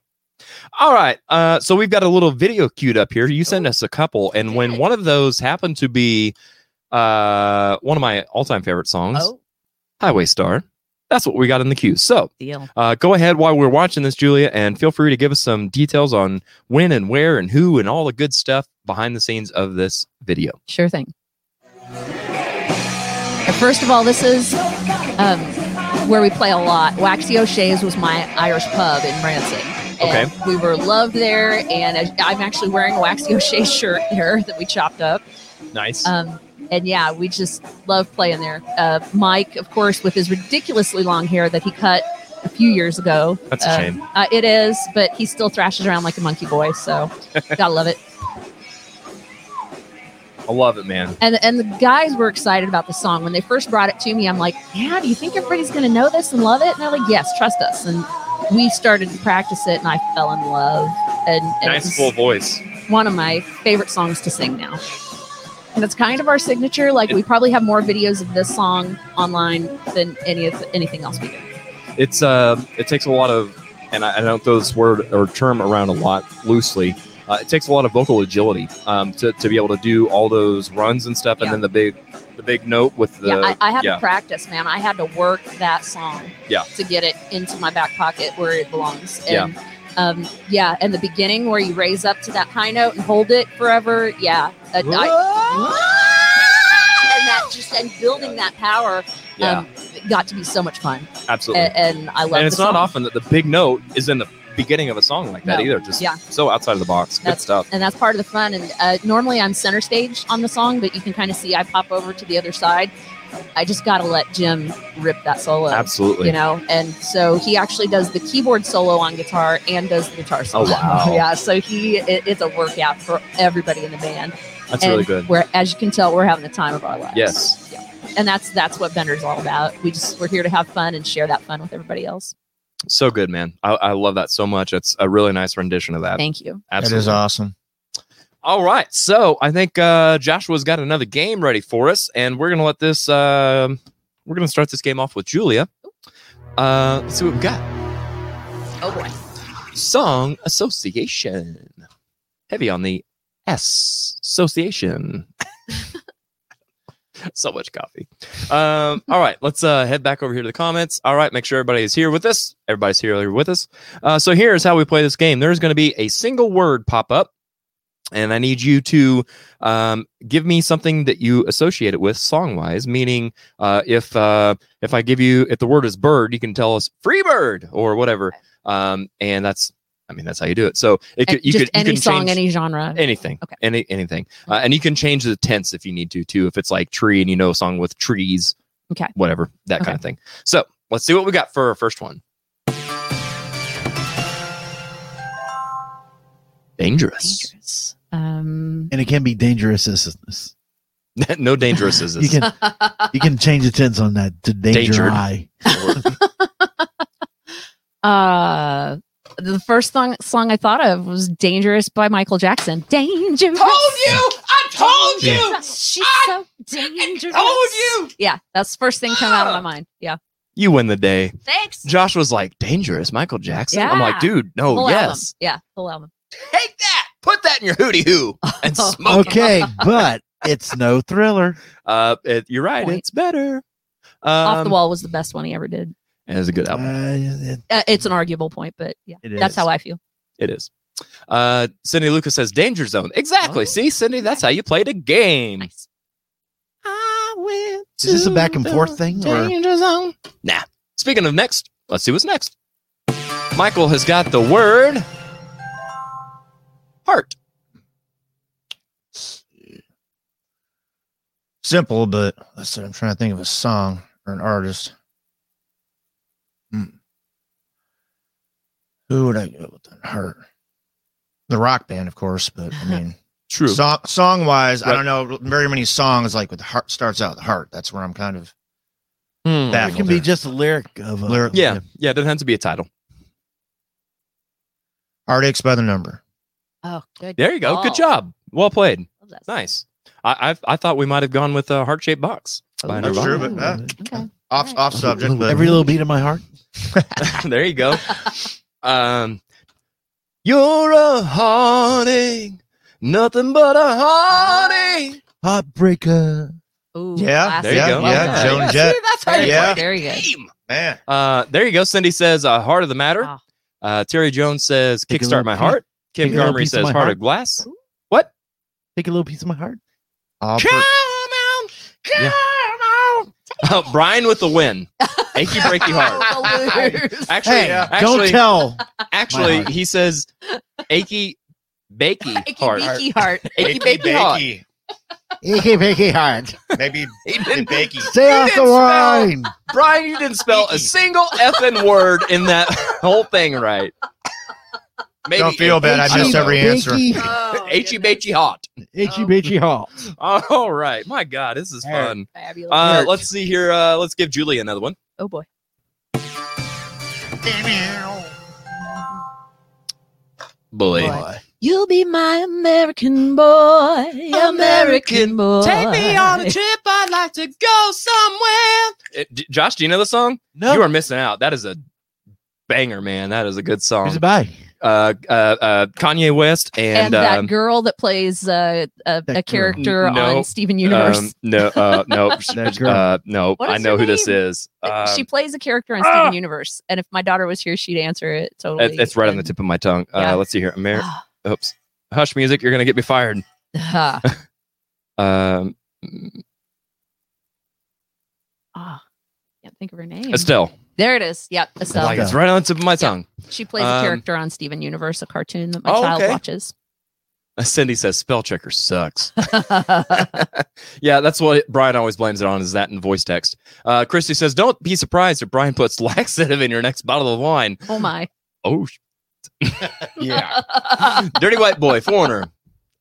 All right. Uh, so we've got a little video queued up here. You sent us a couple, and when one of those happened to be uh, one of my all-time favorite songs, Oh, Highway Star, that's what we got in the queue. So uh, go ahead while we're watching this, Julia, and feel free to give us some details on when and where and who and all the good stuff behind the scenes of this video. Sure thing. First of all, this is um, where we play a lot. Waxy O'Shea's was my Irish pub in Branson. And we were loved there, and I'm actually wearing a Waxy O'Shea shirt there that we chopped up. Nice. Um, and yeah, we just love playing there. Uh, Mike, of course, with his ridiculously long hair that he cut a few years ago. That's a Uh, shame. Uh, it is, but he still thrashes around like a monkey boy. So gotta love it. I love it, man. And and the guys were excited about the song when they first brought it to me. I'm like, yeah, do you think everybody's gonna know this and love it? And they're like, yes, trust us. And we started to practice it, and I fell in love. And, and Nice full voice. one of my favorite songs to sing now. And it's kind of our signature. Like we probably have more videos of this song online than any of anything else we do. it's uh it takes a lot of and I, I don't throw this word or term around a lot loosely uh, it takes a lot of vocal agility um, to, to be able to do all those runs and stuff and Yeah. then the big the big note with the yeah, I, I had yeah. to practice, man. I had to work that song Yeah. to get it into my back pocket where it belongs. Yeah. And um, yeah, and the beginning where you raise up to that high note and hold it forever. Yeah. I- and that just and building that power yeah um, got to be so much fun. absolutely And, and I love and it's not often that the big note is in the beginning of a song like that No. either just Yeah. so outside of the box good That's- stuff and that's part of the fun. And uh, normally I'm center stage on the song, but you can kind of see I pop over to the other side. I just got to let Jim rip that solo. absolutely You know, and so he actually does the keyboard solo on guitar and does the guitar solo. Oh, wow. yeah, so he it, it's a workout for everybody in the band. that's and really good We're as you can tell, we're having the time of our lives. yes and that's that's what Bender's all about. We just we're here to have fun and share that fun with everybody else. so good man I, I love that so much it's a really nice rendition of that Thank you. That absolutely is awesome. All right. So I think uh, Joshua's got another game ready for us, and we're going to let this, uh, we're going to start this game off with Julia. Uh, let's see what we got. Oh boy. Song Association. Heavy on the S. Association. so much coffee. Um, all right, let's uh, head back over here to the comments. All right, make sure everybody is here with us. Everybody's here with us. Uh, so here's how we play this game. There's going to be a single word pop up, and I need you to um, give me something that you associate it with song wise. Meaning, uh, if uh, if I give you if the word is bird, you can tell us free bird or whatever. Um, and that's I mean that's how you do it. So it could, you could you any can song, change- any genre. anything Okay. any anything uh, and you can change the tense if you need to too if it's like tree and you know a song with trees Okay. whatever that kind of thing so let's see what we got for our first one dangerous, Dangerous. Um, And it can be dangerous assistance. no dangerous is You can you can change the tense on that to danger Dangered. high. uh, the first song song I thought of was "Dangerous" by Michael Jackson. Dangerous. Told you i told you! She's so dangerous. you Yeah, that's the first thing come out of my mind. Yeah. you win the day Thanks. josh was like dangerous michael jackson i'm like dude no Full Oh, yes album. Yeah, full album. take that put that in your hootie hoo and smoke it. Okay, but it's no thriller. uh it, you're right Point. it's better um, Off the Wall was the best one he ever did. it is a good album Uh, it- Uh, it's an arguable point, but yeah, that's how I feel. It is. Uh, Cindy Lucas says danger zone. Exactly. Oh. See, Cindy, that's how you played a game. Nice. I went Is this a to back and the forth thing, or- danger zone. Nah. Speaking of next, let's see what's next. Michael has got the word heart. Simple, but let's see, I'm trying to think of a song or an artist. Hmm. Who would I go with? then? Heart. The rock band, of course, but I mean, True. song song wise, I don't know very many songs like with the heart starts out the heart. That's where I'm kind of Hmm. It baffled. can be there. just a lyric of a Lyric- Yeah, yeah, it doesn't have to be a title. Heartaches by the number. Oh, good. There you go. Good job. Well played. Nice. I I, I thought we might have gone with a heart shaped box. by That's true, but uh, Okay. off Right. off subject. But Every little beat of my heart. there you go. Um, you're a heartache, nothing but a heartache. Heartbreaker. Ooh, Yeah, classic. there you go. Love Yeah, that. Joan Yeah, Jett. see, that's how you Yeah. play Very the good. game. Man, Uh, there you go. Cindy says, uh, "Heart of the matter." Ah. Uh, Terry Jones says, Take a "Kickstart my heart." Kim take a little Garmery piece of says, "Heart heart." of glass." What? Take a little piece of my heart. I'll Come put- on, come on. Uh, Brian with the win. Achy breaky heart. Actually, Hey, actually, don't tell. actually, he says, "Achy, bakey Icky heart." beaky heart. Achy bakey heart. Icky picky heart. maybe He bakey. Stay off the wine. Brian, you didn't spell a single effing word in that whole thing right. Maybe Don't feel bad. I Achy- missed every answer. Oh, Achy goodness. hot. Itchy bitchy heart. All right, my God, this is fun. Fabulous. Uh, let's see here. Uh, let's give Julie another one. oh boy. Boy. Boy. You'll be my American boy. American boy. Take me on a trip. I'd like to go somewhere. Josh, do you know the song? No. You are missing out. That is a banger, man. That is a good Who's song. it by? Uh, uh, uh, Kanye West and, And, that um, girl that plays uh, a, That a girl. character No. on Steven Universe. um, no, uh, no, uh, no. I know her who this is. Um, she plays a character on ah! Steven Universe, and if my daughter was here, she'd answer it totally. it- it's right on the tip of my tongue. Yeah. Uh, let's see here. Amer- Ah. Oops. Hush music. You're gonna get me fired. Ah. Um, Ah. can't think of her name. Estelle. There it is. Yep, Estelle. Like it's right on the tip of my tongue. She plays Um, a character on Steven Universe, a cartoon that my Oh, child okay. watches. Cindy says spell checker sucks. yeah, that's what Brian always blames it on is that in voice text. Uh, Christy says, don't be surprised if Brian puts laxative in your next bottle of wine. oh my. Oh, sh- Yeah. dirty white boy, foreigner.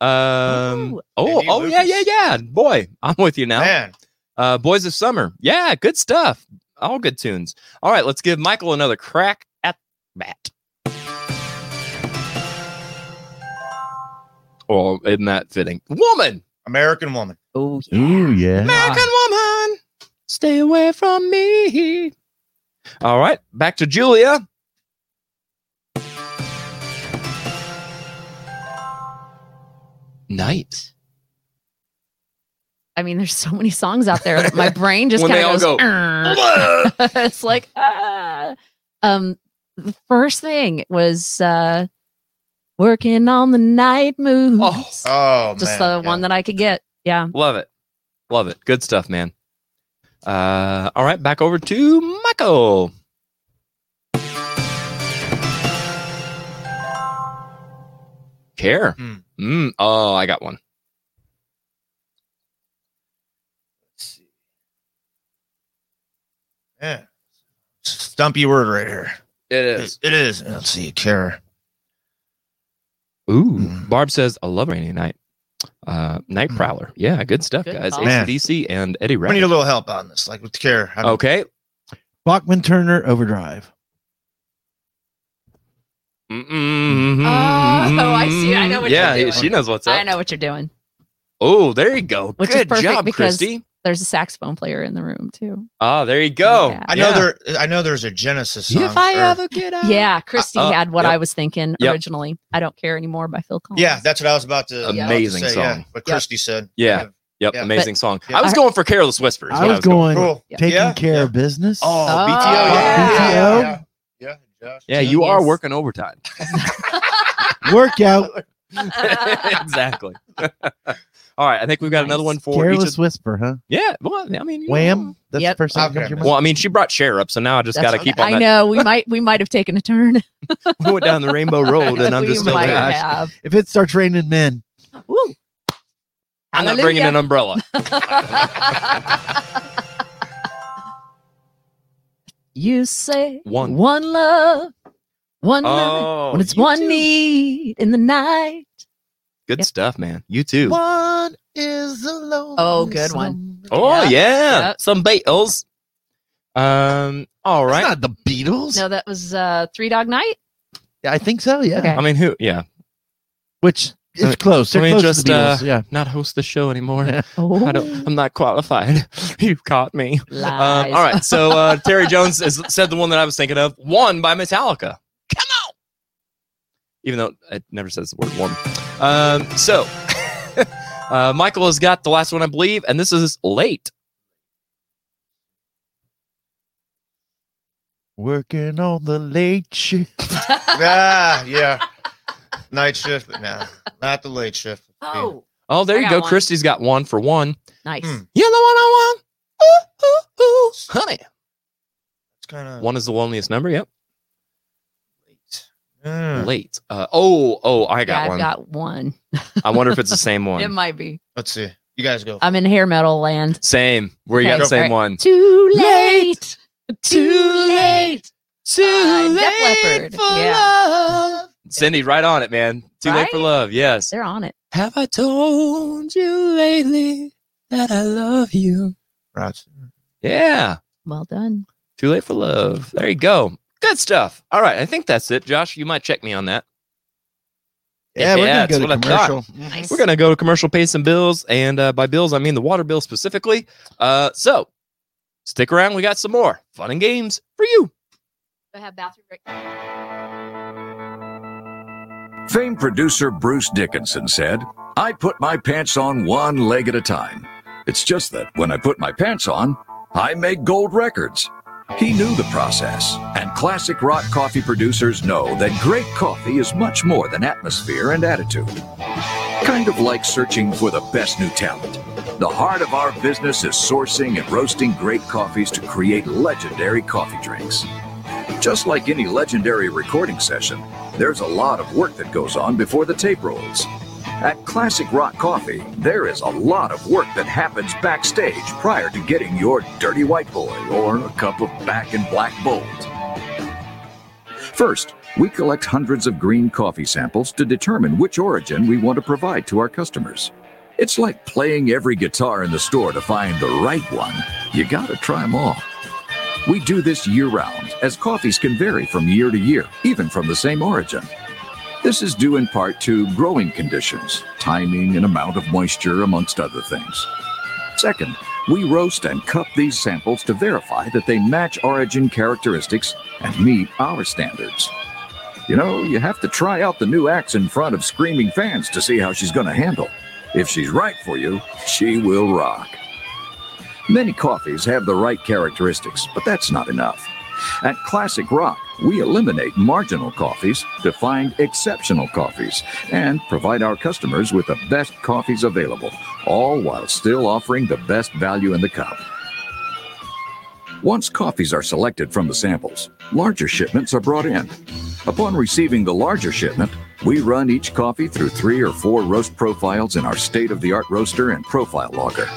Um, Ooh. oh, Eddie oh yeah, yeah, Lucas. yeah. Boy, I'm with you now. Man, Uh, Boys of Summer. Yeah, good stuff. All good tunes. All right, let's give Michael another crack at that. Oh, isn't that fitting? Woman, American woman. Oh yeah. Ooh, yeah. American ah. woman, stay away from me. All right, back to Julia. Night. I mean, there's so many songs out there that my brain just kind of goes. go, it's like ah. Um, the first thing was uh, working on the night moves. Oh, Oh just man. the one that I could get. Yeah. Love it. Love it. Good stuff, man. Uh, all right, back over to Michael. Care. Hmm. Mm, oh, I got one. Let's see. Yeah. Stumpy word right here. It is. It, it is. Let's see. Care. Ooh, Mm. Barb says, I love rainy night. Uh, Night Mm. Prowler. Yeah, good stuff, Good guys. call. Man. ACDC and Eddie We need a little help on this, like with care. How do- Okay. Bachman Turner Overdrive. Mm-mm. Oh, I see. I know what yeah, you're doing. she knows what's up. I know what you're doing. Oh, there you go. Which is Good perfect job, because- Christy. There's a saxophone player in the room too. Oh, there you go. Yeah. I know Yeah. there. I know there's a Genesis song. If I or- ever get out. Yeah, Christy uh, had what yep. I was thinking Yep. originally. I don't care anymore by Phil Collins. yeah, that's what I was about to. Yeah. Amazing to say, yeah, song. what Yep. Christy said. Yeah. Kind Yep, Yeah. amazing song. Yeah. I was going for Careless Whispers. I when was going Cool. taking Yeah, care yeah. of business. Oh, Oh, BTO. yeah. Yeah, BTO. yeah, yeah. yeah. Josh. Yeah, you are working overtime. Workout. exactly. All right, I think we've got another one for each. Careless Of, whisper, huh? yeah, well, I mean, Wham. know. That's Yep. the first thing Okay. comes to your Well. I mean, she brought Cher up, so now I just got to keep on I that. know we might we might have taken a turn. We went down the Rainbow Road, and I'm just still there. have. If it starts raining men, Woo. I'm not bringing an umbrella. you say One. one love, one love. Oh, When it's one too. need in the night. Good Yep. stuff, man. You too. one is alone. Oh, good one. Oh Yeah. yeah, Yep. some Beatles. Um. All Right. right. not the Beatles. No, that was uh Three Dog Night. Yeah, I think so. Yeah. Okay. I mean, who? Yeah. Which Let me- it's close. They're let me close just, to the Beatles. uh, yeah. Not host the show anymore. Yeah. Oh, I don't. I'm not qualified. you caught me. lies. Um, all right. So uh, Terry Jones has said the one that I was thinking of. One by Metallica. Come on. Even though it never says the word one. Um, so uh, Michael has got the last one, I believe, and this is late. Working on the late shift. ah, yeah. Night shift, but nah, not the late shift. oh, Oh, there I you go. one. Christy's got one for one. nice. Hmm. You're the one I want. Ooh, ooh, ooh. Honey. It's kind of One is the loneliest number. Yep. Late. Late. Uh, oh, oh, I Yeah, got I've one. got one. I wonder if it's the same one. It might be. Let's see. You guys go. I'm in hair metal land. Same. Where you got Okay, the same alright. one. Too late. Too late. Too Uh, Def Leppard. Yeah. Cindy, right on it, man. Too late for love. Yes. They're on it. Have I told you lately that I love you? Right. Yeah. Well done. Too late for love. There you go. Good stuff. All right. I think that's it. Josh, you might check me on that. Yeah, we're gonna go to what I thought. commercial. Nice. We're going to go to commercial, pay some bills. And uh, by bills, I mean the water bill specifically. Uh, so stick around. We got some more fun and games for you. I have bathroom break. Famed producer Bruce Dickinson said, I put my pants on one leg at a time. It's just that when I put my pants on, I make gold records. He knew the process, and classic rock coffee producers know that great coffee is much more than atmosphere and attitude. Kind of like searching for the best new talent. The heart of our business is sourcing and roasting great coffees to create legendary coffee drinks. Just like any legendary recording session, there's a lot of work that goes on before the tape rolls. At Classic Rock Coffee, there is a lot of work that happens backstage prior to getting your dirty white boy or a cup of back and black bold. First, we collect hundreds of green coffee samples to determine which origin we want to provide to our customers. It's like playing every guitar in the store to find the right one. You gotta try them all. We do this year round, as coffees can vary from year to year, even from the same origin. This is due in part to growing conditions, timing, and amount of moisture, amongst other things. Second, we roast and cup these samples to verify that they match origin characteristics and meet our standards. You know, you have to try out the new axe in front of screaming fans to see how she's going to handle. If she's right for you, she will rock. Many coffees have the right characteristics, but that's not enough. At Classic Rock, we eliminate marginal coffees to find exceptional coffees and provide our customers with the best coffees available, all while still offering the best value in the cup. Once coffees are selected from the samples, larger shipments are brought in. Upon receiving the larger shipment, we run each coffee through three or four roast profiles in our state of the art roaster and profile logger.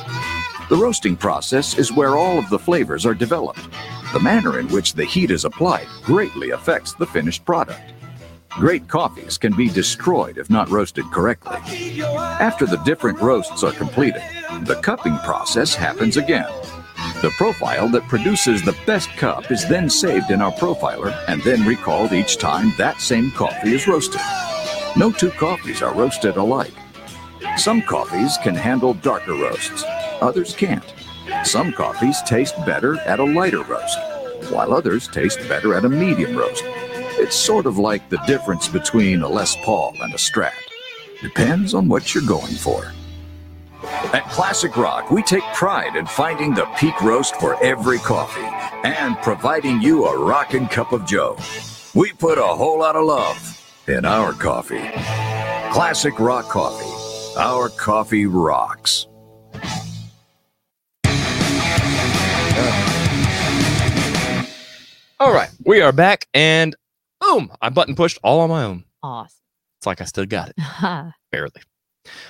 The roasting process is where all of the flavors are developed. The manner in which the heat is applied greatly affects the finished product. Great coffees can be destroyed if not roasted correctly. After the different roasts are completed, the cupping process happens again. The profile that produces the best cup is then saved in our profiler and then recalled each time that same coffee is roasted. No two coffees are roasted alike. Some coffees can handle darker roasts, others can't. Some coffees taste better at a lighter roast, while others taste better at a medium roast. It's sort of like the difference between a Les Paul and a Strat. Depends on what you're going for. At Classic Rock, we take pride in finding the peak roast for every coffee and providing you a rockin' cup of joe. We put a whole lot of love in our coffee. Classic rock coffee. Our coffee rocks. All right, we are back, and boom, I button pushed all on my own. Awesome. It's like I still got it, barely.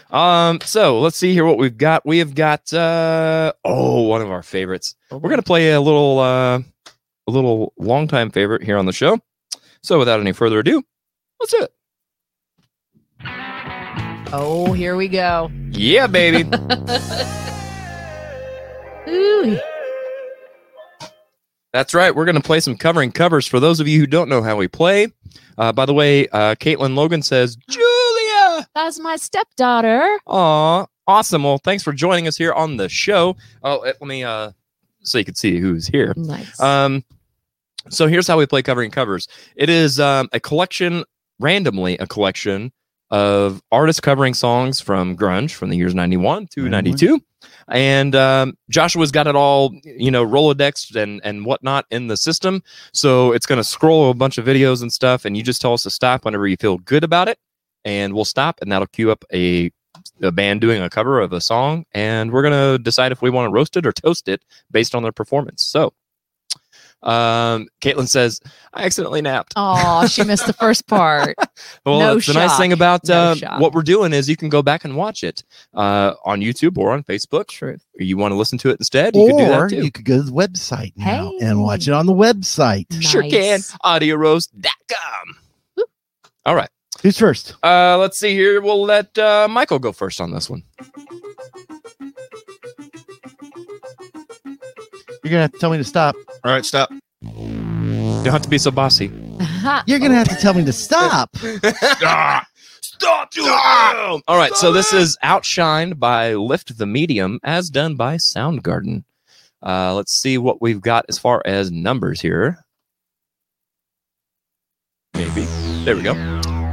Um, so let's see here what we've got. We have got uh oh, one of our favorites. We're gonna play a little uh a little longtime favorite here on the show. So without any further ado, let's do it. oh, here we go. Yeah, baby. Ooh. That's right. We're going to play some covering covers for those of you who don't know how we play. Uh, by the way, uh, Caitlin Logan says, Julia. That's my stepdaughter. Aw, awesome. Well, thanks for joining us here on the show. Oh, let let me, uh, so you can see who's here. Nice. Um, so here's how we play covering covers. It is um, a collection, randomly a collection of artists covering songs from grunge from the years 91 to 92. And um, Joshua's got it all, you know, Rolodexed and, and whatnot in the system. So it's going to scroll a bunch of videos and stuff. And you just tell us to stop whenever you feel good about it. And we'll stop. And that'll cue up a, a band doing a cover of a song. And we're going to decide if we want to roast it or toast it based on their performance. So um, Caitlin says, I accidentally napped. Oh, she missed the first part. Well, No the nice thing about No uh, shock. what we're doing is you can go back and watch it uh, on YouTube or on Facebook. Truth. Or you want to listen to it instead, you or can do that too. you could go to the website now Hey. and watch it on the website. Sure can. Nice. Audioroast.com. All right. Who's first? Uh, let's see here. We'll let uh, Michael go first on this one. You're gonna have to tell me to stop. All right, stop. You don't have to be so bossy. You're gonna have to tell me to stop. Ah, Stop doing it! All right, so this is Outshined by Lift the Medium, as done by Soundgarden. Uh, let's see what we've got as far as numbers here. Maybe. There we go.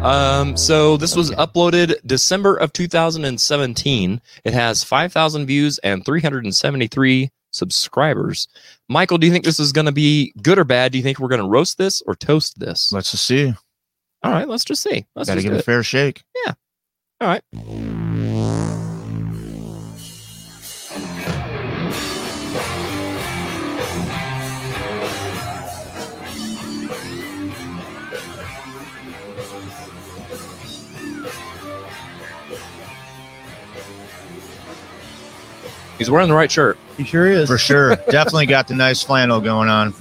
Um, so this was uploaded December of 2017. It has 5,000 views and 373 subscribers. Michael, do you think this is going to be good or bad? Do you think we're going to roast this or toast this? Let's just see. All right, let's just see. Let's Got to just give it a it. fair shake. Yeah. All right. He's wearing the right shirt. He sure is. For sure. Definitely got the nice flannel going on.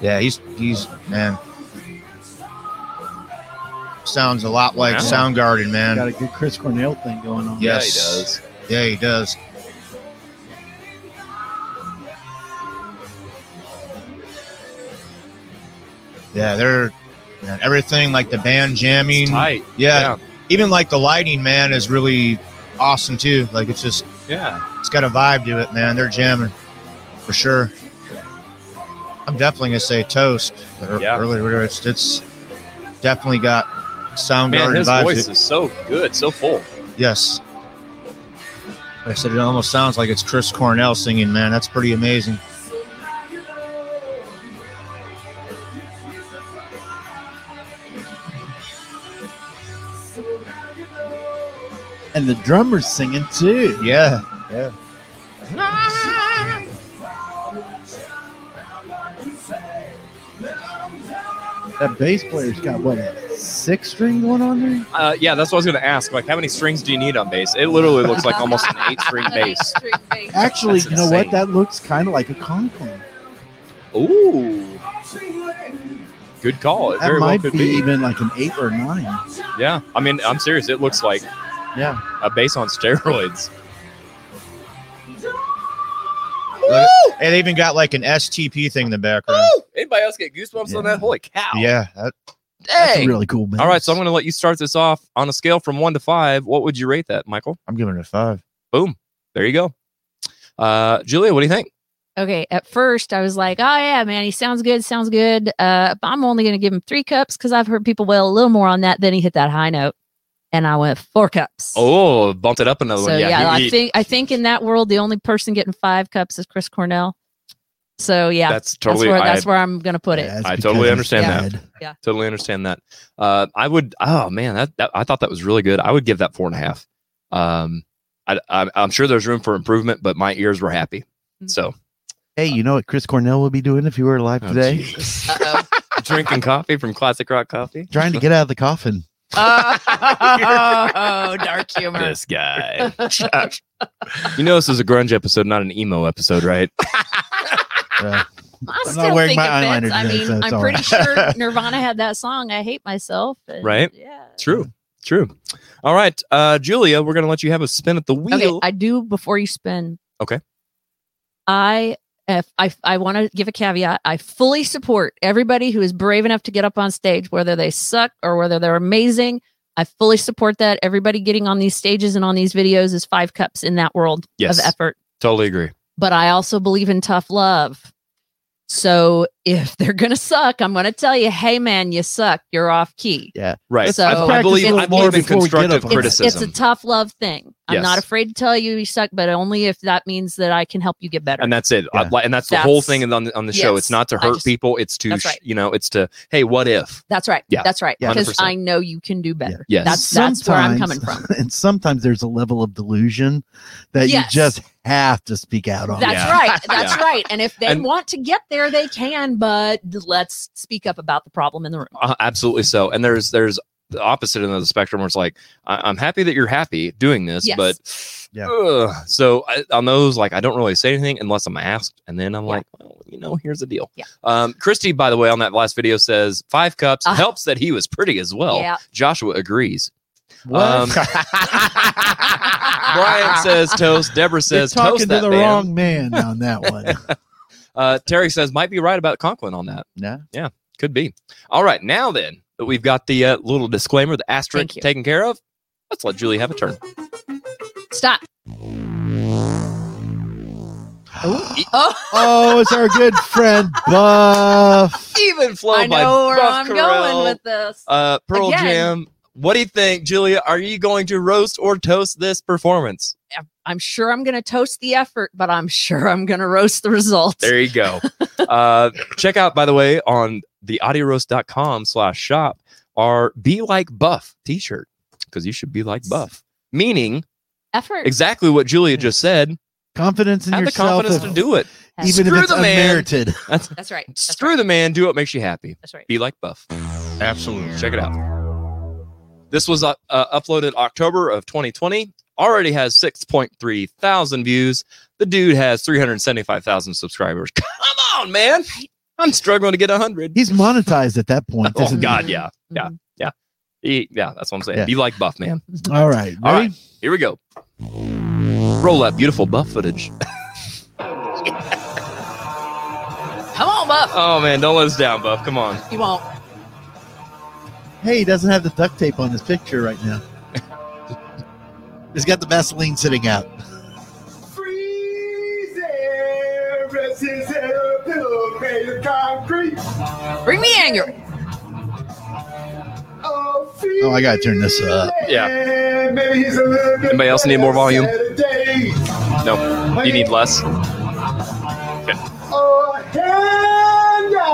Yeah, he's he's man. Sounds a lot like Yeah. Soundgarden, man. Got a good Chris Cornell thing going on. Yes. Yeah, he does. Yeah, he does. Yeah, they're man, everything like the band jamming. Tight. Yeah, even like the lighting, man, is really awesome too. Like it's just Yeah. it's got a vibe to it, man. They're jamming for sure. I'm definitely gonna say toast. Or, Yeah. Earlier, it's it's definitely got Man, Soundgarden his vibes. voice is so good, so full. Yes. Like I said it almost sounds like it's Chris Cornell singing, man. That's pretty amazing. And the drummer's singing too. Yeah. Yeah. That bass player's got what a six string going on there? Uh, yeah, that's what I was going to ask. Like, how many strings do you need on bass? It literally looks like almost an eight-string bass. Actually, That's you know what? That looks kind of like a conklin. Ooh, good call. It That very well might could be, be. even like an eight or nine. Yeah, I mean, I'm serious. It looks like Yeah. a bass on steroids. Hey, they even got like an STP thing in the background. Anybody else get goosebumps on that? Holy cow! Yeah. that- That's a Dang. really cool. All right, so I'm going to let you start this off on a scale from one to five. What would you rate that, Michael? I'm giving it a five. Boom. There you go. Uh, Julia, what do you think? Okay, at first I was like, "Oh yeah, man, he sounds good, sounds good." Uh, I'm only going to give him three cups because I've heard people wail a little more on that. Then he hit that high note, and I went four cups. Oh, bumped it up another so one. yeah, he- I he- think I think in that world the only person getting five cups is Chris Cornell. So yeah, That's totally. That's where, I, that's where I'm gonna put it. Yeah, it's I totally he's understand that. Yeah. totally understand that. Uh, I would. Oh man, that, that I thought that was really good. I would give that four and a half. Um, I, I'm, I'm sure there's room for improvement, but my ears were happy. Mm. So Hey, you know what Chris Cornell would be doing if he were alive Oh, today? Drinking coffee from Classic Rock Coffee. Trying to get out of the coffin. Oh, dark humor. This guy. you know, this is a grunge episode, not an emo episode, right? Uh, I I'm still not wearing think my it fits. eyeliner I today, mean, so it's I'm pretty right. sure Nirvana had that song. I hate myself. and- Right? Yeah. True. True. All right, uh, Julia, we're gonna let you have a spin at the wheel. Okay, wheel. I do before you spin. Okay. I if I I want to give a caveat. I fully support everybody who is brave enough to get up on stage, whether they suck or whether they're amazing. I fully support that. Everybody getting on these stages and on these videos is five cups in that world Yes. of effort. totally agree. But I also believe in tough love. So if they're gonna suck, I'm gonna tell you, hey man, you suck. You're off key. Yeah, right. So- I, I believe. a I little believe in before we constructive up on it. It's, criticism. it's a tough love thing. I'm Yes. not afraid to tell you you suck, but only if that means that I can help you get better. and that's it. Yeah. Uh, I- and that's the whole thing on the, on the show. It's not to hurt just- people. It's to, right. you know, it's to, hey, what if? That's right. Yeah. That's right. Yeah. Because 100%. I know you can do better. Yes. That's that's where I'm coming from. And sometimes there's a level of delusion that Yes. you just have to speak out on. That's Yeah. right. That's Yeah. right. And if they And- want to get there, they can. But let's speak up about the problem in the room. Uh, absolutely so. And there's there's the opposite end of the spectrum where it's like I- I'm happy that you're happy doing this, Yes. but Yeah. ugh. so I, on those like I don't really say anything unless I'm asked, and then I'm Yeah. like, well, you know, here's the deal. Yeah. Um, Christy, by the way, on that last video says five cups Ah. helps that he was pretty as well. Yeah. Joshua agrees. What? Um, Brian says toast. Deborah You're says talking toast to the man. wrong man on that one. Uh, Terry says might be right about Conklin on that. yeah. Yeah, could be. All right, now then that we've got the uh, little disclaimer, the asterisk taken care of, let's let Julie have a turn. Stop. Oh, Oh, it's our good friend Buff. Even flow I by know where Buff I'm Carell. going with this. uh, Pearl Again. Jam. What do you think, Julia? Are you going to roast or toast this performance? I'm sure I'm going to toast the effort, but I'm sure I'm going to roast the results. There you go. uh, check out, by the way, on the audioroast.com slash shop our Be Like Buff t-shirt because you should be like Buff. Meaning effort. exactly what Julia just said. Confidence in Have the yourself, confidence to do it. even Screw if it's the man. unmerited. That's That's right. That's screw right. the man. Do what makes you happy. That's right. Be like Buff. Absolutely. Check it out. This was uh, uh, uploaded October of 2020. Already has 6.3 thousand views. The dude has 375,000 subscribers. Come on, man. I'm struggling to get 100. He's monetized at that point. Oh, isn't he? God, yeah. Yeah. Mhm. Yeah. He- yeah, that's what I'm saying. Yeah. Be like Buff, man. All right. All ready? right. Here we go. Roll that beautiful Buff footage. Come on, Buff. Oh, man. Don't let us down, Buff. Come on. You won't. Hey, he doesn't have the duct tape on his picture right now. He's got the Vaseline sitting out. Freezing, rest his head on a pillow made of concrete. Bring me anger. Oh, Oh, I gotta turn this uh, up. Yeah. Maybe he's a little bit Anybody else need more volume? Saturday. No. You need less? Oh, hand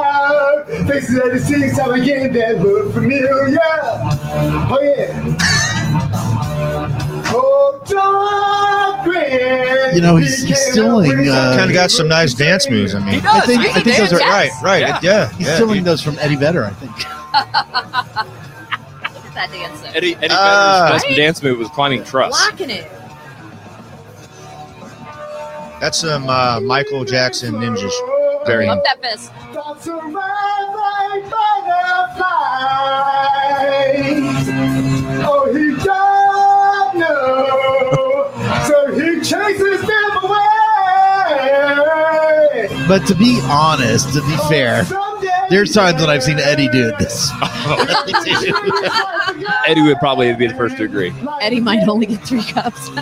out. Faces that it seems time again that look familiar. Oh, yeah. Oh, dark. You know, he's- he's stealing, uh, kind of got some nice dance moves. I He mean, does. I think- He I think those are- dance. right, right, Yeah. yeah, He's yeah. stealing those from Eddie Vedder, I think. Look at that dancer. Eddie, Eddie Ah. Vedder's best dance move was climbing truss. Locking it. That's some uh, Michael Jackson ninjas. Very. Up that fist. Thoughts arrive like butterflies. Oh, he don't know. So he chases them away. But to be honest, to be oh, fair, there's times when I've seen Eddie do this. Eddie would probably be the first to agree. Eddie might only get three cups.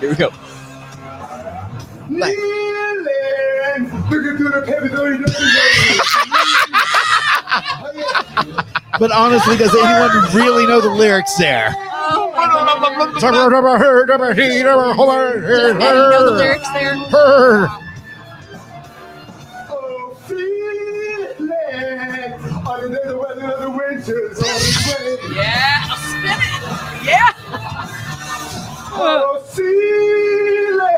Here we go. But honestly, does anyone really know the lyrics there? Oh know the lyrics there. Yeah, spin it. Yeah. Oh, see.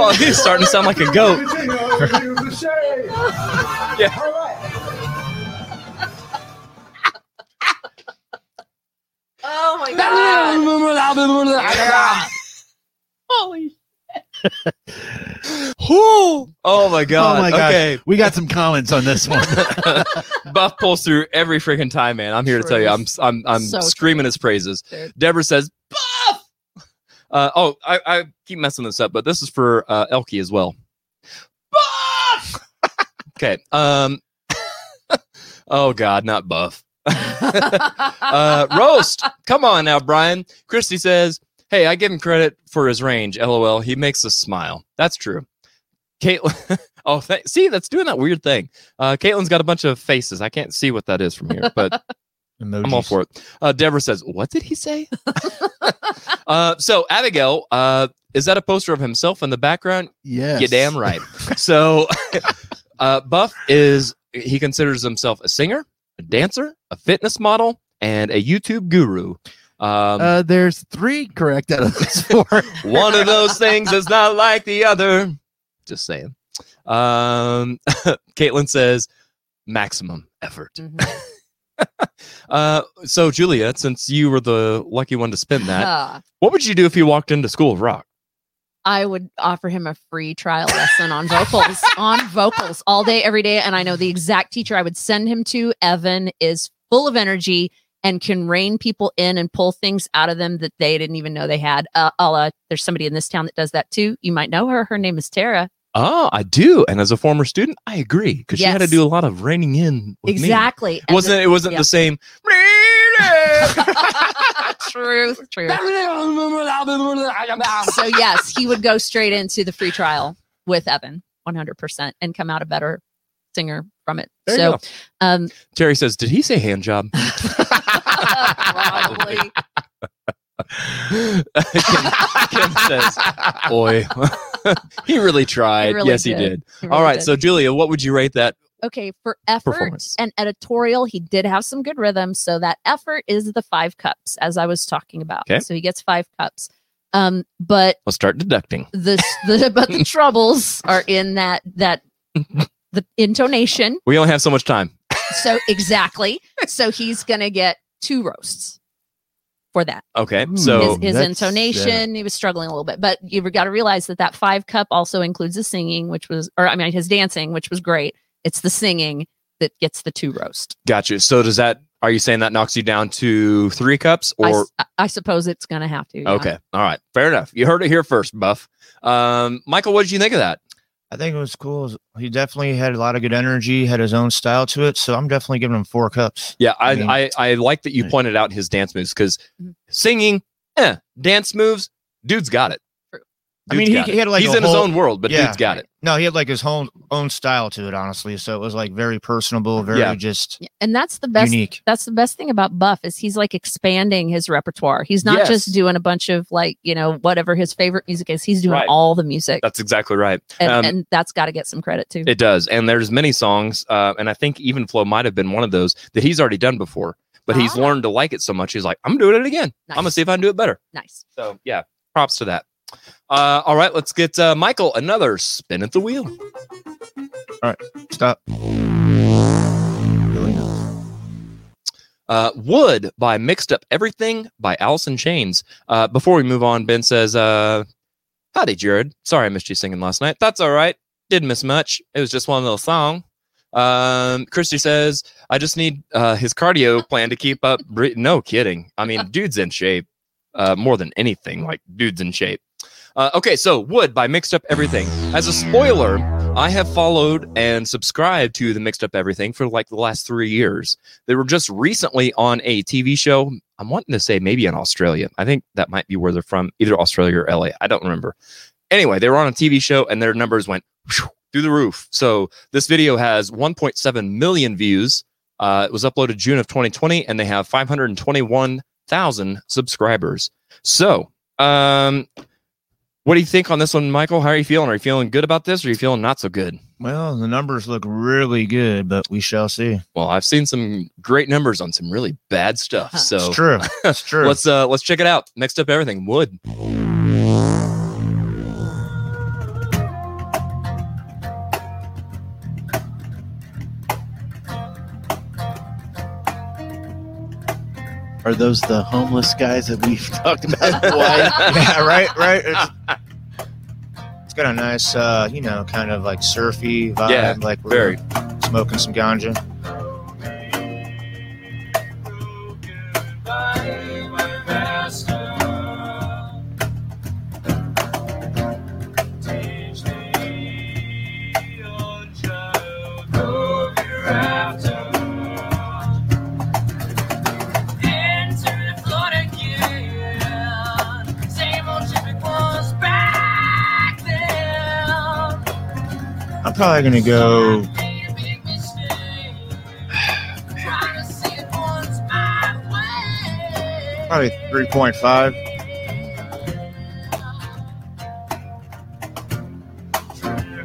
Oh, he's starting to sound like a goat. yeah. Oh my god. Holy oh my god. oh my god. Okay. We got some comments on this one. Buff pulls through every freaking time, man. I'm here to tell you, I'm I'm I'm So true. screaming his praises. Deborah says, Buff. Uh, oh, I, I keep messing this up, but this is for uh, Elkie as well. Buff. okay. Um. oh God, not Buff. uh, roast. Come on now, Brian. Christy says, "Hey, I give him credit for his range. LOL. He makes us smile. That's true." Caitlin. oh, th- see, that's doing that weird thing. Uh, Caitlin's got a bunch of faces. I can't see what that is from here, but I'm all for it. Uh, Deborah says, "What did he say?" uh, so Abigail, uh, is that a poster of himself in the background? yes. You damn right. so, uh, Buff is he considers himself a singer, a dancer, a fitness model, and a YouTube guru. Um, Uh, there's three correct out of those four. one of those things is not like the other. Just saying. Um, Caitlin says maximum effort. uh, so Juliet, since you were the lucky one to spin that, what would you do if you walked into School of Rock? I would offer him a free trial lesson on vocals, on vocals all day, every day. And I know the exact teacher I would send him to. Evan is full of energy and can rein people in and pull things out of them that they didn't even know they had. Uh, a la- there's somebody in this town that does that too. You might know her. Her name is Tara. Oh, I do. And as a former student, I agree because she had to do a lot of reining in. With. Exactly. It wasn't it wasn't yeah. the same? true, true. so yes, he would go straight into the free trial with Evan, 100%, and come out a better singer from it. There so, um, Terry says, "Did he say hand job?" probably. Kim, Kim says, "Boy, he really tried. really yes, he did. did. He really right, did. so Julia, what would you rate that? Okay, for effort and editorial, he did have some good rhythm. So that effort is the five cups, as I was talking about. Okay. So he gets five cups. Um, but Let's start deducting. the the but the troubles are in that that the intonation. We only have so much time. So exactly. so he's gonna get two roasts for that. Okay, so his, his that's- intonation, he was struggling a little bit, but you've got to realize that that five cup also includes the singing, which was, or I mean, his dancing, which was great. It's the singing that gets the two roast. Gotcha. So does that? Are you saying that knocks you down to three cups I, or? s- I- I suppose it's going to have to. yeah. Okay, all right, fair enough. You heard it here first, Buff. Um, Michael, what did you think of that? I think it was cool. He definitely had a lot of good energy, had his own style to it. So I'm definitely giving him four cups. Yeah, I Yeah. I, I like that you pointed out his dance moves because Mhm. singing, eh, dance moves, dude's got it. True. I mean, he- he had, like, he's a in his own world, but Yeah. dude's got it. No, he had like his own own style to it, honestly. So it was like very personable, very Yeah. just And that's the best. unique. That's the best thing about Buff is he's like expanding his repertoire. He's not Yes. just doing a bunch of like you know whatever his favorite music is. He's doing Right. all the music, That's exactly right. and, Um, and that's got to get some credit too. It does, and there's many songs, uh, and I think even Flow might have been one of those that he's already done before. But he's Ah. learned to like it so much. He's like, I'm doing it again. I'm gonna see if I can do it better. nice. So yeah, props to that. Uh, all right, let's get uh, Michael another spin at the wheel. All right, stop. Uh, Wood by Mixed Up Everything by Alice in Chains. Uh, before we move on, Ben says, uh, Howdy, Jared. Sorry I missed you singing last night. That's all right. Didn't miss much. It was just one little song. Um, Christy says, I just need uh, his cardio plan to keep up. bre- No kidding. I mean, dude's in shape uh, more than anything. Like, dude's in shape. Uh, okay, so Wood by Mixed Up Everything. As a spoiler, I have followed and subscribed to the Mixed Up Everything for like the last three years. They were just recently on a TV show. I'm wanting to say maybe in Australia. I think that might be where they're from, either Australia or LA. I don't remember. Anyway, they were on a TV show and their numbers went through the roof. So this video has 1.7 million views. Uh, it was uploaded June of 2020 and they have 521,000 subscribers. So, um, what do you think on this one, Michael? How are you feeling? Are you feeling good about this or are you feeling not so good? Well, the numbers look really good, but we shall see. Well, I've seen some great numbers on some really bad stuff. So It's true. It's true. let's uh let's check it out. Next up, everything wood. Are those the homeless guys that we've talked about? yeah, right, right. It's, it's got a nice, uh, you know, kind of like surfy vibe. Yeah, like we're very. smoking some ganja. I'm probably gonna go. Probably three point five.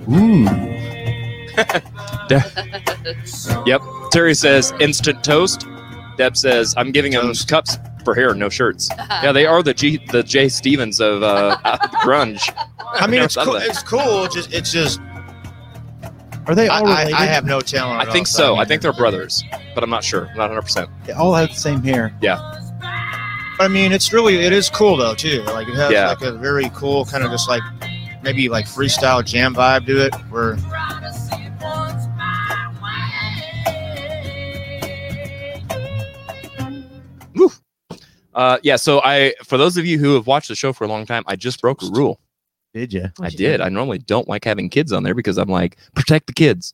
Ooh. Yep. Terry says instant toast. Deb says I'm giving him cups for hair, no shirts. Yeah, they are the G, the Jay Stevens of uh, grunge. I mean, Never it's thought cool. It's cool. It's just, it's just. Are they all I, related? I have no talent. I think all, so. I think they're brothers, but I'm not sure. Not 100. percent They all have the same hair. Yeah. But I mean, it's really it is cool though too. Like it has Yeah. like a very cool kind of just like maybe like freestyle jam vibe to it. Where Uh, yeah. So I, for those of you who have watched the show for a long time, I just broke a rule. Did you? I did. I normally don't like having kids on there because I'm like protect the kids.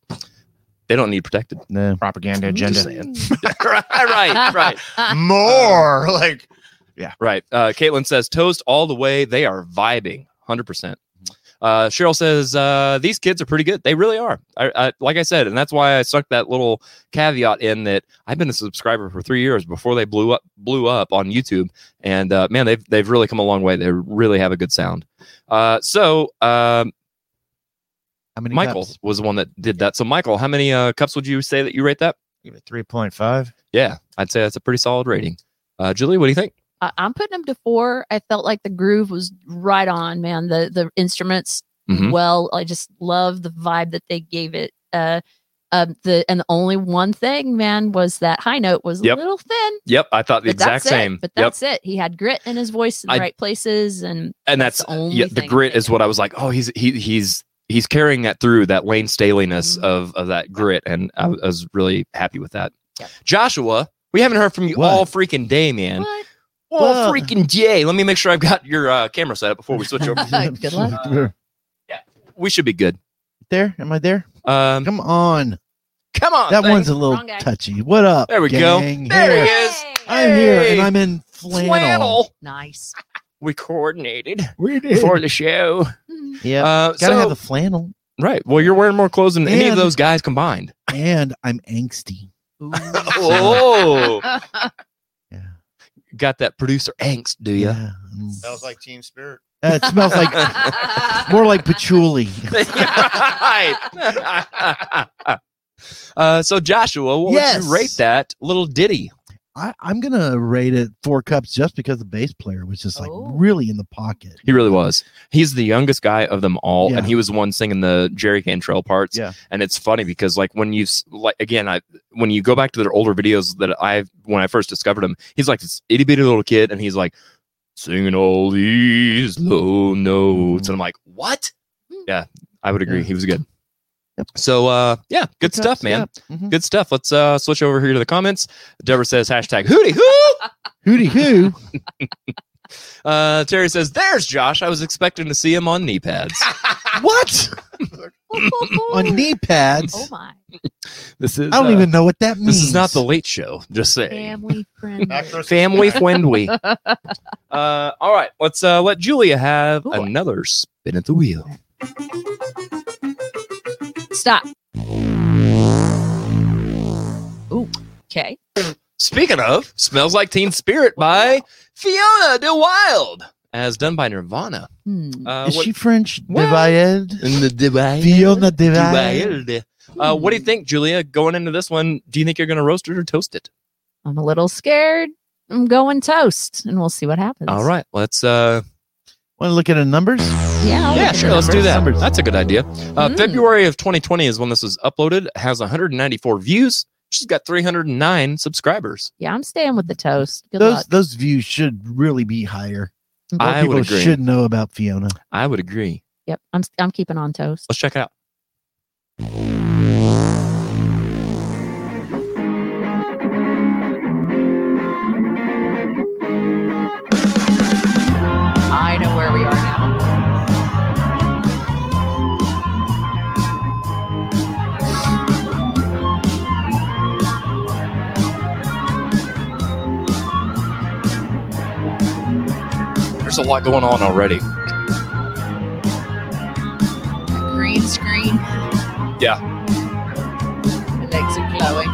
They don't need protected. No. propaganda agenda. saying. right, right, More like yeah. right. Uh, Caitlin says toast all the way. They are vibing, hundred percent. Uh, Cheryl says uh, these kids are pretty good. They really are. I, I, like I said, and that's why I stuck that little caveat in that I've been a subscriber for three years before they blew up blew up on YouTube. And uh, man, they've they've really come a long way. They really have a good sound. Uh, so um, How many Michael cups? was the one that did that. So Michael, how many uh, cups would you say that you rate that? give it three point five. Yeah, I'd say that's a pretty solid rating. Uh, Julie, what do you think? I- I'm putting him to four. I felt like the groove was right on, man. The the instruments, Mhm. well, I just love the vibe that they gave it. Uh, um, the and the only one thing, man, was that high note was Yep. a little thin. Yep, I thought the exact that's it. same. But yep. that's it. He had grit in his voice in the I- right places, and and that's that's, the only yeah, the thing grit is what I was like. Oh, he's he he's he's carrying that through that Layne Staleyness Mhm. of of that grit, and I, I was really happy with that. Yep. Joshua, we haven't heard from you What? all freaking day, man. what? All What? freaking day. Let me make sure I've got your uh, camera set up before we switch over. Good luck. we should be good. There? Am I there? Um, Come on. come on, That thing. one's a little Wrong guy. touchy. What up? There we go. gang? There he Here. is. I'm here Hey. and I'm in flannel. Flannel. Nice. We coordinated We did. for the show. Yeah. Uh, Gotta so, have the flannel. right. Well, you're wearing more clothes than any of And- those guys combined. And I'm angsty. Oh, Yeah. got that producer angst, do you? Yeah. Smells like Teen Spirit. Uh, it smells like more like patchouli. right. uh, so Joshua, what would you rate that little ditty? I, I'm gonna rate it four cups just because the bass player was just like Oh. really in the pocket. He really was. He's the youngest guy of them all, Yeah. and he was the one singing the Jerry Cantrell parts. Yeah. and it's funny because like when you s- like again, I when you go back to their older videos that I when I first discovered him, he's like this itty bitty little kid, and he's like singing all these low notes, mm-hmm. and I'm like, what? Yeah, I would agree. Yeah. He was good. Yep. So uh yeah, good Four stuff, cups, man. yeah. Mhm. Good stuff. Let's uh switch over here to the comments. Deborah says hashtag hootie hoo. Hooty hoo. Uh Terry says, There's Josh. I was expecting to see him on knee pads. what? On knee pads? Oh my This is I don't uh, even know what that means. This is not the late show. Just saying. family friend. Family friendly. uh all right, let's uh let Julia have Ooh. another spin at the wheel. Stop. Ooh. Okay. Speaking of, smells like Teen Spirit by Fiona DeWild, as done by Nirvana. Hmm. Uh, Is what- she French? What? Divided? in the DeWild? Fiona Divided. DeWild. Uh, what do you think, Julia? Going into this one, do you think you're going to roast it or toast it? I'm a little scared. I'm going toast, and we'll see what happens. All right, let's. uh Want to look at the numbers? Yeah. I'll Yeah, sure. Let's do that. Numbers. That's a good idea. Uh, Mm. February of 2020 is when this was uploaded. It has 194 views, She's got 309 subscribers. Yeah, I'm staying with the toast. Good those luck. those views should really be higher. More I people would agree. should know about Fiona. I would agree. Yep, I'm I'm keeping on toast. Let's check it out. A lot going on already. Green screen. Yeah. My legs are glowing.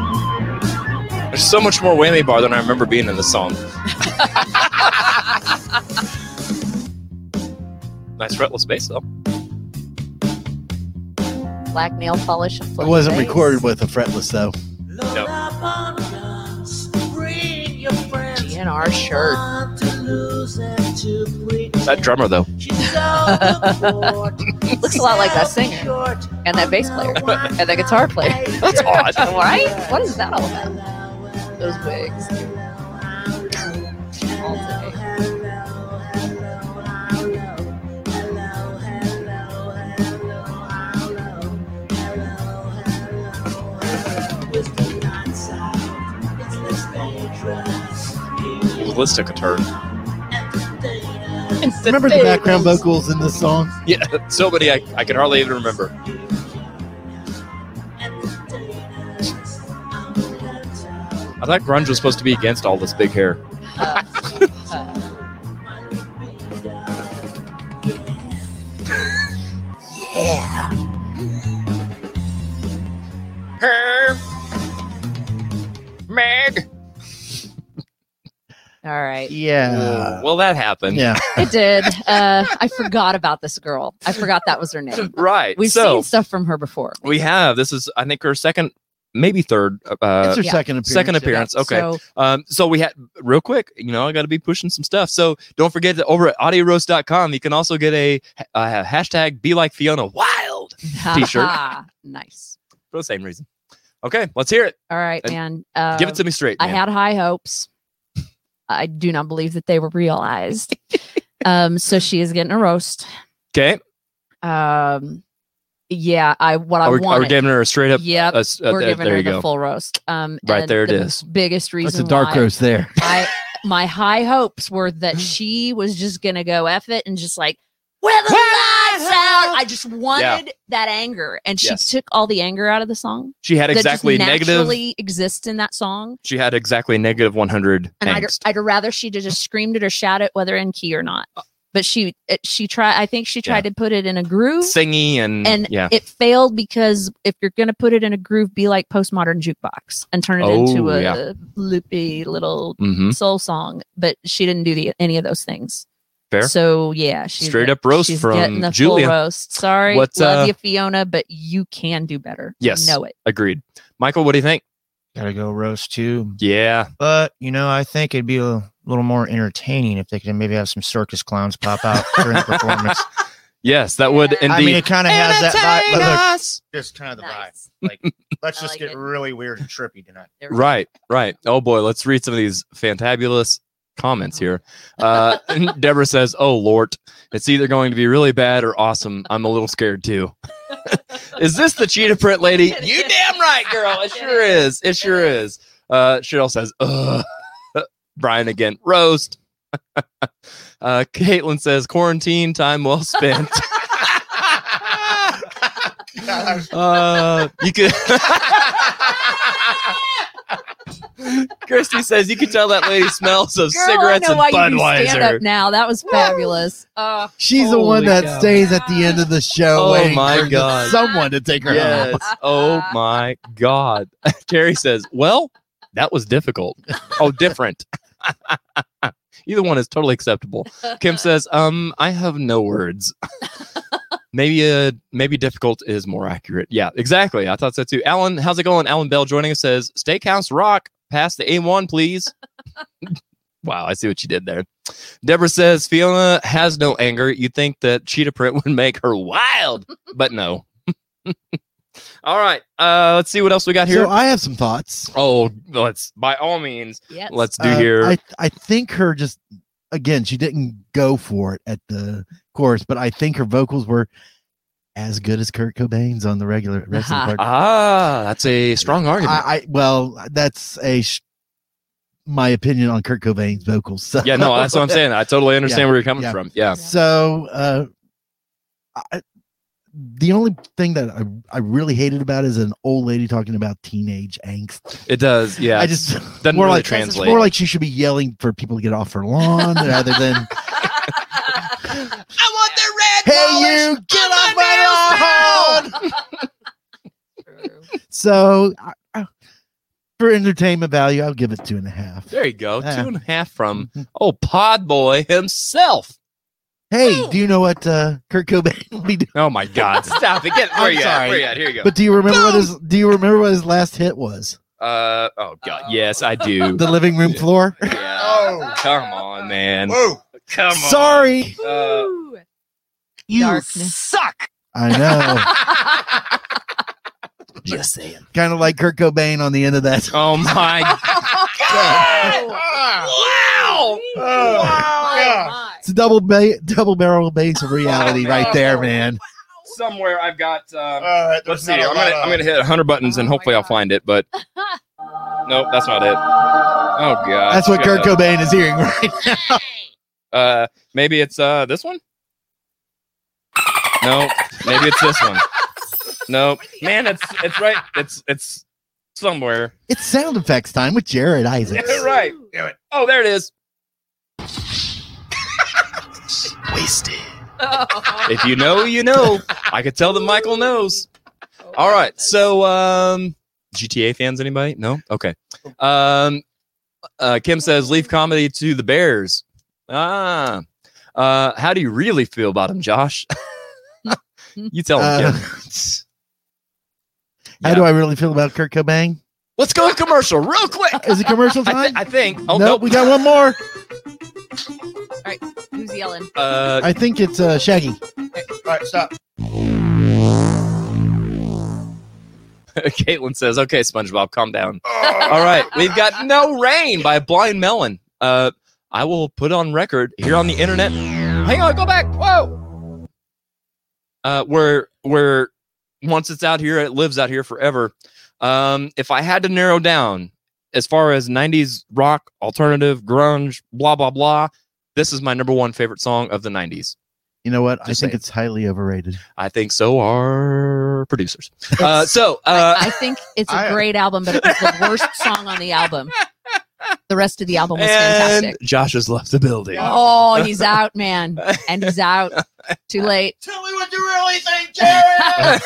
There's so much more whammy bar than I remember being in the song. nice fretless bass though. Black nail polish. and It wasn't face. recorded with a fretless though. No. GNR shirt. That drummer though. Looks a lot like that singer and that bass player and that guitar player. That's odd. right? What is that all about? Those wigs. All day. Let's take a turn. Remember the background vocals in this song? Yeah, so many I, I can hardly even remember. I thought grunge was supposed to be against all this big hair. Uh, uh, Meg. All right. Yeah. well, that happened. Yeah. It did. Uh, I forgot about this girl. I forgot that was her name. Right. We've so seen stuff from her before. we have. This is, I think, her second, maybe third. Uh, it's her yeah. second appearance. second appearance. Okay. So Um, so we had real quick, you know, I got to be pushing some stuff. So don't forget that over at audioroast.com, you can also get a, uh hashtag be like Fiona wild T-shirt. nice. for the same reason. Okay, let's hear it. All right, Uh, man. Uh, Give it to me straight. I man. had high hopes. I do not believe that they were realized. um, so she is getting a roast. okay. Um, yeah, I what I Are we, are giving her a straight up? Yep, uh, s- uh, we're there- giving there her the go. full roast. Um, Right and there it the is. Biggest That's reason a dark why roast there. I my high hopes were that she was just gonna go F it and just like where the lights out. I just wanted that anger, and she Yes. took all the anger out of the song. She had that exactly just negative. naturally exists in that song. She had exactly negative 100 And I'd, angst. I'd rather she just screamed it or shout it, whether in key or not. But she it, she tried. I think she tried to put it in a groove, Singy and, and yeah. it failed because if you're gonna put it in a groove, be like postmodern jukebox and turn it into Oh, a yeah. loopy little hmm soul song. But she didn't do the, any of those things. Fair. So yeah, she's Straight get- up roast she's from getting the Julia. full roast. Sorry, What's, love uh, you, Fiona, but you can do better. Yes. Know it. Agreed. Michael, what do you think? Gotta go roast too. Yeah. But you know, I think it'd be a little more entertaining if they could maybe have some circus clowns pop out during the performance. Yes, that would Yeah. indeed. I mean, it kind of has that vibe. But look, just kind of the Nice. vibe. Like, let's just like get it. really weird and trippy tonight. There we go. Right, right. Oh boy, let's read some of these fantabulous comments here. Uh, Deborah says, "Oh Lord, it's either going to be really bad or awesome. I'm a little scared too." is this the cheetah print lady? You damn right, girl. It sure is. It sure is. Uh, Cheryl says, "Ugh." Brian again, roast. uh, Caitlin says, "Quarantine time well spent." Uh, you could. Christy says you can tell that lady smells of Girl, cigarettes I know and why you stand up Budweiser. now. That was fabulous. Uh, She's the one that cow. stays at the end of the show Oh waiting my for God. someone to take her Yes. home. Oh my God. Terry says, "Well, that was difficult. Oh, different. Either one is totally acceptable." Kim says, "Um, I have no words. maybe uh maybe difficult is more accurate. Yeah, exactly. I thought so too. Alan, how's it going? Alan Bell joining us says, "Steakhouse Rock, pass the A1, please." wow, I see what you did there. Deborah says Fiona has no anger. You'd think that cheetah print would make her wild, but no. All right. Uh, let's see what else we got here. So I have some thoughts. oh, let's by all means, Yes. let's do Uh, here. I I think her just again she didn't go for it at the chorus, but I think her vocals were as good as Kurt Cobain's on the regular wrestling part. ah, that's a strong argument. I, I well, that's a sh- my opinion on Kurt Cobain's vocals. So. yeah, no, that's what I'm saying. I totally understand Yeah, where you're coming yeah. from. Yeah. So, uh, I, the only thing that I, I really hated about it is an old lady talking about teenage angst. It does. Yeah. I just doesn't more really like translate. more like she should be yelling for people to get off her lawn rather than I want the red "Hey, you get off my lawn!" So, I, I, for entertainment value, I'll give it two and a half. there you go. Yeah. Two and a half from oh Pod Boy himself. Hey, do you know what uh, Kurt Cobain will be doing? Oh my God! Stop it. Get where I'm you at? sorry. Where you at? Here you go. But do you remember what his Do you remember what his last hit was? Uh oh God. Yes, I do. The living room floor. yeah. Oh, Come on, man. whoa. Come on. Sorry, Uh, You Darkness. suck. I know. just saying. kind of like Kurt Cobain on the end of that. Oh my god! Wow. Oh, It's a double ba- double barrel base of reality right there, man. Somewhere I've got. Um, All right, let's see. not a I'm gonna I'm gonna hit 100 buttons and Oh my hopefully I'll find it. But nope, that's not it. Oh God. That's what Shut Kurt up. Cobain is hearing right now. Uh, maybe it's uh this one. No, maybe it's this one. No, man, it's it's right. It's it's somewhere. It's sound effects time with Jared Isaacs. right. Damn it. Oh, there it is. Wasted. If you know, you know. I could tell that Michael knows. All right. So, um, GTA fans, anybody? No. Okay. Um, uh, Kim says, leave comedy to the Bears. Ah. Uh, how do you really feel about him, Josh? you tell him, Uh, Kim. How Yeah. do I really feel about Kurt Cobain? Let's go to commercial real quick. Is it commercial I, time? I think. Oh, nope, nope. we got one more. Who's yelling? Uh, I think it's uh, Shaggy. All right, stop. Caitlin says, okay, SpongeBob, calm down. All right. We've got No Rain by Blind Melon. Uh, I will put on record here on the internet. Hang on, go back. Whoa. Uh, where, where once it's out here, it lives out here forever. Um, if I had to narrow down as far as 90s rock, alternative, grunge, blah, blah, blah, this is my number one favorite song of the 90s. You know what? I think saying. it's highly overrated. I think so are producers. Uh, so, uh, I think it's a I- great album, but it was the worst song on the album. The rest of the album was and fantastic. Josh has left the building. Oh, he's out, man. And he's out. Too late. Tell me what you really think, Jared.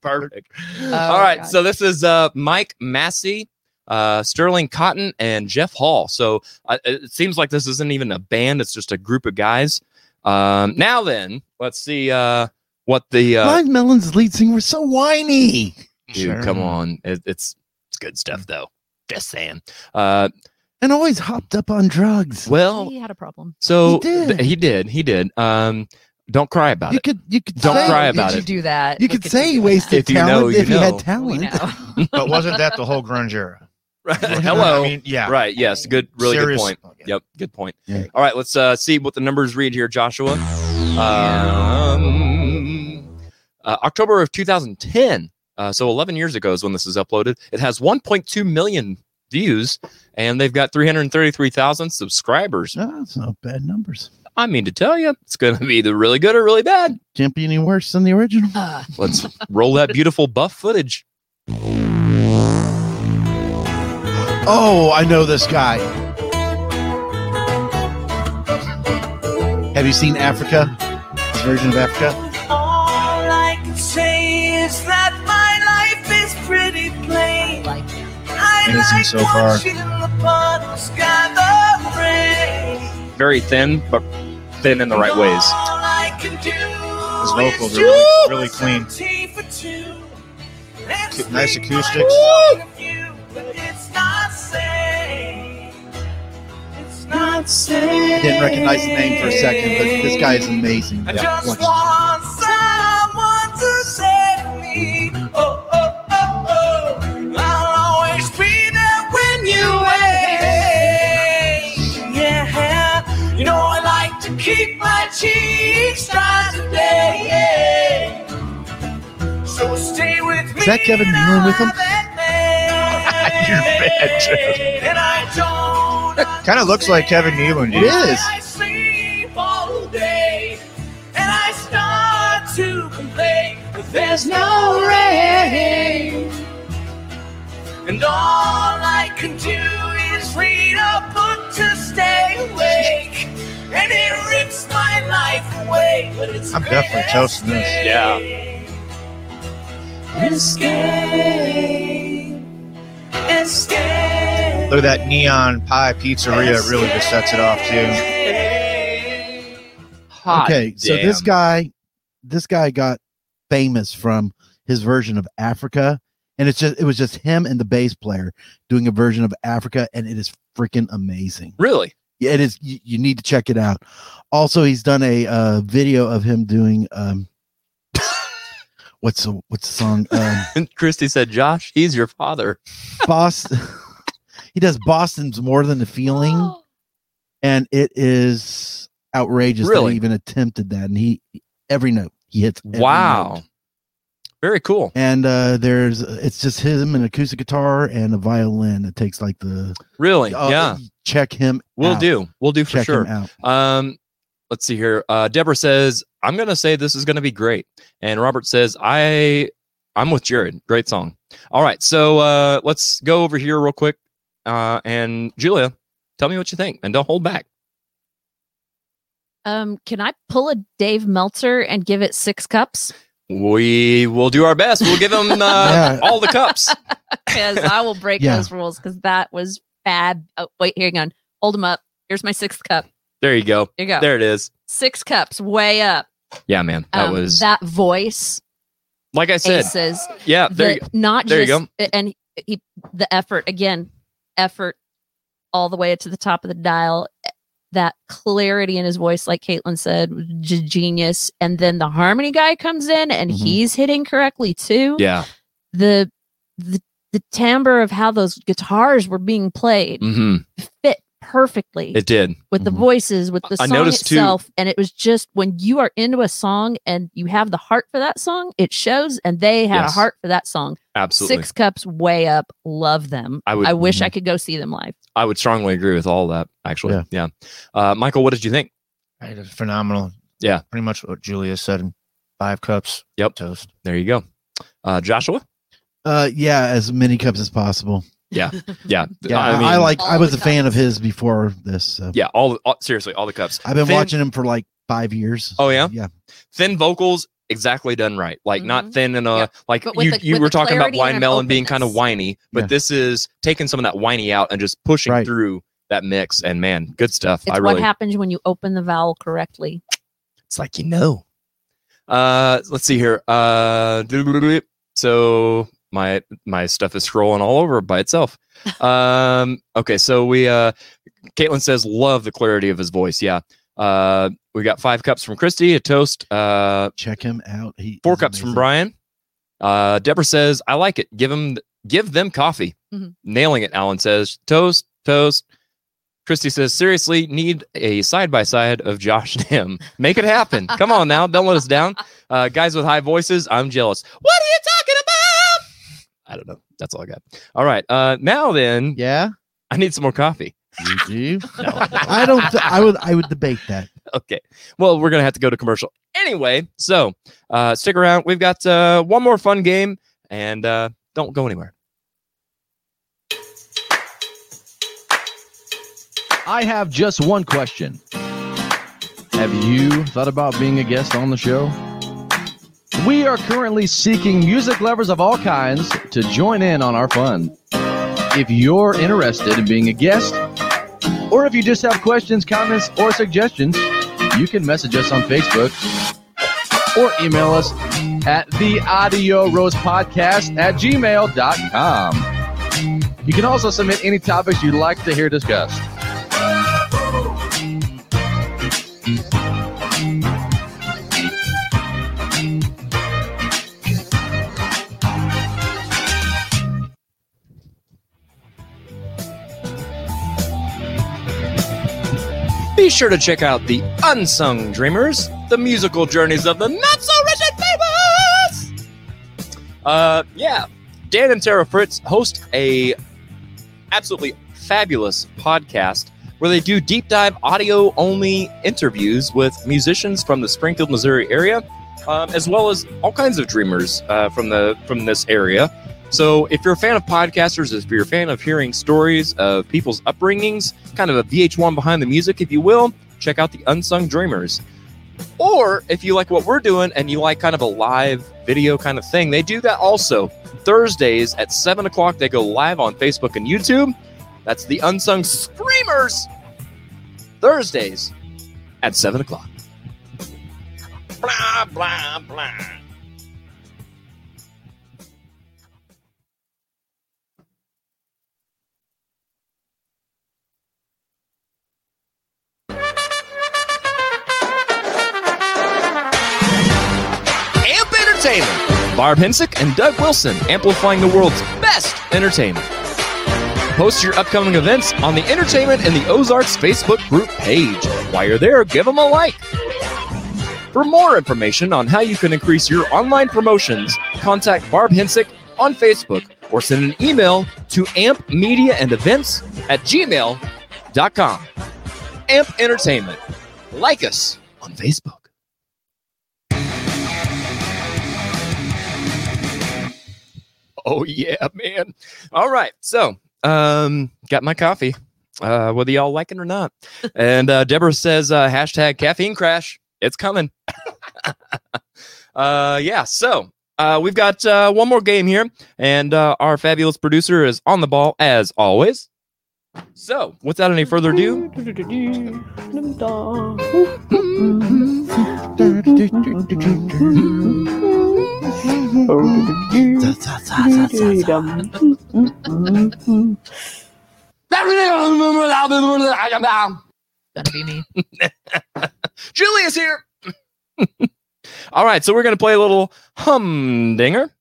Perfect. Oh, All right. God. So this is uh, Mike Massey, uh, Sterling Cotton, and Jeff Hall. So uh, it seems like this isn't even a band; it's just a group of guys. Um, now then, let's see uh, what the uh, Blind Melon's lead singer was so whiny. Dude. Come on, it, it's it's good stuff though. Just saying. Uh, And always hopped up on drugs. well, he had a problem. so He did. th- he did. He did. Um, don't cry about you it. You could you could Don't say, cry Did about you it. do that? You Look could say he doing wasted If you know, talent you if he know. had talent. But wasn't that the whole grunge era? Hello. I mean, yeah. Right. Yes. Good. Really Serious- good point. Yep. Good point. Yeah. All right. Let's uh, see what the numbers read here, Joshua. Um, uh, October of 2010. Uh, so 11 years ago is when this is uploaded. It has 1.2 million views, and they've got 333,000 subscribers. No, that's not bad numbers. I mean to tell you, it's going to be either really good or really bad. Can't be any worse than the original. Uh, Let's roll that beautiful buff footage. Oh, I know this guy. Have you seen Africa? This version of Africa? Like so far. watching the puddles gather. Very thin, but thin in the right ways. All I can do His vocals are really, really clean. tea for two. Let's Nice acoustics. my point of view, but it's not safe. It's not not say. Didn't recognize the name for a second, but this guy is amazing. I Yeah, keep my cheeks dry today. So stay with me. Is that Kevin Nealon with him? You're bad, And I don't Kind of looks like Kevin Nealon. It is. I sleep all day and I start to complain that there's no rain. And all I can do is read a book to stay awake. And it rips my life away. But it's I'm definitely toasting this. Yeah. Escape. Escape. Look at that neon pie pizzeria. Really just sets it off too. Hot okay, so this guy, this guy got famous from his version of Africa, and it's just it was just him and the bass player doing a version of Africa, and it is freaking amazing. Really? Yeah, it is. You, you need to check it out. Also, he's done a uh, video of him doing um, what's the what's the song? Um, Christy said, Josh, he's your father. Boston. he does Boston's more than a feeling, and it is outrageous that he even attempted that. And he every note he hits. every Wow. note. Very cool. And uh there's it's just him an acoustic guitar and a violin. It takes like the Really? uh, yeah. Check him. We'll out. do. We'll do for Check sure. him out. Um, let's see here. Uh, Deborah says, "I'm gonna say this is gonna be great," and Robert says, "I, I'm with Jared. Great song. All right, so uh, let's go over here real quick. Uh, and Julia, tell me what you think, and don't hold back. Um, can I pull a Dave Meltzer and give it six cups? We will do our best. We'll give them uh, Yeah. all the cups. Because I will break Yeah. those rules because that was fab. Oh, wait, here you go. Hold them up. Here's my sixth cup. There you go. There you go. There it is. Six cups, way up. Yeah, man. That Um, was that voice. like I said. Aces. Yeah, there the, you go. Not There you just and he, the effort again, effort all the way to the top of the dial. That clarity in his voice, like Caitlin said, g- genius. And then the harmony guy comes in and Mm-hmm. Mhm. he's hitting correctly too. Yeah. The the the timbre of how those guitars were being played hmm fit perfectly It did. with the Mhm. voices, with the I song noticed, too- itself. And it was just when you are into a song and you have the heart for that song, it shows. And they had Yes. a heart for that song. Absolutely. Six Cups, way up. Love them. I would- I wish I Mhm. could go see them live. I would strongly agree with all that. Actually. Yeah. Yeah. Uh, Michael, what did you think? Right, it's phenomenal. Yeah. Pretty much what Julia said. Five cups. Yep. Toast. There you go. Uh, Joshua. Uh yeah, as many cups as possible. Yeah. Yeah. Yeah, I, I like I was the a fan of his before this. So. Yeah. All, all seriously, all the cups. I've been Thin- watching him for like five years. Oh, yeah? Yeah. thin vocals exactly done right like not Mhm. thin and a Yeah. like you the- you were talking about clarity Blind Melon being kind of whiny but Yeah. this is taking some of that whiny out and just pushing Right. through that mix and man good stuff It's i what happens when you open the vowel correctly. it's like you know uh let's see here uh so my my stuff is scrolling all over by itself um okay so we uh caitlin says love the clarity of his voice yeah uh we got five cups from christy a toast uh Check him out. He four is cups from brian uh deborah says i like it give him give them coffee Mhm. nailing it alan says toast toast Christy says, seriously, need a side by side of Josh and him. Make it happen. Come on now. Don't let us down. Uh, guys with high voices, I'm jealous. What are you talking about? I don't know. That's all I got. All right. Uh, now then, Yeah, I need some more coffee. you do. I don't. th- I would. I would debate that. Okay. Well, we're gonna have to go to commercial anyway. So uh, stick around. We've got uh, one more fun game, and uh, don't go anywhere. I have just one question. Have you thought about being a guest on the show? We are currently seeking music lovers of all kinds to join in on our fun. If you're interested in being a guest, or if you just have questions, comments, or suggestions, you can message us on Facebook or email us at the audio roast podcast at gmail.com. You can also submit any topics you'd like to hear discussed. Be sure to check out the Unsung Dreamers, the musical journeys of the not so rich and famous. Uh, yeah, Dan and Tara Fritz host a absolutely fabulous podcast where they do deep dive audio only interviews with musicians from the Springfield, Missouri area, um, as well as all kinds of dreamers uh, from the from this area. So, if you're a fan of podcasters, if you're a fan of hearing stories of people's upbringings, kind of a VH1 behind the music, if you will, check out the Unsung Dreamers. Or if you like what we're doing and you like kind of a live video kind of thing, they do that also. Thursdays at 7 o'clock, they go live on Facebook and YouTube. That's the Unsung Screamers. Thursdays at 7 o'clock. Blah, blah, blah. Entertainment. Barb Hensick and Doug Wilson amplifying the world's best entertainment. Post your upcoming events on the Entertainment in the Ozarks Facebook group page. While you're there, give them a like. For more information on how you can increase your online promotions, contact Barb Hensick on Facebook or send an email to ampmediaandevents at gmail.com. Amp Entertainment. Like us on Facebook. Oh yeah, man. All right. So, um, got my coffee. Uh, whether y'all like it or not. And uh, Deborah says uh, hashtag caffeine crash. It's coming. uh, yeah. So uh, we've got uh, one more game here, and uh, our fabulous producer is on the ball as always. So, without any further ado, Gonna be me. Julia's here. All right, so we're gonna play a little humdinger.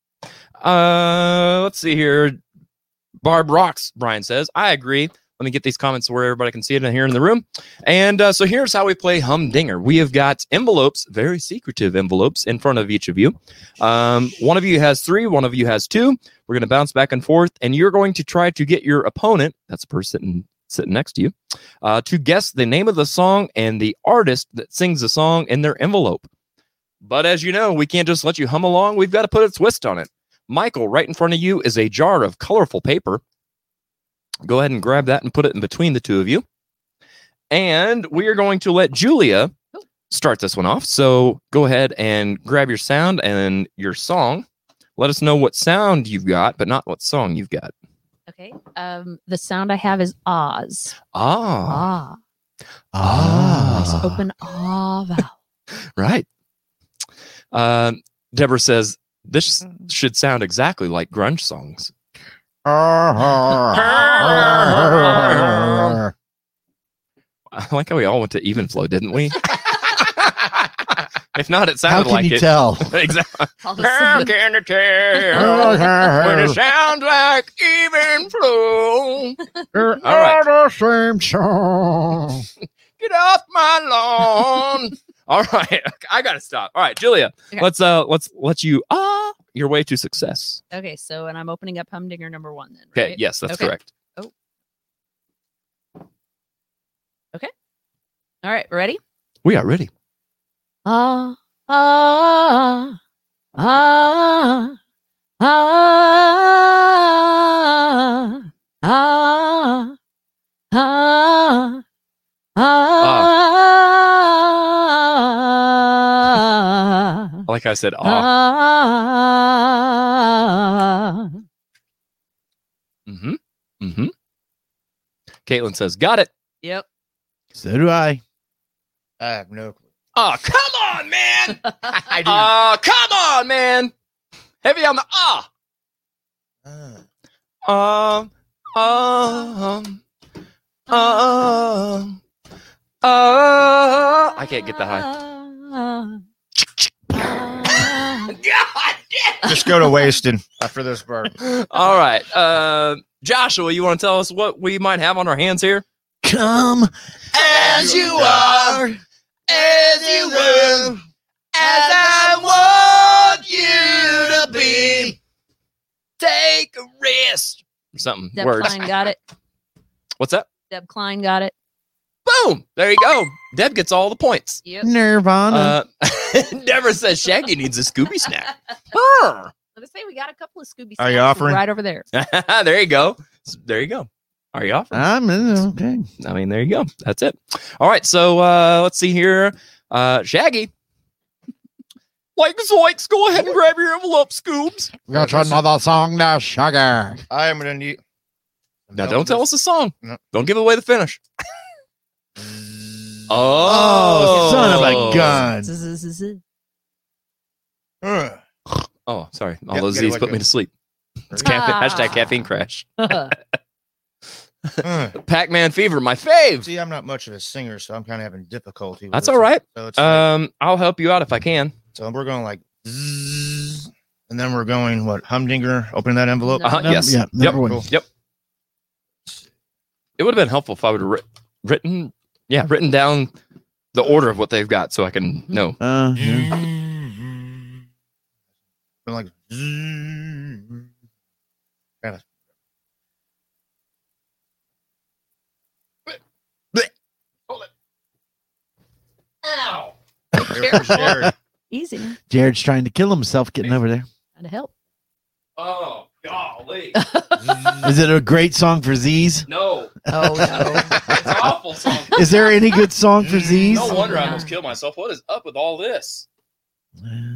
Uh, let's see here. Barb rocks. Brian says, I agree. Let me get these comments where everybody can see it in here in the room. And uh, so here's how we play humdinger. We have got envelopes, very secretive envelopes, in front of each of you. Um, one of you has three. One of you has two. We're gonna bounce back and forth, and you're going to try to get your opponent. That's the person sitting sitting next to you, uh, to guess the name of the song and the artist that sings the song in their envelope. But as you know, we can't just let you hum along. We've got to put a twist on it. Michael, right in front of you is a jar of colorful paper. Go ahead and grab that and put it in between the two of you. And we are going to let Julia start this one off. So go ahead and grab your sound and your song. Let us know what sound you've got, but not what song you've got. Okay. Um, the sound I have is Oz. Ah, Ah. Nice Ah. open ah vowel. right. Um, Deborah says this should sound exactly like grunge songs. I like how we all went to even flow, didn't we? if not, it How sounded can like you it. tell? exactly. All of a How can I tell when it sounds like even flow? All right. the same song. Get off my lawn. All right, I gotta stop. All right, Julia, Okay. let's uh let's let you ah your way to success. Okay, so and I'm opening up Humdinger number one then. Okay, yes, that's Okay. correct. Oh. Okay. All right, ready? We are ready. Ah ah ah ah ah ah ah Like I said, ah. ah Mm-hmm. Mm-hmm. Caitlin says, got it. Yep. So do I. I have no clue. Oh, come on, man. I do. Oh, come on, man. Heavy on the ah. Uh, Um, um, um, uh, I can't get that high. High. God just go to wasting after this part. All right. Uh, Joshua, you want to tell us what we might have on our hands here? Come as you are, as you were, as I want you to be. Take a risk. Something. Deb Words. Klein got it. What's that? Deb Klein got it. Boom. There you go. Deb gets all the points. Yep. Nirvana. Uh, Deborah says Shaggy needs a Scooby snack. Let's say we got a couple of Scooby. Are you offering? right over there? there you go. There you go. Are you offering? I'm okay. I mean, there you go. That's it. All right. So uh, let's see here. Uh, Shaggy. Like Zoinks, go ahead and grab your envelope, Scoobs. We Got another song now, sugar. I am gonna need. Now, don't tell us the song. No. Don't give away the finish. Oh, Oh, son of a gun. Oh, sorry. All Yep, those Z's wake put me to sleep. It's caffeine, Ah. hashtag caffeine crash. Pac Man Fever, my fave. See, I'm not much of a singer, so I'm kind of having difficulty. With That's all right. one. So, it's like- Um, I'll help you out if I can. so we're going like, zzz, and then we're going what? Humdinger, Open that envelope. Uh-huh, Number- yes. yeah, yep. one. Cool. Yep. It would have been helpful if I would have writ- written, yeah, written down the order of what they've got so I can know. Uh, yeah. Been like, kind of. Ow. There's Jared. Easy. Jared's trying to kill himself getting over there. Gotta help. Oh, golly. Is it a great song for Z's? No. Oh no. It's an awful song. Is there any good song for Z's? No wonder I Yeah. almost killed myself. What is up with all this?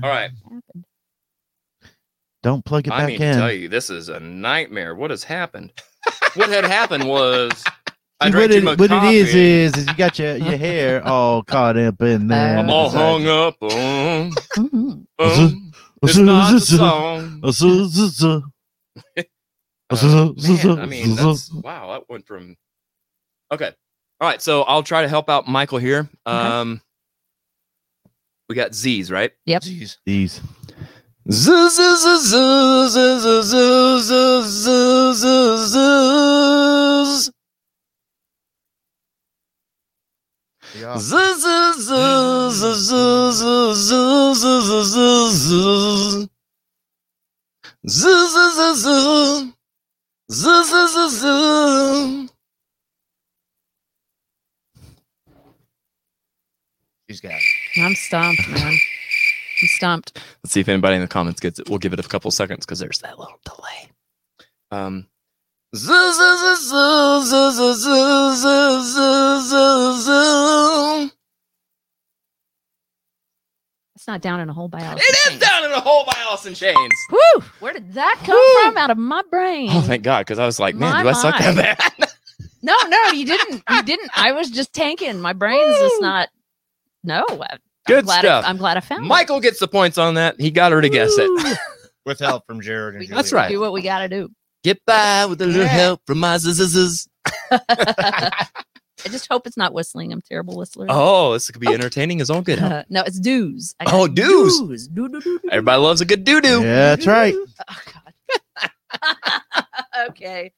All right. Don't plug it I back mean in. to tell you, this is a nightmare. What has happened? what had happened was I See, drank what too it, much what it is coffee. is is you got your, your hair all caught up in there. I'm all hung up on. Um, it's not the song. Uh, man, I mean, wow, that went from okay. All right, so I'll try to help out Michael here. Um, okay. we got Z's, right? Yep. Z's. Z's. Z's. Yeah. Z z z z z z z z z z. Z z z z. Z z z z. She's got it. I'm stumped, man. I'm stumped. Let's see if anybody in the comments gets it. We'll give it a couple seconds because there's that little delay. Um. Z z z z z z z z z z. It's not down in a hole by Alice. It is down in a hole by Alice in Chains. Woo! Where did that come Woo! from? Out of my brain. Oh, thank God, because I was like, man, My do I suck that bad? No, no, you didn't. You didn't. I was just tanking. My brain's just not. No. I- I'm Good glad stuff. I, I'm glad I found it. Michael gets the points on that. He got her to guess it. With help from Jared and We That's right. Do what we got to do. Get by with a little Yeah. help from my zzz. I just hope it's not whistling. I'm a terrible whistler. Oh, this could be entertaining as all good. huh? Uh, no, it's dues. I Oh, got dues. dues. Do, do, do, do, Everybody loves a good doo doo. Yeah, that's right. Oh God. okay.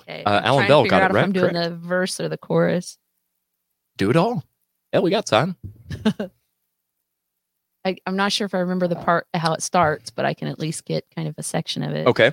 Okay. Uh, I'm Alan trying to Bell got it out if right, I'm doing correct? the verse or the chorus. Do it all. Yeah, we got time. I, I'm not sure if I remember the part how it starts, but I can at least get kind of a section of it. Okay.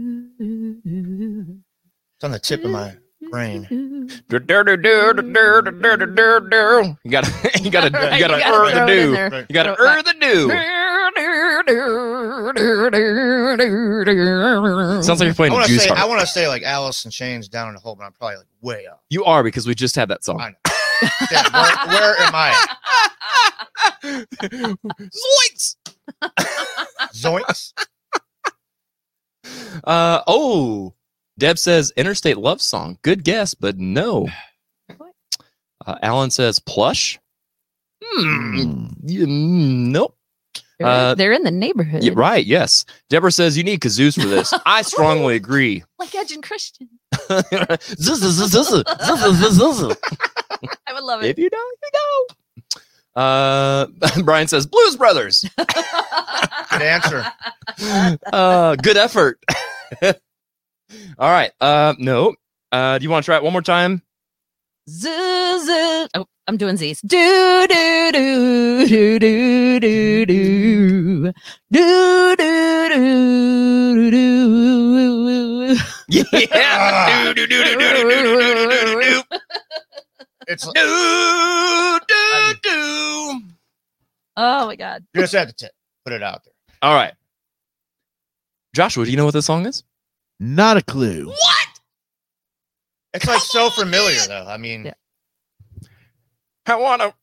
It's on the tip of my brain. You gotta, you gotta, you got to er the do. You got to er the do. Sounds like you're playing I Juice say, I want to say like Alice in Chains down in a hole, but I'm probably like way up. You are because we just had that song. I know. Damn, where, where am I? Zoinks! Zoinks! Uh oh. Deb says Interstate Love Song. Good guess, but no. Uh, Alan says Plush. Hmm. Yeah, mm, nope. They're, Uh, they're in the neighborhood. Yeah, right. Yes. Deborah says you need kazoos for this. I strongly agree. Like Edge and Christian. I would love it. If it. you know, you know. Uh, Brian says Blues Brothers. Good answer. Uh, good effort. All right. Uh, no. Uh, do you want to try it one more time? Z- z- Oh, I'm doing Z's. Do do do do do do do do do do do. do. Yeah. do, do, do, do, do, do, do, do, do, do. It's Do, do, do. Oh my god. you just have to t- put it out there. All right. Joshua, do you know what this song is? Not a clue. What? It's like so familiar though. I mean, Yeah. I want to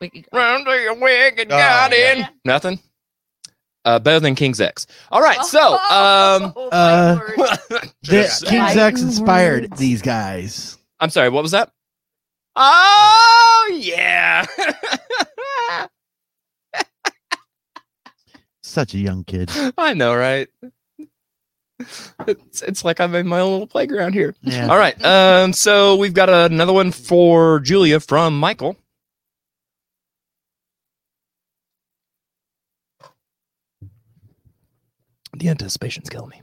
We could go. run to your wicked Oh, garden. yeah. Nothing. Uh, better than King's X. All right. So, um, Oh, uh, word. The, King's X inspired words. these guys. I'm sorry. What was that? Oh yeah. Such a young kid. I know, right? It's, it's like I'm in my own little playground here. Yeah. All right. Um. So we've got another one for Julia from Michael. The anticipation's killing me.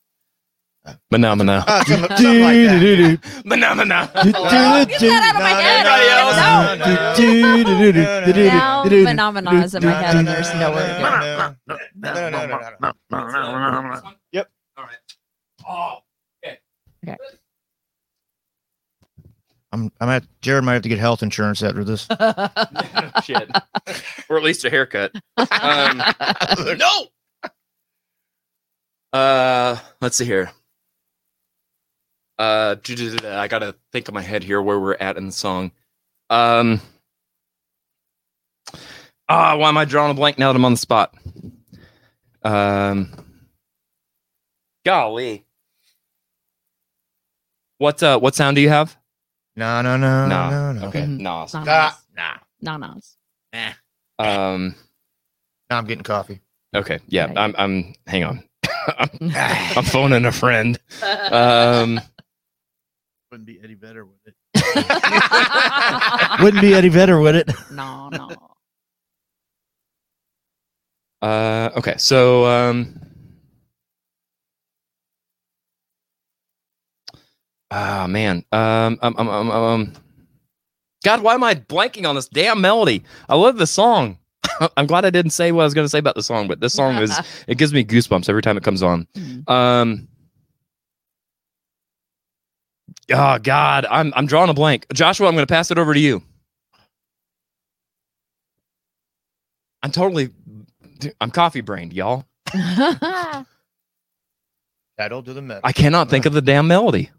Phenomena. Uh, something, something like that. Phenomena. Oh, get that out of my head. Everybody else? No. Phenomena is in my head and there's nowhere to go. No, no, no, no, no, no. Yep. All right. Oh. I'm, I'm at Jared might have to get health insurance after this. Shit. or at least a haircut. Um, no. Uh, let's see here. Uh, I gotta think of my head here where we're at in the song. Um, ah, why am I drawing a blank now that I'm on the spot? Um, golly, what uh, what sound do you have? No, no, no, Nah. no, no. Okay, Mhm. nos. Ah, nah. Nanas. Um, Now I'm getting coffee. okay, yeah, Right. I'm. I'm. Hang on. I'm, I'm phoning a friend. Um. Wouldn't be Eddie Vedder, would it? Wouldn't be Eddie Vedder, would it? no, no. Uh, okay, so um, ah man, um, um, um, um, um, God, why am I blanking on this damn melody? I love the song. I'm glad I didn't say what I was going to say about the song, but this song is it gives me goosebumps every time it comes on. Mm. Um, oh God, I'm I'm drawing a blank. Joshua, I'm going to pass it over to you. I'm totally, I'm coffee brained, y'all. That'll do the mess. I cannot think of the damn melody.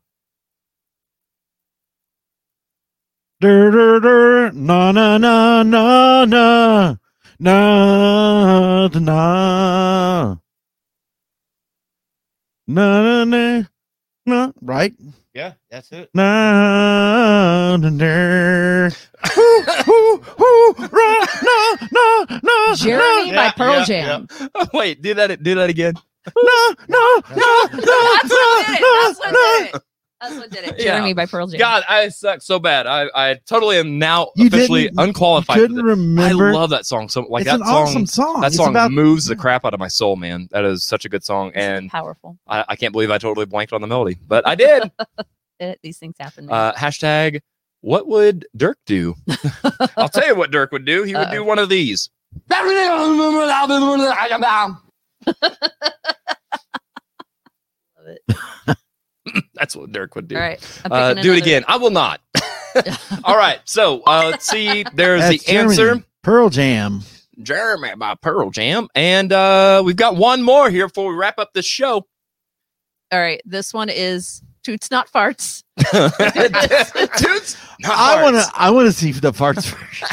Dur, dur, dur, na na na na na na na na na na na right yeah, that's it. No, no, no, no, Jeremy by Pearl yeah, Jam. Yeah. Wait, do that. Do that again. No, no, no, no, no, no, no, no. That's what did it. Yeah. Jeremy by Pearl Jam. God, I suck so bad. I, I totally am now You officially didn't- You unqualified. for couldn't remember I love that song. So like it's that an song. awesome song That It's song about- moves the crap out of my soul, man. That is such a good song, and Powerful. I, I can't believe I totally blanked on the melody, but I did. It, these things happen. uh, hashtag What would Dirk do? I'll tell you what Dirk would do. He would do Uh-oh. one of these. Love it. That's what Derek would do. All right. Uh, do it again. I will not. All right. So uh, let's see. There's That's the answer. Jeremy. Pearl Jam. Jeremy by Pearl Jam. And uh, we've got one more here before we wrap up this show. All right. This one is Toots Not Farts. Toots, not I want to. I want to see the farts version.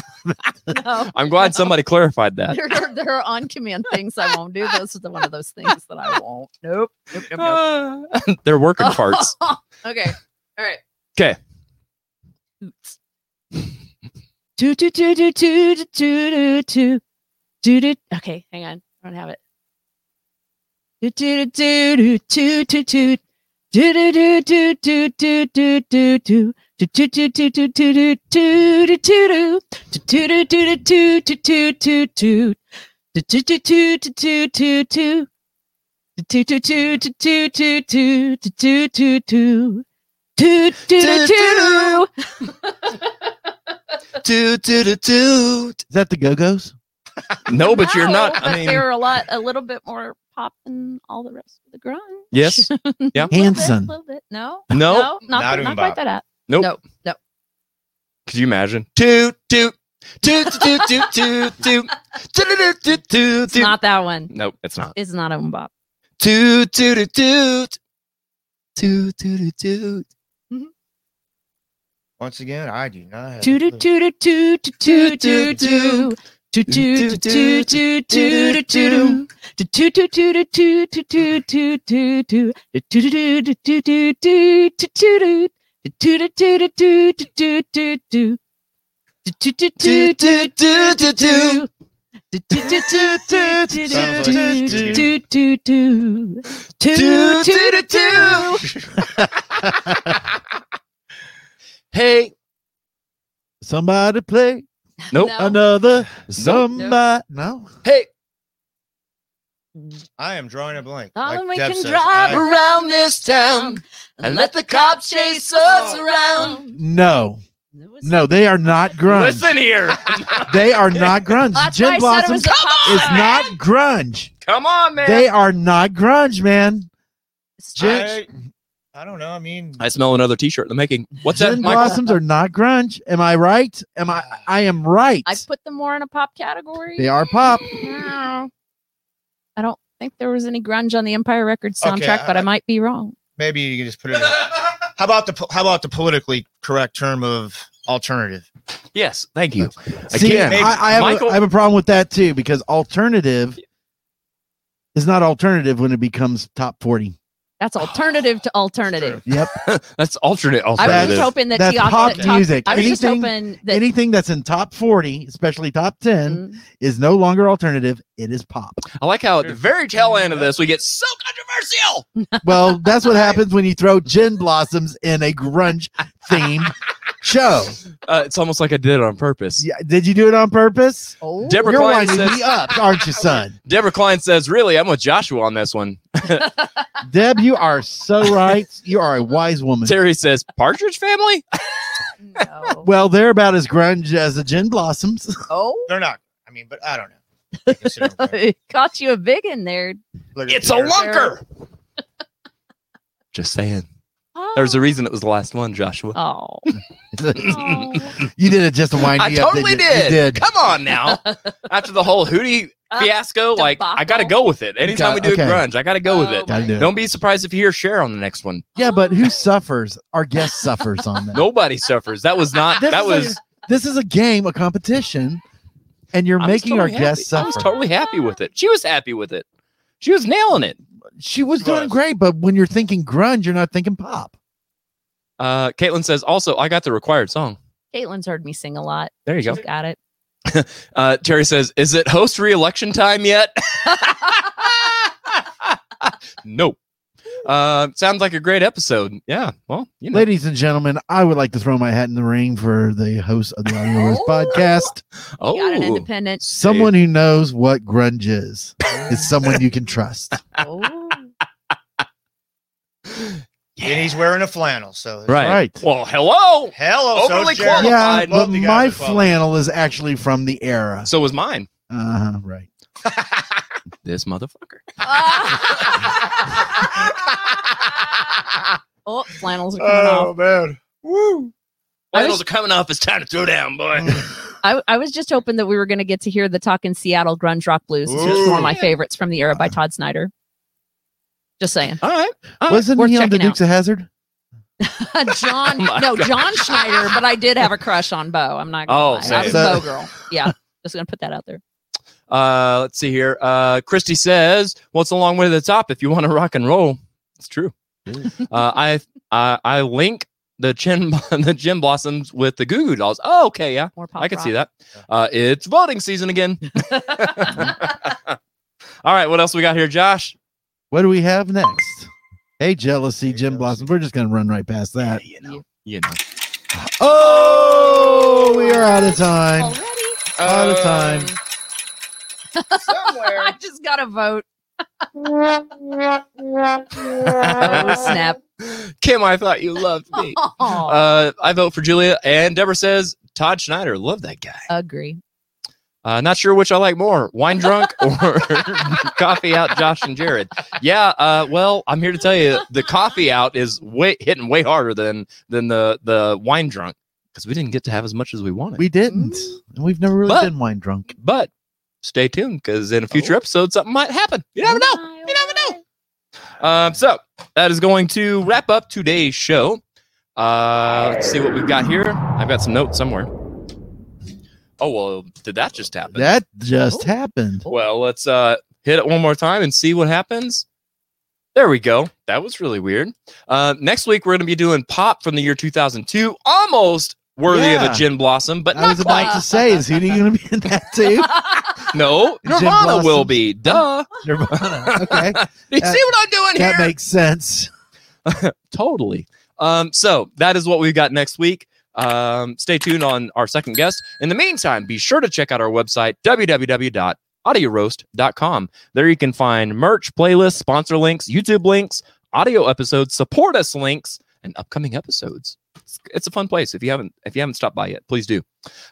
No. I'm glad somebody clarified that. There, are- there are on command things I won't do. Those are the one of those things that I won't. Nope. Nope. Nope. nope. They're working farts. okay. All right. Okay. Toots. Toot toot toot toot toot toot toot toot toot. Okay, hang on. I don't have it. Toot toot toot toot toot toot toot toot toot toot toot toot toot toot. Toot toot is that the Go Go's? No, but you're not. I they mean, were a lot, a little bit more pop than all the rest of the grunge. yes. Yeah. Little bit, Hanson. little bit. No, no, not, not even not quite about. that out. Nope. No. No. Could you imagine? Toot, toot. Toot, toot, toot, toot, toot. Toot, toot, toot, toot, It's toot. not that one. Nope, it's not. It's not a bop. Toot, toot, toot, toot. Toot, toot, toot. Once again, I do not have. a Toot clue. toot toot toot toot toot toot. Toot toot toot toot toot toot toot. Toot toot toot toot toot toot toot toot toot. Toot toot toot toot toot toot toot toot. Toot toot toot toot toot toot toot toot. Toot toot toot toot toot toot toot toot. Toot toot toot toot toot toot toot toot toot. Toot toot toot. Hey. Somebody play Nope. No. another somebody. No. Hey. I am drawing a blank. Darling, Like we Deb can says, drive I- around this town and let the cops chase us around. No. No, they are not grunge. Listen here. They are not grunge. That's Gin I said it Blossom was a pop is song. not grunge. Come on, man. They are not grunge, man. Gin, I, I don't know. I mean, I smell another T-shirt in the making. What's that, Gin Michael? Blossoms are not grunge. Am I right? Am I? I am right. I put them more in a pop category. They are pop. No. I don't think there was any grunge on the Empire Records Okay, soundtrack, but I I- might be wrong. Maybe you can just put it. In. How about the how about the politically correct term of alternative? Yes, thank you. I See, can't. I, I have Michael- a, I have a problem with that too because alternative is not alternative when it becomes top forty. That's alternative to alternative. Yep, That's alternate. I was Alternative. just hoping that that's Tiana- pop that top- music. I was just Anything- hoping that anything that's in top forty, especially top ten, Mm. is no longer alternative. It is pop. I like how at the very tail end of this we get so controversial. Well, that's what happens when you throw gin blossoms in a grunge themed show. Uh, it's almost like I did it on purpose. Yeah, did you do it on purpose? oh, Deborah You're Klein winding says, me up, aren't you, son? Deborah Klein says, "Really, I'm with Joshua on this one." Deb, you are so right. You are a wise woman. Terry says, "Partridge Family." no. Well, they're about as grunge as the gin blossoms. oh, They're not. I mean, but I don't know. I consider them correct. caught you a big in there. Look at It's a lunker. Just saying. There's a reason it was the last one, Joshua. Oh, you did it just to wind I me up. totally didn't you? You did. did. Come on now. After the whole Hootie Uh, fiasco, like I got to go with it. Anytime we do Okay. a grunge, I got to go with Oh it. Gotta do it. Don't be surprised if you hear Cher on the next one. Yeah, but who suffers? Our guest suffers on that. Nobody suffers. That was not. This that is a- was. This is a game, a competition, and you're I was making our totally guests happy. I was totally happy with it. She was happy with it. She was nailing it. she was doing Was. great, but when you're thinking grunge, you're not thinking pop. Uh, Caitlin says also, I got the required song. Caitlin's heard me sing a lot. There you go. Got it. Uh, Terry says, "Is it host re-election time yet?" nope. Uh, sounds like a great episode. Yeah. Well, you know. Ladies and gentlemen, I would like to throw my hat in the ring for the host of the Audio Roast Oh. podcast. Oh, Got an independent. Someone who knows what grunge is. is someone you can trust. Oh, And he's wearing a flannel, so right. Right. Well, hello. Hello, so Overly Jared. qualified. Yeah, but love the guy my flannel is actually from the era. So was mine. Uh huh. Right. This motherfucker. Oh, flannels are coming oh, off. Oh man. Woo. Finals are coming off. It's time to throw down, boy. Mm. I, I was just hoping that we were going to get to hear the Talkin' Seattle grunge rock blues. It's just one of my favorites from the era by Todd Snider. Just saying. All right. Wasn't Worth he on the checking out. Dukes of Hazzard? John, Oh no, God. John Schneider, but I did have a crush on Bo. I'm not. Gonna Oh, lie. I was a Bo girl. Yeah, just gonna put that out there. Uh, let's see here. Uh, Christy says, "Well, it's a long way to the top if you want to rock and roll." It's true. uh, I uh, I link the chin the Gin Blossoms with the Goo Goo Dolls. Oh, okay, yeah, More pop I can see that. Uh, it's voting season again. All right, what else we got here, Josh? What do we have next? Hey, jealousy, Gin Blossom. We're just gonna run right past that. You know, you know. Oh, we are out of time. Already? Out of time. Somewhere. I just got to vote. oh snap! Kim, I thought you loved me. Uh, I vote for Julia, and Deborah says Todd Schneider. Love that guy. Agree. Uh, not sure which I like more, wine drunk or coffee out, Josh and Jared. Yeah, uh, well, I'm here to tell you the coffee out is way hitting way harder than than the the wine drunk because we didn't get to have as much as we wanted. We didn't. And we've never really But- been wine drunk. but stay tuned because in a future episode something might happen. You never know. You never know. Um, so that is going to wrap up today's show. Uh, let's see what we've got here. I've got some notes somewhere. Oh well, did that just happen? That just happened. Well, let's uh hit it one more time and see what happens. There we go. That was really weird. Uh, next week we're going to be doing pop from the year 2002, almost worthy of a gin blossom, but I was about to say, is he going to be in that too? No, Nirvana will be. Duh. Nirvana. Okay, you That- see what I'm doing that here? That makes sense. totally. Um, so that is what we've got next week. Um, stay tuned on our second guest. In the meantime, be sure to check out our website, www.audioroast.com. There you can find merch, playlists, sponsor links, YouTube links, audio episodes, support us links, and upcoming episodes. It's, it's a fun place. If you haven't if you haven't stopped by yet, please do.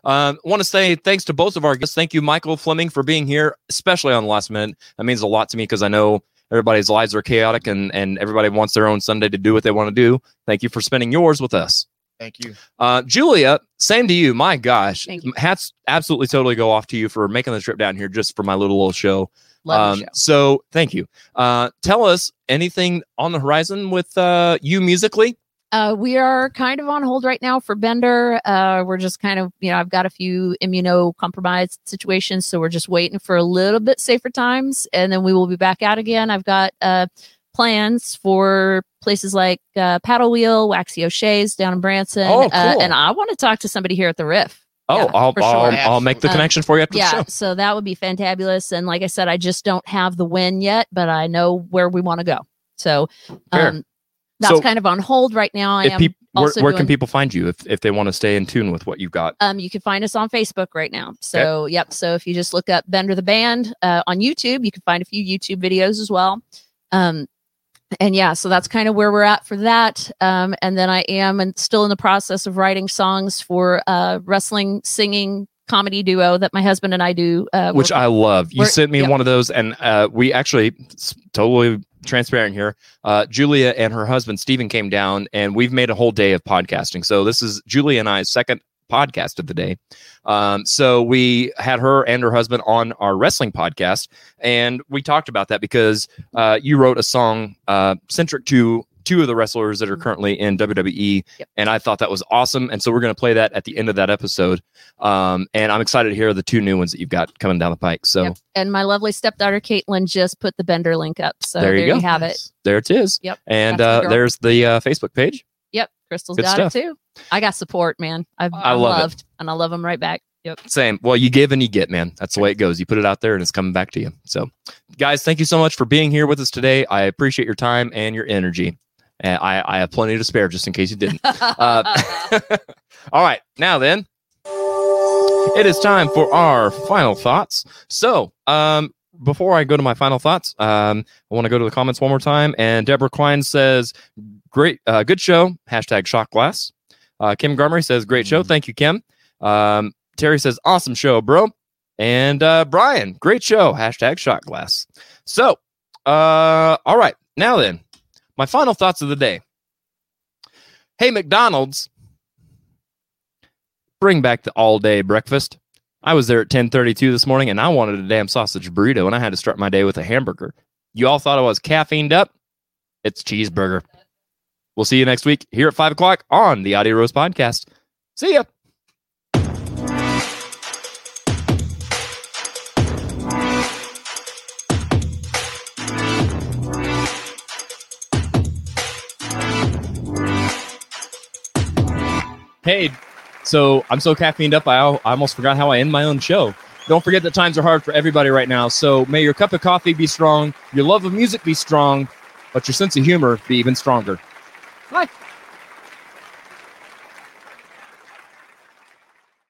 Um, want to say thanks to both of our guests. Thank you, Michael Flemming, for being here, especially on the last minute. That means a lot to me because I know everybody's lives are chaotic and and everybody wants their own Sunday to do what they want to do. Thank you for spending yours with us. Thank you. Uh, Julia, same to you. My gosh, Thank you. hats absolutely totally go off to you for making the trip down here just for my little old show. Love the. So thank you. Uh, tell us anything on the horizon with uh, you musically. Uh, we are kind of on hold right now for Bender. Uh, we're just kind of, you know, I've got a few immunocompromised situations, so we're just waiting for a little bit safer times, and then we will be back out again. I've got uh, plans for places like uh, Paddle Wheel, Waxy O'Shea's down in Branson, Oh, uh, cool. and I want to talk to somebody here at the Riff. Oh, Yeah, I'll, I'll, sure. I'll make the Um, connection for you after yeah, the show. so that would be fantabulous. And like I said, I just don't have the win yet, but I know where we want to go. So um, that's So- kind of on hold right now. I If am peop- where, also where can doing- people find you if, if they want to stay in tune with what you've got? um, you can find us on Facebook right now. So, yep. So if you just look up Bender the Band uh, on YouTube, you can find a few YouTube videos as well. Um, and yeah, so that's kind of where we're at for that. Um, and then I am and still in the process of writing songs for uh, wrestling singing comedy duo that my husband and I do. Uh, which I love. You sent me yep. one of those, and uh, we actually totally transparent here. Uh, Julia and her husband Stephen came down, and we've made a whole day of podcasting. So this is Julia and I's second podcast of the day. Um, so we had her and her husband on our wrestling podcast, and we talked about that because uh, you wrote a song uh, centric to two of the wrestlers that are currently in WWE, Yep. and I thought that was awesome. And so we're going to play that at the end of that episode. Um, and I'm excited to hear the two new ones that you've got coming down the pike. So Yep. And my lovely stepdaughter Caitlin just put the Bender link up. So There there you you, go. have it. there it is. Yep. And uh, girl. there's the uh, Facebook page. Yep. Crystal's Good got stuff. it too. I got support, man. I've I love it. loved and I love them right back. Yep. Same. Well, you give and you get, man. That's the way it goes. You put it out there and it's coming back to you. So, guys, thank you so much for being here with us today. I appreciate your time and your energy. And I, I have plenty to spare just in case you didn't. Uh, all right. Now then, it is time for our final thoughts. So, um, before I go to my final thoughts, um, I want to go to the comments one more time. And Deborah Klein says, "Great, uh, good show." Hashtag shot glass. Uh, Kim Garmery says, "Great show." Thank you, Kim. Um, Terry says, "Awesome show, bro." And uh, Brian, great show. Hashtag shot glass. So, uh, all right. Now then, my final thoughts of the day. Hey, McDonald's, bring back the all day breakfast. I was there at 1032 this morning and I wanted a damn sausage burrito and I had to start my day with a hamburger. You all thought I was caffeined up? It's cheeseburger. We'll see you next week here at 5 o'clock on the Audio Roast Podcast. See ya. Hey, so I'm so caffeined up, I, I almost forgot how I end my own show. Don't forget that times are hard for everybody right now. So may your cup of coffee be strong, your love of music be strong, but your sense of humor be even stronger. Bye.